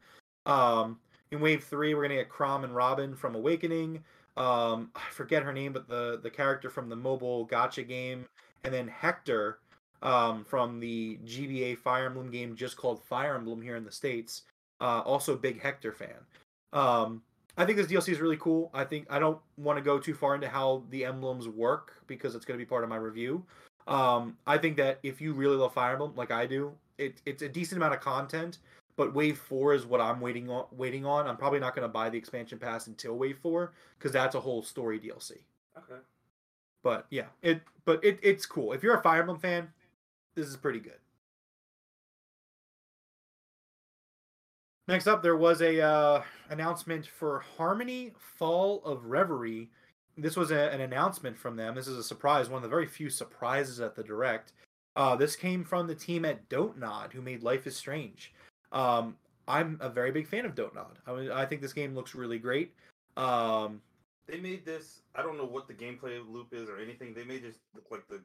Um, in Wave 3, we're to get Chrom and Robin from Awakening. Um, I forget her name, but the, the character from the mobile gacha game. And then Hector um, from the GBA Fire Emblem game just called Fire Emblem here in the States. Uh, also, big Hector fan. Um, I think this DLC is really cool. I think I don't want to go too far into how the emblems work because it's going to be part of my review. Um, I think that if you really love Fire Emblem like I do, it, it's a decent amount of content. But Wave Four is what I'm waiting on. Waiting on. I'm probably not going to buy the expansion pass until Wave Four because that's a whole story DLC. Okay. But yeah, it but it it's cool. If you're a Fire Emblem fan, this is pretty good. Next up, there was a uh, announcement for Harmony Fall of Reverie. This was a, an announcement from them. This is a surprise, one of the very few surprises at the direct. Uh, this came from the team at Don't Nod, who made Life is Strange. Um, I'm a very big fan of Don't Nod. I, mean, I think this game looks really great. Um, They made this. I don't know what the gameplay loop is or anything. They made this look like the.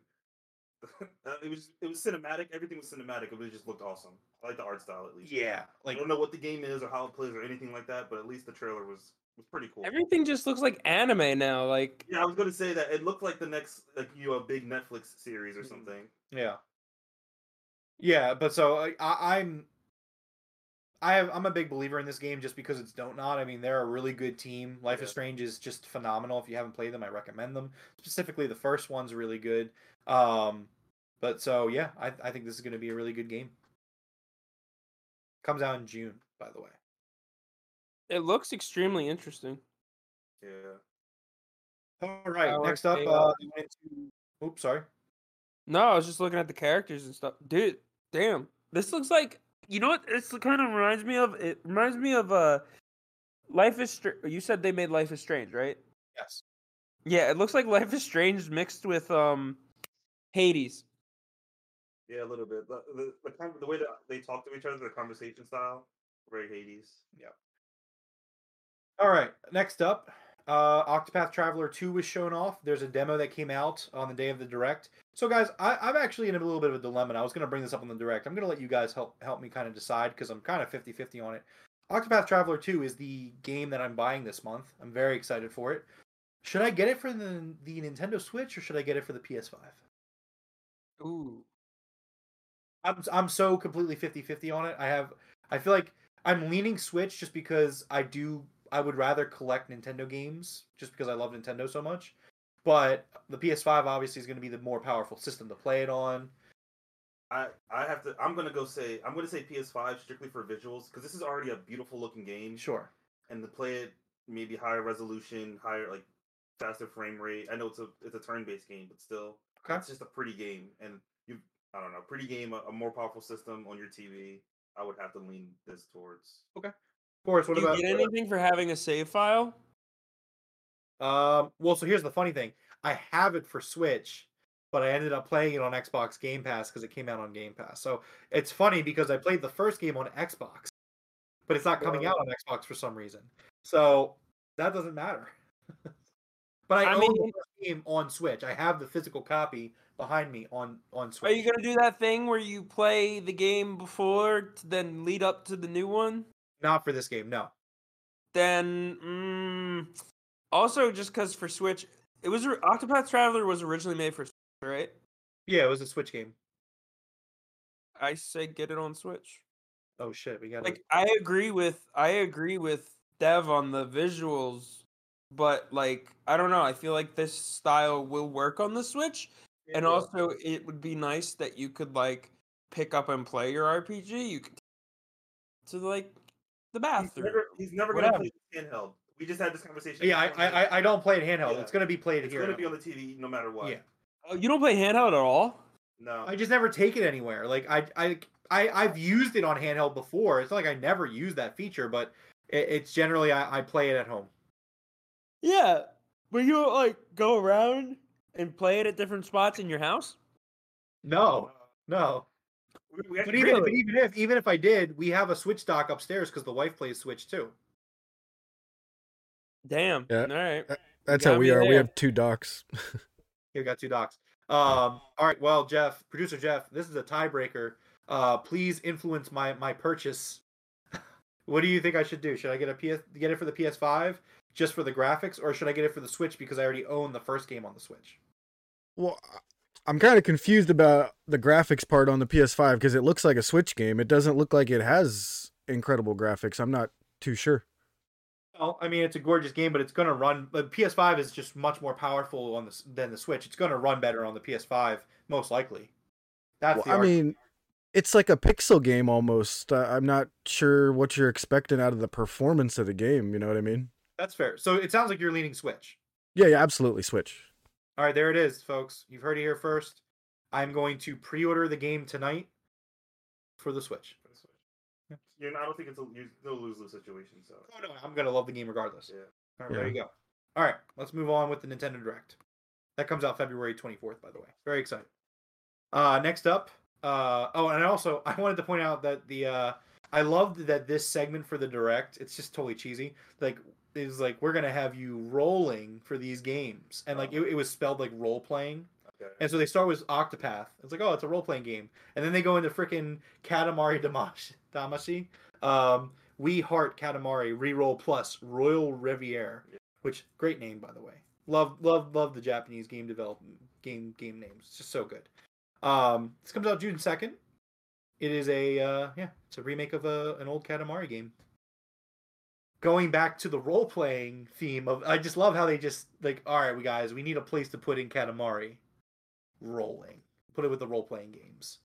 uh, it was it was cinematic. Everything was cinematic. It just looked awesome. I like the art style at least. yeah, like I don't know what the game is or how it plays or anything like that, but at least the trailer was was pretty cool. Everything just looks like anime now. Like Yeah, I was gonna say that it looked like the next like you know a big Netflix series or something. Yeah. Yeah, but so I, I, I'm I have, I'm a big believer in this game just because it's Don't Nod. I mean, they're a really good team. Life Yeah. is Strange is just phenomenal. If you haven't played them, I recommend them. Specifically, the first one's really good. Um, but so yeah, I, I think this is going to be a really good game. Comes out in June, by the way. It looks extremely interesting. Yeah. All right, Power next up, uh, oops, sorry. No, I was just looking at the characters and stuff. Dude, damn. This looks like you know what this kind of reminds me of? It reminds me of uh Life is Str- you said they made Life is Strange, right? Yes. Yeah, it looks like Life is Strange mixed with um Hades. Yeah, a little bit. The the, the, con- the way that they talk to each other, the conversation style, very Hades. Yeah. All right, next up, uh, Octopath Traveler 2 was shown off. There's a demo that came out on the day of the direct. So, guys, I, I'm actually in a little bit of a dilemma. I was going to bring this up on the direct. I'm going to let you guys help help me kind of decide because I'm kind of 50 50 on it. Octopath Traveler 2 is the game that I'm buying this month. I'm very excited for it. Should I get it for the, the Nintendo Switch or should I get it for the PS5? Ooh. I'm I'm so completely 50-50 on it. I have I feel like I'm leaning Switch just because I do I would rather collect Nintendo games just because I love Nintendo so much. But the PS5 obviously is going to be the more powerful system to play it on. I I have to. I'm gonna go say. I'm gonna say PS5 strictly for visuals because this is already a beautiful looking game, Sure. and to play it maybe higher resolution, higher like faster frame rate. I know it's a it's a turn based game, but still, Okay. it's just a pretty game, and you I don't know, pretty game, a, a more powerful system on your TV. I would have to lean this towards. Forrest, what Do you about get anything for having a save file? Um well so here's the funny thing. I have it for Switch, but I ended up playing it on Xbox Game Pass because it came out on Game Pass. So it's funny because I played the first game on Xbox, but it's not coming out on Xbox for some reason. So that doesn't matter. but I, I own mean- the game on Switch. I have the physical copy behind me on on Switch. Are you gonna do that thing where you play the game before to then lead up to the new one? Not for this game, no. Then mm, also just because for Switch, it was Octopath Traveler was originally made for Switch, right? Yeah, it was a Switch game. I say get it on Switch. Oh shit, we got it. Like I agree with I agree with Dev on the visuals, but like I don't know. I feel like this style will work on the Switch, and also it would be nice that you could like pick up and play your RPG. You could to like the He's bathroom. never, he's never Whatever. gonna play this handheld. We just had this conversation. Yeah, I, I I- I don't play it handheld. Yeah. It's gonna be played It's here. It's gonna be on the TV no matter what. Yeah. Oh, you don't play handheld at all? No. I just never take it anywhere. Like I, I, I, I've used it on handheld before. It's not like I never use that feature, but it, it's generally I, I play it at home. Yeah, but you don't like go around and play it at different spots in your house. No, no. We, we But actually- even, but even if even if I did, we have a Switch dock upstairs because the wife plays Switch too. Damn. Yeah. All right. That's how we me are. We have two docks. You got two docks. Um. All right. Well, Jeff, producer Jeff, this is a tiebreaker. Uh, please influence my my purchase. what do you think I should do? Should I get a PS get it for the PS5 just for the graphics, or should I get it for the Switch because I already own the first game on the Switch? Well, I'm kind of confused about the graphics part on the PS5 because it looks like a Switch game. It doesn't look like it has incredible graphics. I'm not too sure. Well, I mean, it's a gorgeous game, but it's going to run. But PS5 is just much more powerful on the than the Switch. It's going to run better on the PS5, most likely. That's Well, the I mean, it's like a pixel game almost. Uh, I'm not sure what you're expecting out of the performance of the game. You know what I mean? that's fair. So it sounds like you're leaning Switch. Yeah, yeah, absolutely. Switch. All right, there it is, folks. You've heard it here first. I'm going to pre-order the game tonight for the Switch. For You're not, I don't think it's a you- no lose lose situation. So Oh no, I'm going to love the game regardless. yeah. All right, there you go. All right, let's move on with the Nintendo Direct. That comes out February 24th, by the way. Very excited. Uh, next up, uh, oh, and also I wanted to point out that the uh, I loved that this segment for the Direct. It's just totally cheesy. Like it was like we're gonna have you rolling for these games, and like it, it was spelled like role playing. Okay. And so they start with Octopath. It's like, oh, it's a role playing game. And then they go into freaking Katamari Damash- Damacy. Um, we Heart Katamari Reroll Plus Royal Reverie, which great name by the way. Love love love the Japanese game development game game names. It's just so good. Um, this comes out June second. It is a uh, yeah, it's a remake of a, an old Katamari game. Going back to the role playing theme of, I just love how they just like, all right, we guys, we need a place to put in Katamari. Rolling, put it with the role playing games.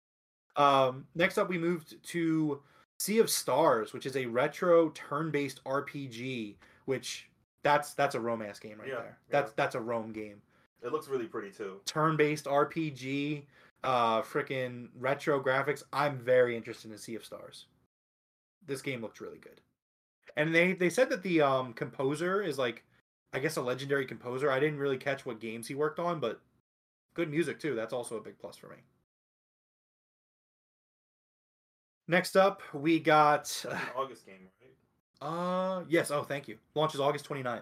Um, next up, we moved to Sea of Stars, which is a retro turn based RPG. Which that's that's a romance game right Yeah, there. yeah. That's that's a Rome game It looks really pretty too. turn-based RPG, uh, freaking retro graphics. I'm very interested in Sea of Stars. This game looks really good, and they they said that the um composer is like, I guess a legendary composer. I didn't really catch what games he worked on, but good music too. That's also a big plus for me. Next up, we got August game, right? uh yes, oh thank you. Launches August 29th.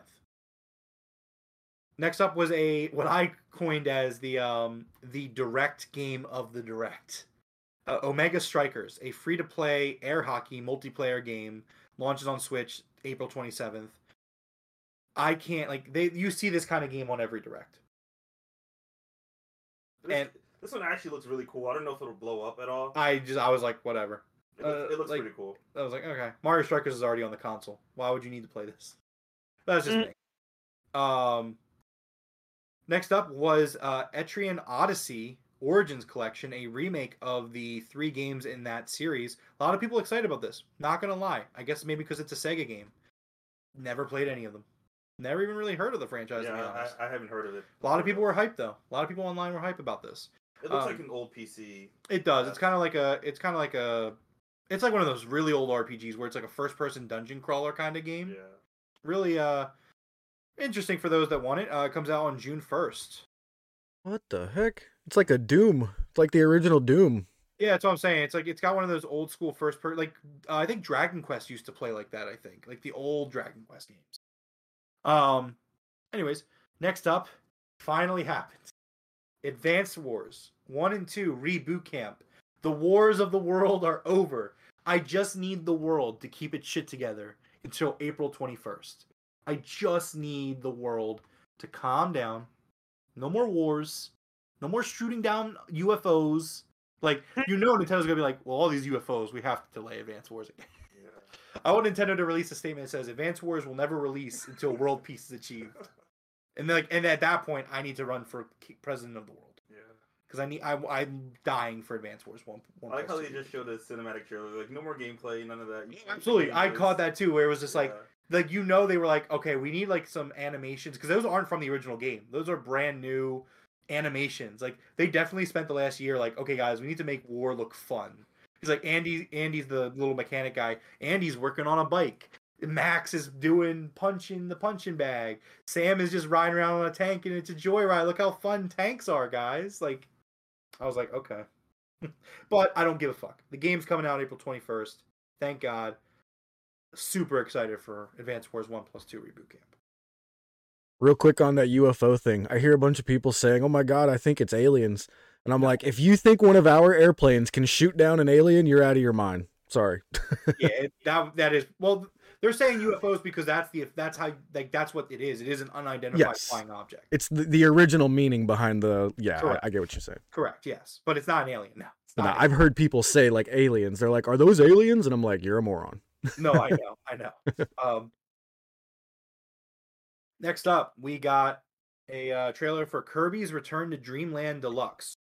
Next up was a what I coined as the um the direct game of the direct. Uh, Omega Strikers, a free-to-play air hockey multiplayer game, launches on Switch April 27th. I can't like they you see this kind of game on every direct. This, And- this one actually looks really cool. I don't know if it'll blow up at all. I just I was like whatever. It looks, uh, it looks like- pretty cool. I was like, okay, Mario Strikers is already on the console. Why would you need to play this? That's just Mm. me. Um, next up was uh, Etrian Odyssey Origins Collection, a remake of the three games in that series. A lot of people excited about this. Not gonna lie, I guess maybe because it's a Sega game. Never played any of them. Never even really heard of the franchise. to be Yeah, honest. I, I haven't heard of it. A lot of people were hyped though. A lot of people online were hyped about this. It looks um, like an old PC. It does. It's kind of like a. It's kind of like a. It's like one of those really old RPGs where it's like a first-person dungeon crawler kind of game. Yeah. Really, uh, interesting for those that want it. Uh, it comes out on June first. What the heck? It's like a Doom. It's like the original Doom. Yeah, that's what I'm saying. It's like it's got one of those old school first person. Like uh, I think Dragon Quest used to play like that. I think like the old Dragon Quest games. Um. Anyways, next up, finally happened. Advanced Wars one and two reboot camp. The wars of the world are over. I just need the world to keep its shit together until April 21st. I just need the world to calm down. No more wars. No more shooting down UFOs. Like you know, Nintendo's gonna be like, well, all these UFOs, we have to delay Advance Wars again. Yeah. I want Nintendo to release a statement that says Advance Wars will never release until world peace is achieved. And then, like, and at that point, I need to run for president of the world Yeah. because I need. I, I'm dying for Advance Wars one. one I like how they just showed a cinematic trailer. Like no more gameplay, none of that. You- Absolutely, I caught that too, where it was just like, like you know, they were like, okay, we need like some animations because those aren't from the original game. Those are brand new animations. Like they definitely spent the last year like, okay, guys, we need to make war look fun. He's like Andy. Andy's the little mechanic guy. Andy's working on a bike. Max is doing punching the punching bag. Sam is just riding around on a tank and it's a joyride. Look how fun tanks are, guys. Like, I was like, okay, but I don't give a fuck. The game's coming out April twenty first. Thank God. Super excited for Advance Wars One Plus Two reboot camp. Real quick on that UFO thing, I hear a bunch of people saying, "Oh my god, I think it's aliens," and I'm like, if you think one of our airplanes can shoot down an alien, you're out of your mind. Sorry. yeah, it, that that is well. They're saying UFOs because that's the that's how like that's what it is. It is an unidentified Yes. flying object. It's the, the original meaning behind the. Yeah, I, I get what you're saying. Correct. Yes, but it's not an alien. No, it's No, not. I've heard people say like aliens. They're like, "Are those aliens?" And I'm like, "You're a moron." no, I know, I know. Um, next up, we got a uh, trailer for Kirby's Return to Dreamland Deluxe.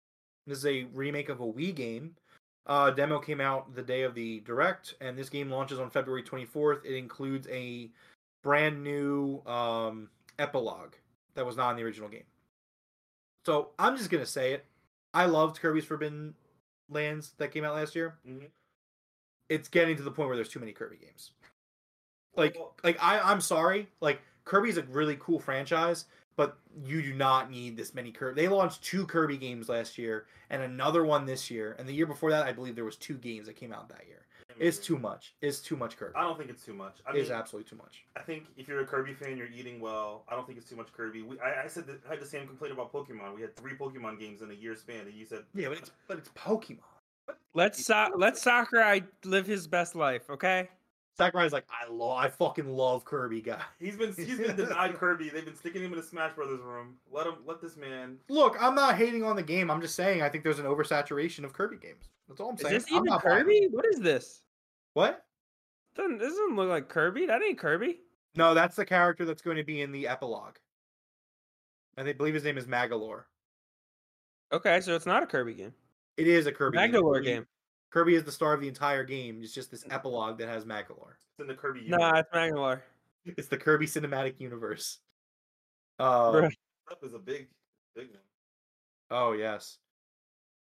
This is a remake of a Wii game. Uh, demo came out the day of the direct, and this game launches on February 24th. It includes a brand new um, epilogue that was not in the original game. So I'm just gonna say it. I loved Kirby's Forbidden Lands that came out last year Mhm. it's getting to the point where there's too many Kirby games. Like, like I, I'm sorry. Like Kirby's a really cool franchise, but you do not need this many Kirby. They launched two Kirby games last year and another one this year, and the year before that, I believe there was two games that came out that year. It's too much. It's too much Kirby. I don't think it's too much. I It's mean, absolutely too much. I think if you're a Kirby fan, you're eating well. I don't think it's too much Kirby. We, I, I said that, I had the same complaint about Pokemon. We had three Pokemon games in a year span, and you said Yeah, but it's but it's Pokemon. Let's sa- let Sakurai live his best life, okay? Sakurai's like, I love, I fucking love Kirby, guy. he's been he's been denied Kirby. They've been sticking him in a Smash Brothers room. Let him let this man. Look, I'm not hating on the game. I'm just saying I think there's an oversaturation of Kirby games. That's all I'm saying. Is saying. this I'm even not buying. Kirby? What is this? What? Doesn't, this doesn't look like Kirby. That ain't Kirby. No, that's the character that's going to be in the epilogue. I think, believe his name is Magolor. Okay, so it's not a Kirby game. It is a Kirby Magdalore Kirby- game. Kirby is the star of the entire game. It's just this epilogue that has Magolor. It's in the Kirby. Nah, it's Magdalore. It's the Kirby cinematic universe. Uh, Bruh. That was a big, big one. oh yes.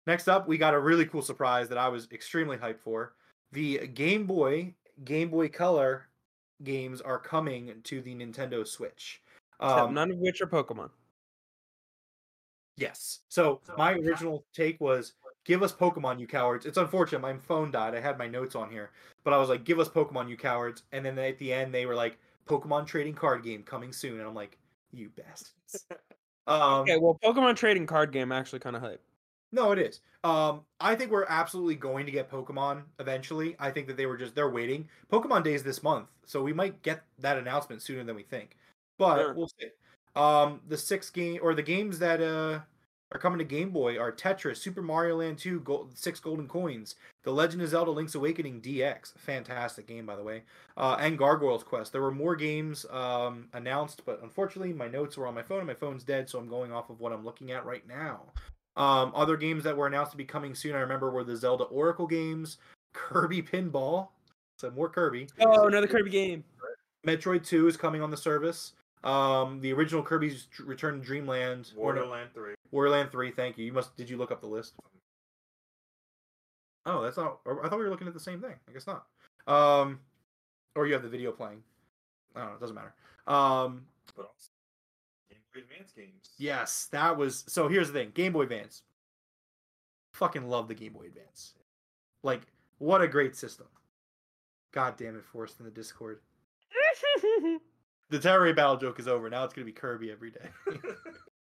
Next up, we got a really cool surprise that I was extremely hyped for. The Game Boy, Game Boy Color games are coming to the Nintendo Switch. Um, none of which are Pokemon. Yes. So my original take was give us Pokemon, you cowards. It's unfortunate my phone died. I had my notes on here, but I was like, give us Pokemon, you cowards. And then at the end, they were like, Pokemon trading card game coming soon, and I'm like, you bastards. um, Okay, well, Pokemon trading card game actually kind of hype. no, it is. Um, I think we're absolutely going to get Pokemon eventually. I think that they were just they're waiting. Pokemon Day is this month, so we might get that announcement sooner than we think. But Sure. we'll see. Um, the six game or the games that uh are coming to Game Boy are Tetris, Super Mario Land 2, Gold, Six Golden Coins, The Legend of Zelda: Link's Awakening DX, fantastic game by the way, uh, and Gargoyles Quest. There were more games um, announced, but unfortunately my notes were on my phone and my phone's dead, so I'm going off of what I'm looking at right now. Um, other games that were announced to be coming soon, I remember, were the Zelda Oracle games, Kirby Pinball, so more Kirby. Oh, another Kirby game. Metroid 2 is coming on the service. Um, the original Kirby's Return to Dreamland, or no, Borderland Three. Wario Land 3. Thank you. You must. Did you look up the list? Oh, that's not. I thought we were looking at the same thing. I guess not. Um, or you have the video playing. I don't know. It doesn't matter. Um, But also Game Boy Advance games. Yes, that was so. Here's the thing: Game Boy Advance. Fucking love the Game Boy Advance. Like, what a great system. God damn it, Forrest in the Discord. The Tera Raid battle joke is over. Now it's gonna be Kirby every day.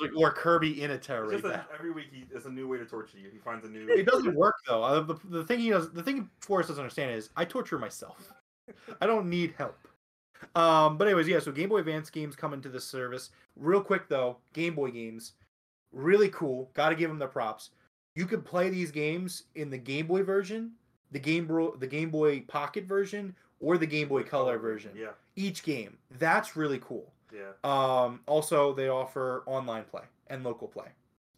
Like, or Kirby in a a, every week he, it's a new way to torture you. He finds a new. It doesn't work though. Uh, the, the thing he does, the thing Forrest doesn't understand is I torture myself. I don't need help. Um, but anyways, yeah. So Game Boy Advance games come into this service real quick though. Game Boy games, really cool. Got to give them their props. You could play these games in the Game Boy version, the Game Boy, the Game Boy Pocket version, or the Game Boy Color version. Yeah, Each game. That's really cool. Yeah. Um, also, they offer online play and local play,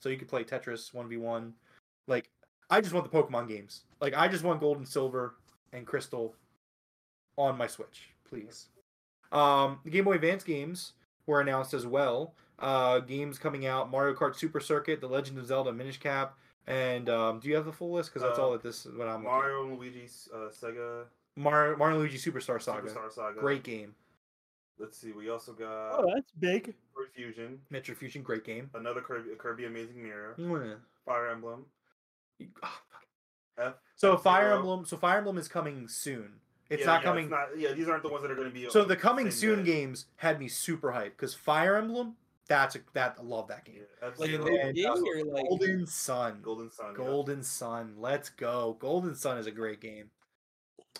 so you could play Tetris one v one. Like, I just want the Pokemon games. Like, I just want Gold and Silver and Crystal on my Switch, please. Um, the Game Boy Advance games were announced as well. Uh, games coming out: Mario Kart Super Circuit, The Legend of Zelda Minish Cap, and um, do you have the full list? Because that's Uh, all that this is what I'm. Mario and Luigi's uh, Sega Mario, Mario Luigi Superstar Saga, Superstar Saga. great game. Let's see. We also got Oh, that's big. Metroid Fusion, Metroid Fusion, great game. another Kirby, Kirby Amazing Mirror, Mwah. Fire Emblem, Ah, fuck. F. So Fire Zero. Emblem, so Fire Emblem is coming soon. It's Yeah, not yeah, coming. not, yeah, these aren't the ones that are going to be. so the coming soon day. games had me super hyped because Fire Emblem, that's a, that I love that game. Yeah, Like F-Zero, an and, OG or like Golden Sun, Golden Sun. yeah. Golden Sun, let's go. Golden Sun is a great game.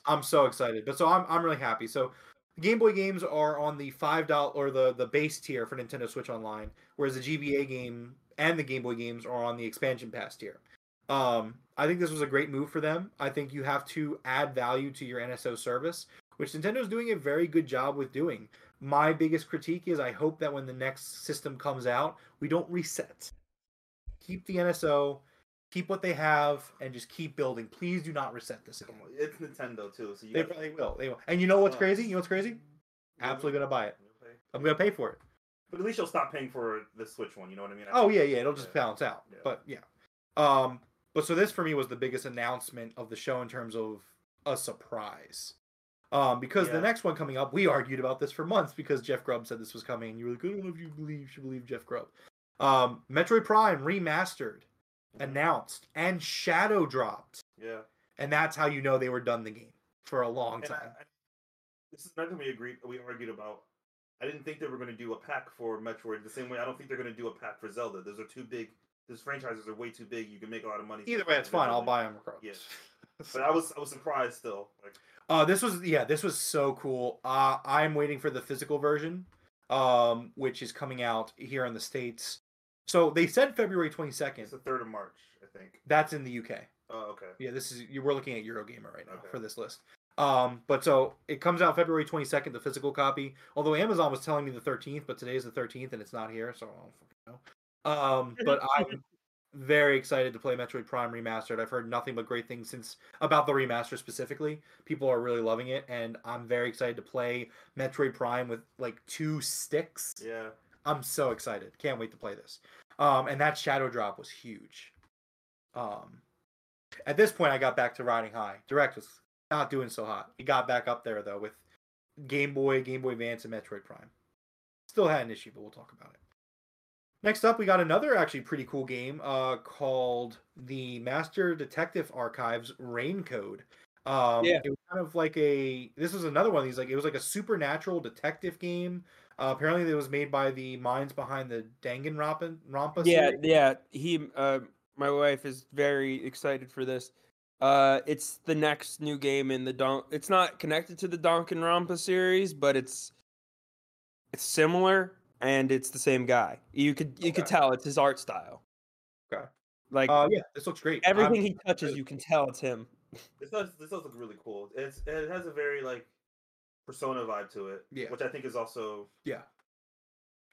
I'm so excited, but so I'm I'm really happy. So the Game Boy games are on the five dollar or the the base tier for Nintendo Switch Online, whereas the GBA game and the Game Boy games are on the expansion pass tier. Um, I think this was a great move for them. I think you have to add value to your NSO service, which Nintendo's doing a very good job with doing. My biggest critique is I hope that when the next system comes out, we don't reset. Keep the NSO, keep what they have, and just keep building. Please do not reset this again. It's Nintendo too, so you They probably will. They will. And you know what's crazy? You know what's crazy? Absolutely gonna buy it. I'm gonna pay for it. But at least you'll stop paying for the Switch one. You know what I mean? Oh yeah, yeah. It'll just Yeah. balance out. Yeah. But yeah. Um. But so this for me was the biggest announcement of the show in terms of a surprise. Um, because the next one coming up, we argued about this for months because Jeff Grubb said this was coming, and you were like, I don't know if you believe should believe Jeff Grubb. Um, Metroid Prime remastered, announced, and shadow dropped, Yeah. and that's how you know they were done the game for a long And time. I, this is another thing we agreed. We argued about. I didn't think they were going to do a pack for Metroid the same way. I don't think they're going to do a pack for Zelda. Those are too big. Those franchises are way too big. You can make a lot of money. Either way, it's fine. I'll buy them across. Yeah, But I was I was surprised still. Like Uh, this was yeah, this was so cool. Uh, I'm waiting for the physical version, um, which is coming out here in the states. So they said February 22nd. it's the third of March, I think. That's in the UK. Oh, okay. Yeah, this is you. We're looking at Eurogamer right now Okay. for this list. Um, but so it comes out February twenty second, the physical copy. Although Amazon was telling me the thirteenth, but today is the thirteenth and it's not here, so I don't fucking know. Um, but I'm very excited to play Metroid Prime Remastered. I've heard nothing but great things since about the remaster specifically. People are really loving it, and I'm very excited to play Metroid Prime with like two sticks. Yeah. I'm so excited. Can't wait to play this. Um, and that shadow drop was huge. Um, at this point, I got back to riding high. Direct was not doing so hot. It got back up there though with Game Boy, Game Boy Advance, and Metroid Prime. Still had an issue, but we'll talk about it. Next up, we got another actually pretty cool game uh, called the Master Detective Archives Rain Code. Um, Yeah. It was kind of like a. This was another one of these. Like it was like a supernatural detective game. Uh, apparently, it was made by the minds behind the Danganronpa. Rampa Yeah, series. yeah. He, uh, my wife is very excited for this. Uh, it's the next new game in the Don. It's not connected to the Danganronpa series, but it's it's similar and it's the same guy. You could you could tell it's his art style. Okay. Like Uh, yeah, this looks great. I'm- everything he touches, you can tell it's him. This does this does look really cool. It's it has a very like persona vibe to it. Yeah. Which I think is also Yeah.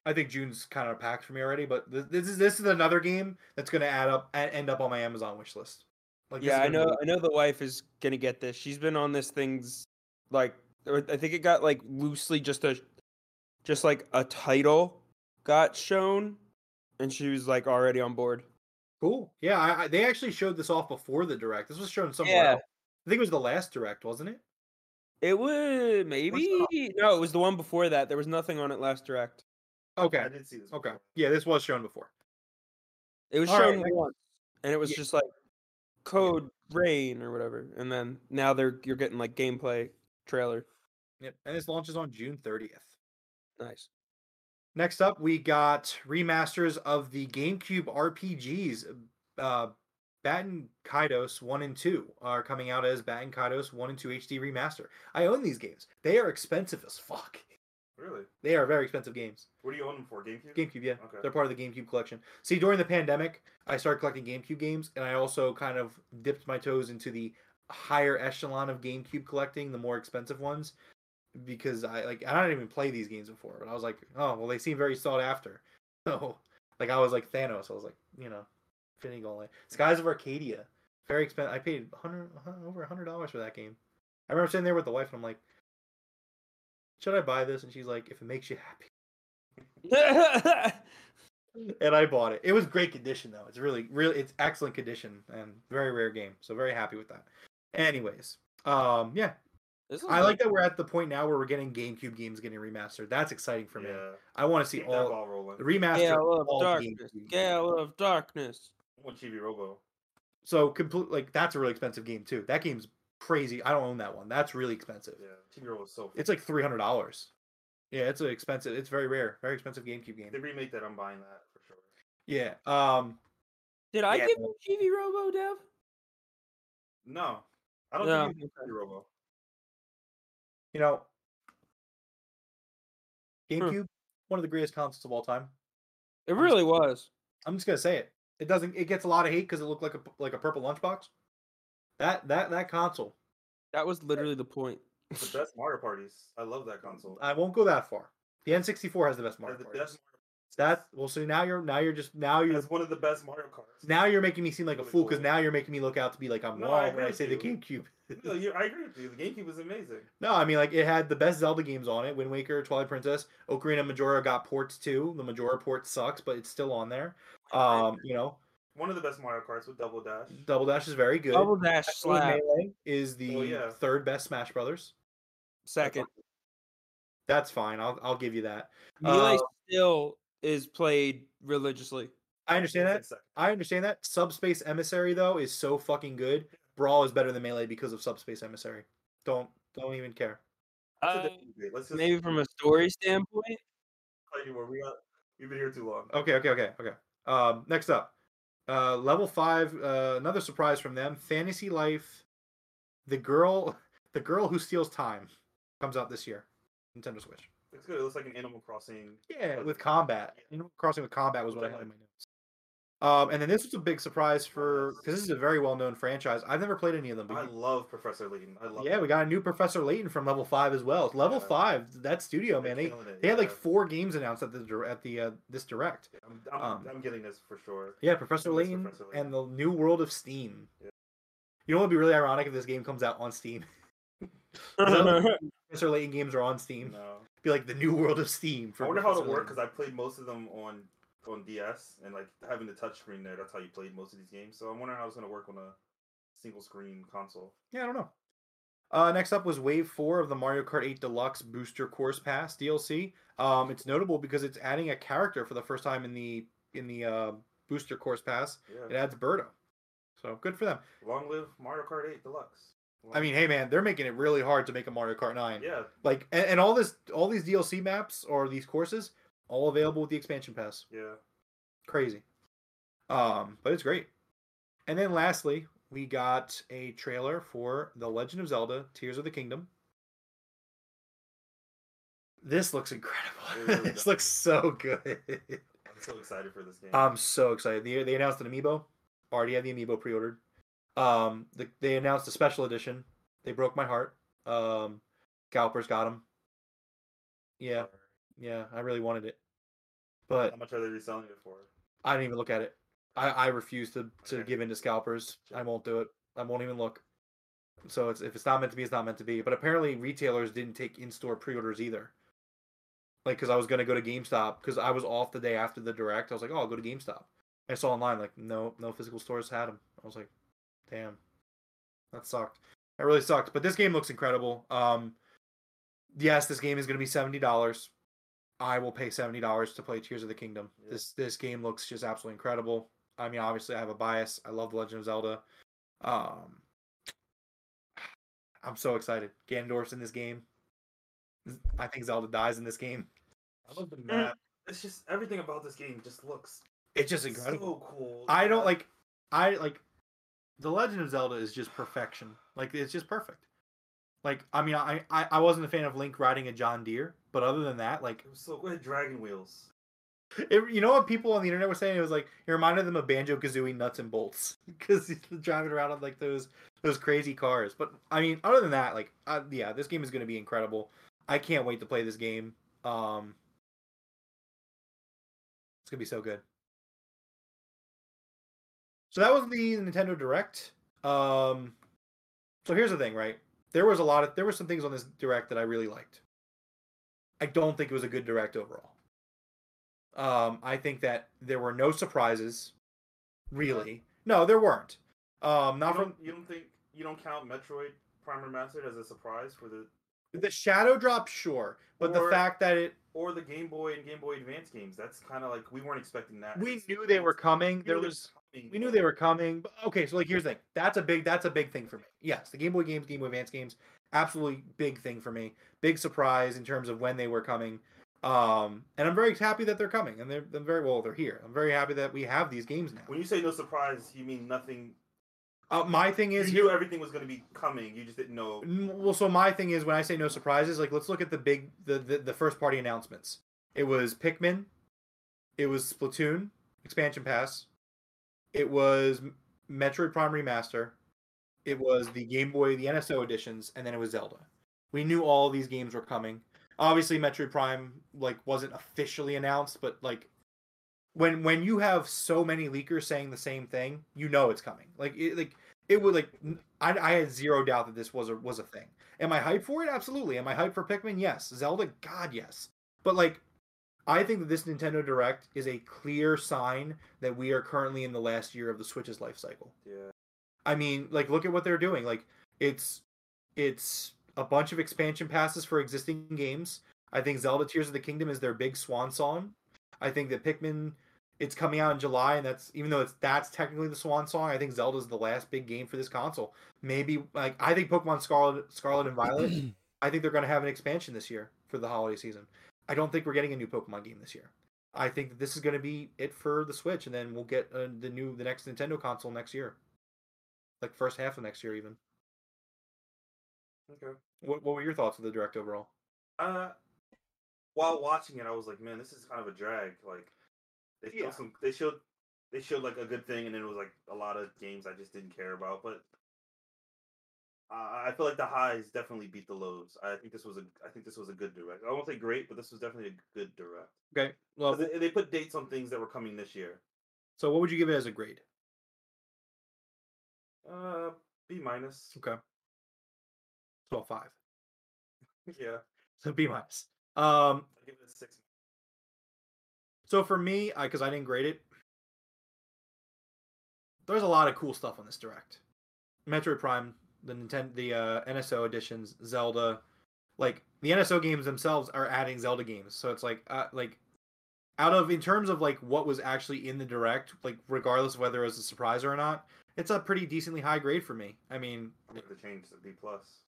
I think June's kind of packed for me already, but th- this is this is another game that's going to add up end up on my Amazon wish list. Like yeah, I know. be- I know the wife is gonna get this. She's been on this thing's like. I think it got like loosely just a, just like a title got shown, and she was like already on board. Cool. Yeah, I, I, they actually showed this off before the direct. This was shown somewhere. Yeah. else. I think it was the last direct, wasn't it? It would maybe no. It was the one before that. There was nothing on it last direct. Okay. I did see this. Okay. Yeah, this was shown before. It was All right, shown next- once, and it was Yeah. just like code rain or whatever. And then now they're you're getting like gameplay trailer. Yep. And this launches on June 30th. Nice. Next up, we got remasters of the GameCube RPGs. Uh, Baten Kaitos 1 and 2 are coming out as Baten Kaitos 1 and 2 HD remaster. I own these games. They are expensive as fuck. Really? They are very expensive games. What do you own them for? GameCube? GameCube, yeah. Okay. They're part of the GameCube collection. See, during the pandemic, I started collecting GameCube games, and I also kind of dipped my toes into the higher echelon of GameCube collecting, the more expensive ones, because I like I don't even play these games before, but I was like, oh well, they seem very sought after. So, like I was like Thanos, I was like, you know, Infinity Gauntlet, Skies of Arcadia, very expensive. I paid 100 over hundred dollars for that game. I remember sitting there with the wife, and I'm like, should I buy this? And she's like, if it makes you happy and I bought it. It was great condition though. It's really, really, it's excellent condition and very rare game. So very happy with that. Anyways, um, yeah, This I like that we're at the point now where we're getting GameCube games getting remastered. That's exciting for me. Yeah. I want to see Keep all ball rolling. the remaster. Gale of of all darkness. Gale of darkness. I want Chibi Robo. So complete, like that's a really expensive game too. That game's crazy. I don't own that one. That's really expensive. Yeah. Chibi Robo is so. It's like three hundred dollars. Yeah, it's expensive. It's very rare. Very expensive GameCube game. They remake that, I'm buying that for sure. Yeah. Um. Did I Yeah. give you Chibi Robo, Dev? No, I don't No, think you okay. Chibi Robo. You know, GameCube, one of the greatest consoles of all time. It really was. I'm just gonna say it. It doesn't. It gets a lot of hate because it looked like a like a purple lunchbox. That that that console. That was literally the point. The best Mario parties. I love that console. I won't go that far. The N64 has the best Has Mario the parties. best That well, so now you're now you're just now you're It's one of the best Mario Karts. now you're making me seem like a fool because cool. now you're making me look out to be like I'm No, I wrong when I with say the. GameCube. No, you- I agree with you. The GameCube was amazing. no, I mean like it had the best Zelda games on it: Wind Waker, Twilight Princess, Ocarina of Majora got ports too. The Majora port sucks, but it's still on there. Um, you know, One of the best Mario Karts with Double Dash. Double Dash is very good. Double dash Actually, slap. Melee is the Oh, yeah. third best Smash Brothers. Second. That's fine. I'll I'll give you that. Melee Uh, still is played religiously. I understand that. I understand that. Subspace Emissary though is so fucking good. Brawl is better than Melee because of Subspace Emissary. Don't don't even care. Uh, That's a different debate. Let's just maybe from a story standpoint. play anymore. We got we've been here too long. Okay, okay, okay, okay. Um, next up, uh, level five. Uh, another surprise from them. Fantasy Life, the girl, the girl who steals time, comes out this year. Nintendo Switch. It's good. It looks like an Animal Crossing. Yeah, with combat. Animal Crossing with combat was what I had in my notes. Um, and then this was a big surprise for because this is a very well known franchise. I've never played any of them. I love Professor Layton. I love. yeah, we got a new Professor Layton from Level Five as well. Level Yeah. Five, that studio They're man, they it, they had like four games announced at the at the uh, this direct. I'm, I'm, um, I'm getting this for sure. Yeah, Professor Yes, Layton Professor Layton. and the new world of Steam. Yeah. You know what would be really ironic if this game comes out on Steam? Professor Layton games are on Steam. No. Be like the new world of Steam. For I wonder how it'll work because I played most of them on on DS and like having the touch screen there. That's how you played most of these games. So I'm wondering how it's gonna work on a single screen console. Yeah, I don't know. Uh, next up was Wave Four of the Mario Kart 8 Deluxe Booster Course Pass DLC. Um, it's notable because it's adding a character for the first time in the in the uh, Booster Course Pass. It adds Birdo, so good for them. Long live Mario Kart 8 Deluxe. I mean, hey man, they're making it really hard to make a Mario Kart 9. yeah. Like, and, and all this, all these DLC maps or these courses, all available with the expansion pass. Yeah. Crazy. Um, but it's great. And then lastly, we got a trailer for The Legend of Zelda: Tears of the Kingdom. This looks incredible. Really this does. looks so good. I'm so excited for this game. I'm so excited. They, they announced an amiibo. Already have the amiibo pre-ordered. Um, the, they announced a special edition. They broke my heart. Um, Galpers got them. Yeah, yeah, I really wanted it, but How much are they reselling it for? I didn't even look at it. I, I refuse to, to Okay. give in to scalpers. I won't do it. I won't even look. So it's if it's not meant to be, it's not meant to be. But apparently retailers didn't take in-store pre-orders either. Like, because I was gonna go to GameStop because I was off the day after the direct. I was like, oh, I'll go to GameStop. I saw online like no no physical stores had them. I was like, damn, that sucked. That really sucked. But this game looks incredible. Um, yes, this game is gonna be seventy dollars. I will pay seventy dollars to play Tears of the Kingdom. Yeah. This this game looks just absolutely incredible. I mean, obviously, I have a bias. I love The Legend of Zelda. Um, I'm so excited. Ganondorf's in this game. I think Zelda dies in this game. I love the map. It's just everything about this game just looks It's just incredible. so cool. I don't like. I like. The Legend of Zelda is just perfection. Like it's just perfect. Like I mean, I I, I wasn't a fan of Link riding a John Deere, but other than that, like It was so good. Dragon wheels. It, you know what people on the internet were saying? It was like it reminded them of Banjo Kazooie nuts and bolts because he's driving around on like those those crazy cars. But I mean, other than that, like uh, yeah, this game is going to be incredible. I can't wait to play this game. Um, it's gonna be so good. So that was the Nintendo Direct. Um, so here's the thing, right? There was a lot of there were some things on this Direct that I really liked. I don't think it was a good Direct overall. Um, I think that there were no surprises, really. No, there weren't. Um, You not from don't, you don't think you don't count Metroid Prime Remastered as a surprise for the the Shadow Drop, sure, but the fact that it or the Game Boy and Game Boy Advance games? That's kind of like we weren't expecting that. we It's- knew they were coming. we There knew they were was coming, we knew they were coming. But, okay, so like here's the thing. That's a big that's a big thing for me. Yes, the Game Boy games, Game Boy Advance games, absolutely big thing for me. Big surprise in terms of when they were coming. Um, and I'm very happy that they're coming, and they're, they're very well. They're here. I'm very happy that we have these games now. When you say no surprise, you mean nothing. Uh, my thing is, You knew everything was going to be coming. You just didn't know. Well, so my thing is when I say no surprises, like let's look at the big the the, the first party announcements. It was Pikmin, it was Splatoon expansion pass, it was Metroid Prime remaster, it was the Game Boy the NSO editions, and then it was Zelda. We knew all these games were coming. Obviously, Metroid Prime like wasn't officially announced, but like when when you have so many leakers saying the same thing, you know it's coming. Like it like it would like I had zero doubt that this was a was a thing. Am I hyped for it? Absolutely. Am I hyped for Pikmin? Yes. Zelda? God, yes. But like, I think that this Nintendo Direct is a clear sign that we are currently in the last year of the Switch's life cycle. Yeah. I mean, like, look at what they're doing. Like, it's it's a bunch of expansion passes for existing games. I think Zelda Tears of the Kingdom is their big swan song. I think that Pikmin it's coming out in July, and that's even though it's that's technically the swan song. I think Zelda's the last big game for this console. Maybe like I think Pokemon Scarlet, Scarlet and Violet. I think they're going to have an expansion this year for the holiday season. I don't think we're getting a new Pokemon game this year. I think that this is going to be it for the Switch, and then we'll get uh, the new the next Nintendo console next year, like first half of next year even. Okay. What What were your thoughts of the direct overall? Uh, while watching it, I was like, man, this is kind of a drag. Like, they showed Yeah. some. They showed they showed like a good thing, and then it was like a lot of games I just didn't care about. But I I feel like the highs definitely beat the lows. I think this was a I think this was a good direct. I won't say great, but this was definitely a good direct. Okay. Well, They, they put dates on things that were coming this year. so what would you give it as a grade? Uh, B minus. Okay. So five. Yeah, So B minus. Um. Give it a six. So for me, I because I, didn't grade it, there's a lot of cool stuff on this direct. Metroid Prime, the Nintendo, the uh, NSO editions, Zelda, like the NSO games themselves are adding Zelda games. So it's like, uh, like out of in terms of like what was actually in the direct, like regardless of whether it was a surprise or not, it's a pretty decently high grade for me. I mean, I'm gonna change to B plus.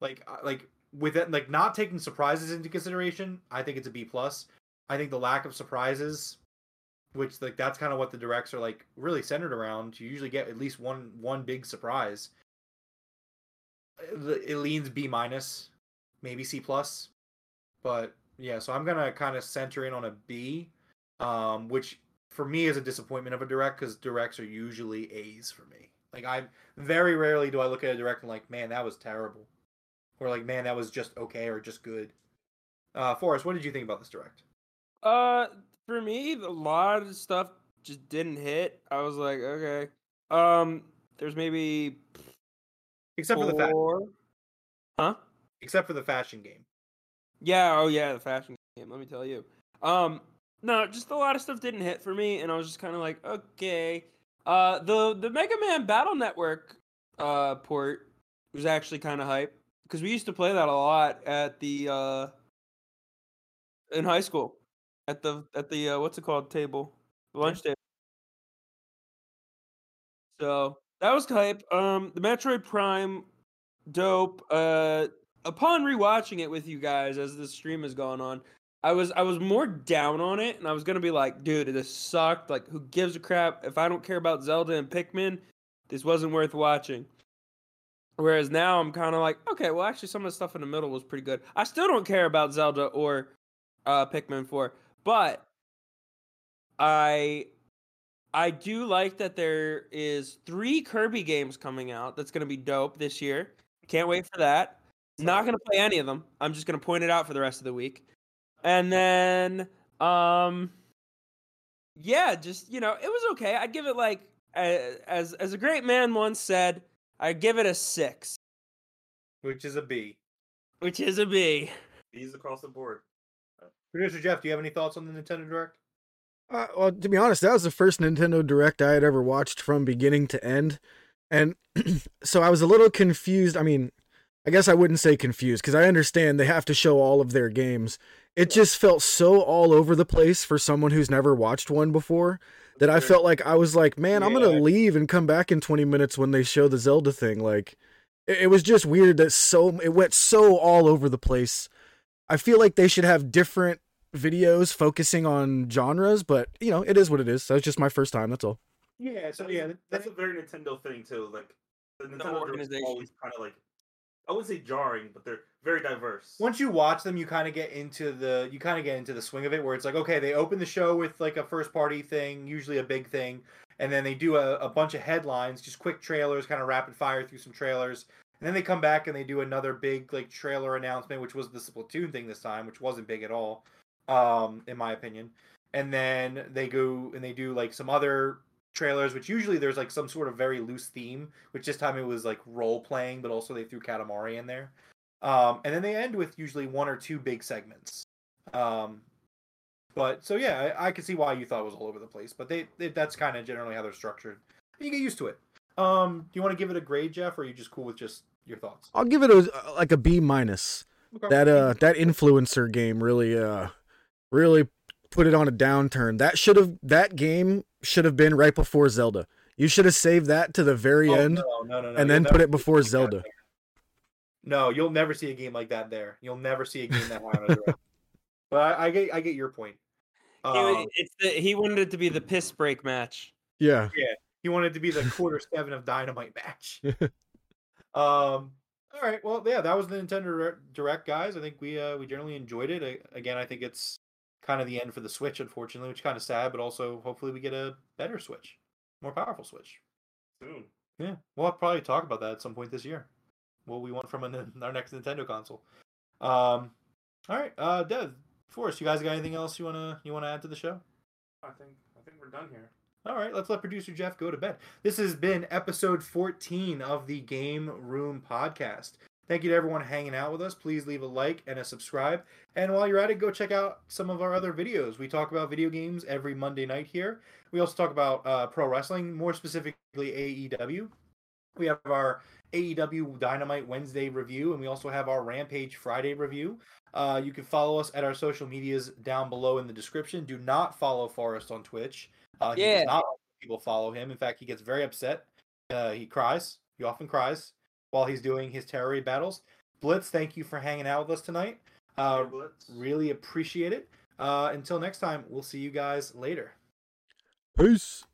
Like uh, like with it like not taking surprises into consideration i think it's a b plus. I think the lack of surprises which like that's kind of what the directs are like really centered around you usually get at least one one big surprise. It it leans b minus maybe c plus. But yeah so i'm gonna kind of center in on a b um which for me is a disappointment of a direct because directs are usually a's for me. Like i very rarely do i look at a direct and like man that was terrible or like, man, that was just okay or just good. Uh, Forrest, what did you think about this direct? Uh, for me, a lot of stuff just didn't hit. I was like, okay. Um, there's maybe Except for the fa- Huh? except for the fashion game. Yeah, oh yeah, the fashion game. Let me tell you. Um, no, just a lot of stuff didn't hit for me, and I was just kind of like, okay. Uh, the the Mega Man Battle Network uh port was actually kind of hype because we used to play that a lot at the uh in high school at the at the uh, what's it called table lunch table. So that was hype. Um, the Metroid Prime, dope. Uh, upon rewatching it with you guys as the stream has gone on, I was I was more down on it, and I was gonna be like, dude, this sucked. Like, who gives a crap? If I don't care about Zelda and Pikmin, this wasn't worth watching. Whereas now I'm kind of like, okay, well, actually, some of the stuff in the middle was pretty good. I still don't care about Zelda or uh, Pikmin 4, but I I do like that there is three Kirby games coming out. That's gonna be dope this year. Can't wait for that. Not gonna play any of them. I'm just gonna point it out for the rest of the week. And then, um, yeah, just you know, it was okay. I'd give it like as as a great man once said, I'd give it a six, Which is a B. which is a B. B's across the board. Producer Jeff, do you have any thoughts on the Nintendo Direct? Uh, well, to be honest, that was the first Nintendo Direct I had ever watched from beginning to end, and so I was a little confused. I mean, I guess I wouldn't say confused because I understand they have to show all of their games. It just felt so all over the place for someone who's never watched one before that I felt like I was like, man, I'm gonna leave and come back in 20 minutes when they show the Zelda thing. Like, it, it was just weird that so it went so all over the place. I feel like they should have different videos focusing on genres, but you know, it is what it is. That was just my first time. That's all. Yeah, so yeah, that's a very Nintendo thing too. Like the Nintendo Directs organization. always kind of like I wouldn't say jarring, but they're very diverse. once you watch them, you kind of get into the you kind of get into the swing of it, where it's like, okay, they open the show with like a first party thing, usually a big thing, and then they do a, a bunch of headlines, just quick trailers, kind of rapid fire through some trailers, and then they come back and they do another big like trailer announcement, which was the Splatoon thing this time, which wasn't big at all, um, in my opinion. And then they go and they do like some other trailers, which usually there's like some sort of very loose theme, which this time it was like role playing, but also they threw Katamari in there. Um, and then they end with usually one or two big segments. Um, but so yeah, I, I can see why you thought it was all over the place, but they, they that's kind of generally how they're structured. You get used to it. Um, do you want to give it a grade, Jeff, or are you just cool with just your thoughts? I'll give it a like a B minus. Okay. That uh that influencer game really uh really put it on a downturn. That should have that game should have been right before Zelda. You should have saved that to the very Oh, end no, no, no, no. and then put it before a game like Zelda. No, you'll never see a game like that there. You'll never see a game that high on a direct. But I, I get I get your point. He Um, it's the, he wanted it to be the piss break match. Yeah. Yeah. he wanted to be the quarter seven of Dynamite match. um. All right. Well, yeah, that was the Nintendo Direct- Direct, guys. I think we uh we generally enjoyed it. I, again, I think it's kind of the end for the Switch, unfortunately, which is kind of sad. But also, hopefully, we get a better Switch, more powerful Switch. Soon. Yeah, we'll probably talk about that at some point this year. What we want from an, our next Nintendo console. Um, all right, uh, Dev, Forrest, you guys got anything else you wanna you wanna add to the show? I think I think we're done here. All right, let's let producer Jeff go to bed. This has been episode 14 of the Game Room Podcast. Thank you to everyone hanging out with us. Please leave a like and a subscribe. And while you're at it, go check out some of our other videos. We talk about video games every Monday night here. We also talk about uh, pro wrestling, more specifically AEW. We have our AEW Dynamite Wednesday review, and we also have our Rampage Friday review. Uh, you can follow us at our social medias down below in the description. Do not follow Forrest on Twitch. Uh, he Yeah. does not people follow him. In fact, he gets very upset. Uh, he cries. He often cries while he's doing his Tera battles. Blitz, thank you for hanging out with us tonight. Uh, Hey, Blitz. really appreciate it. Uh, until next time, we'll see you guys later. Peace.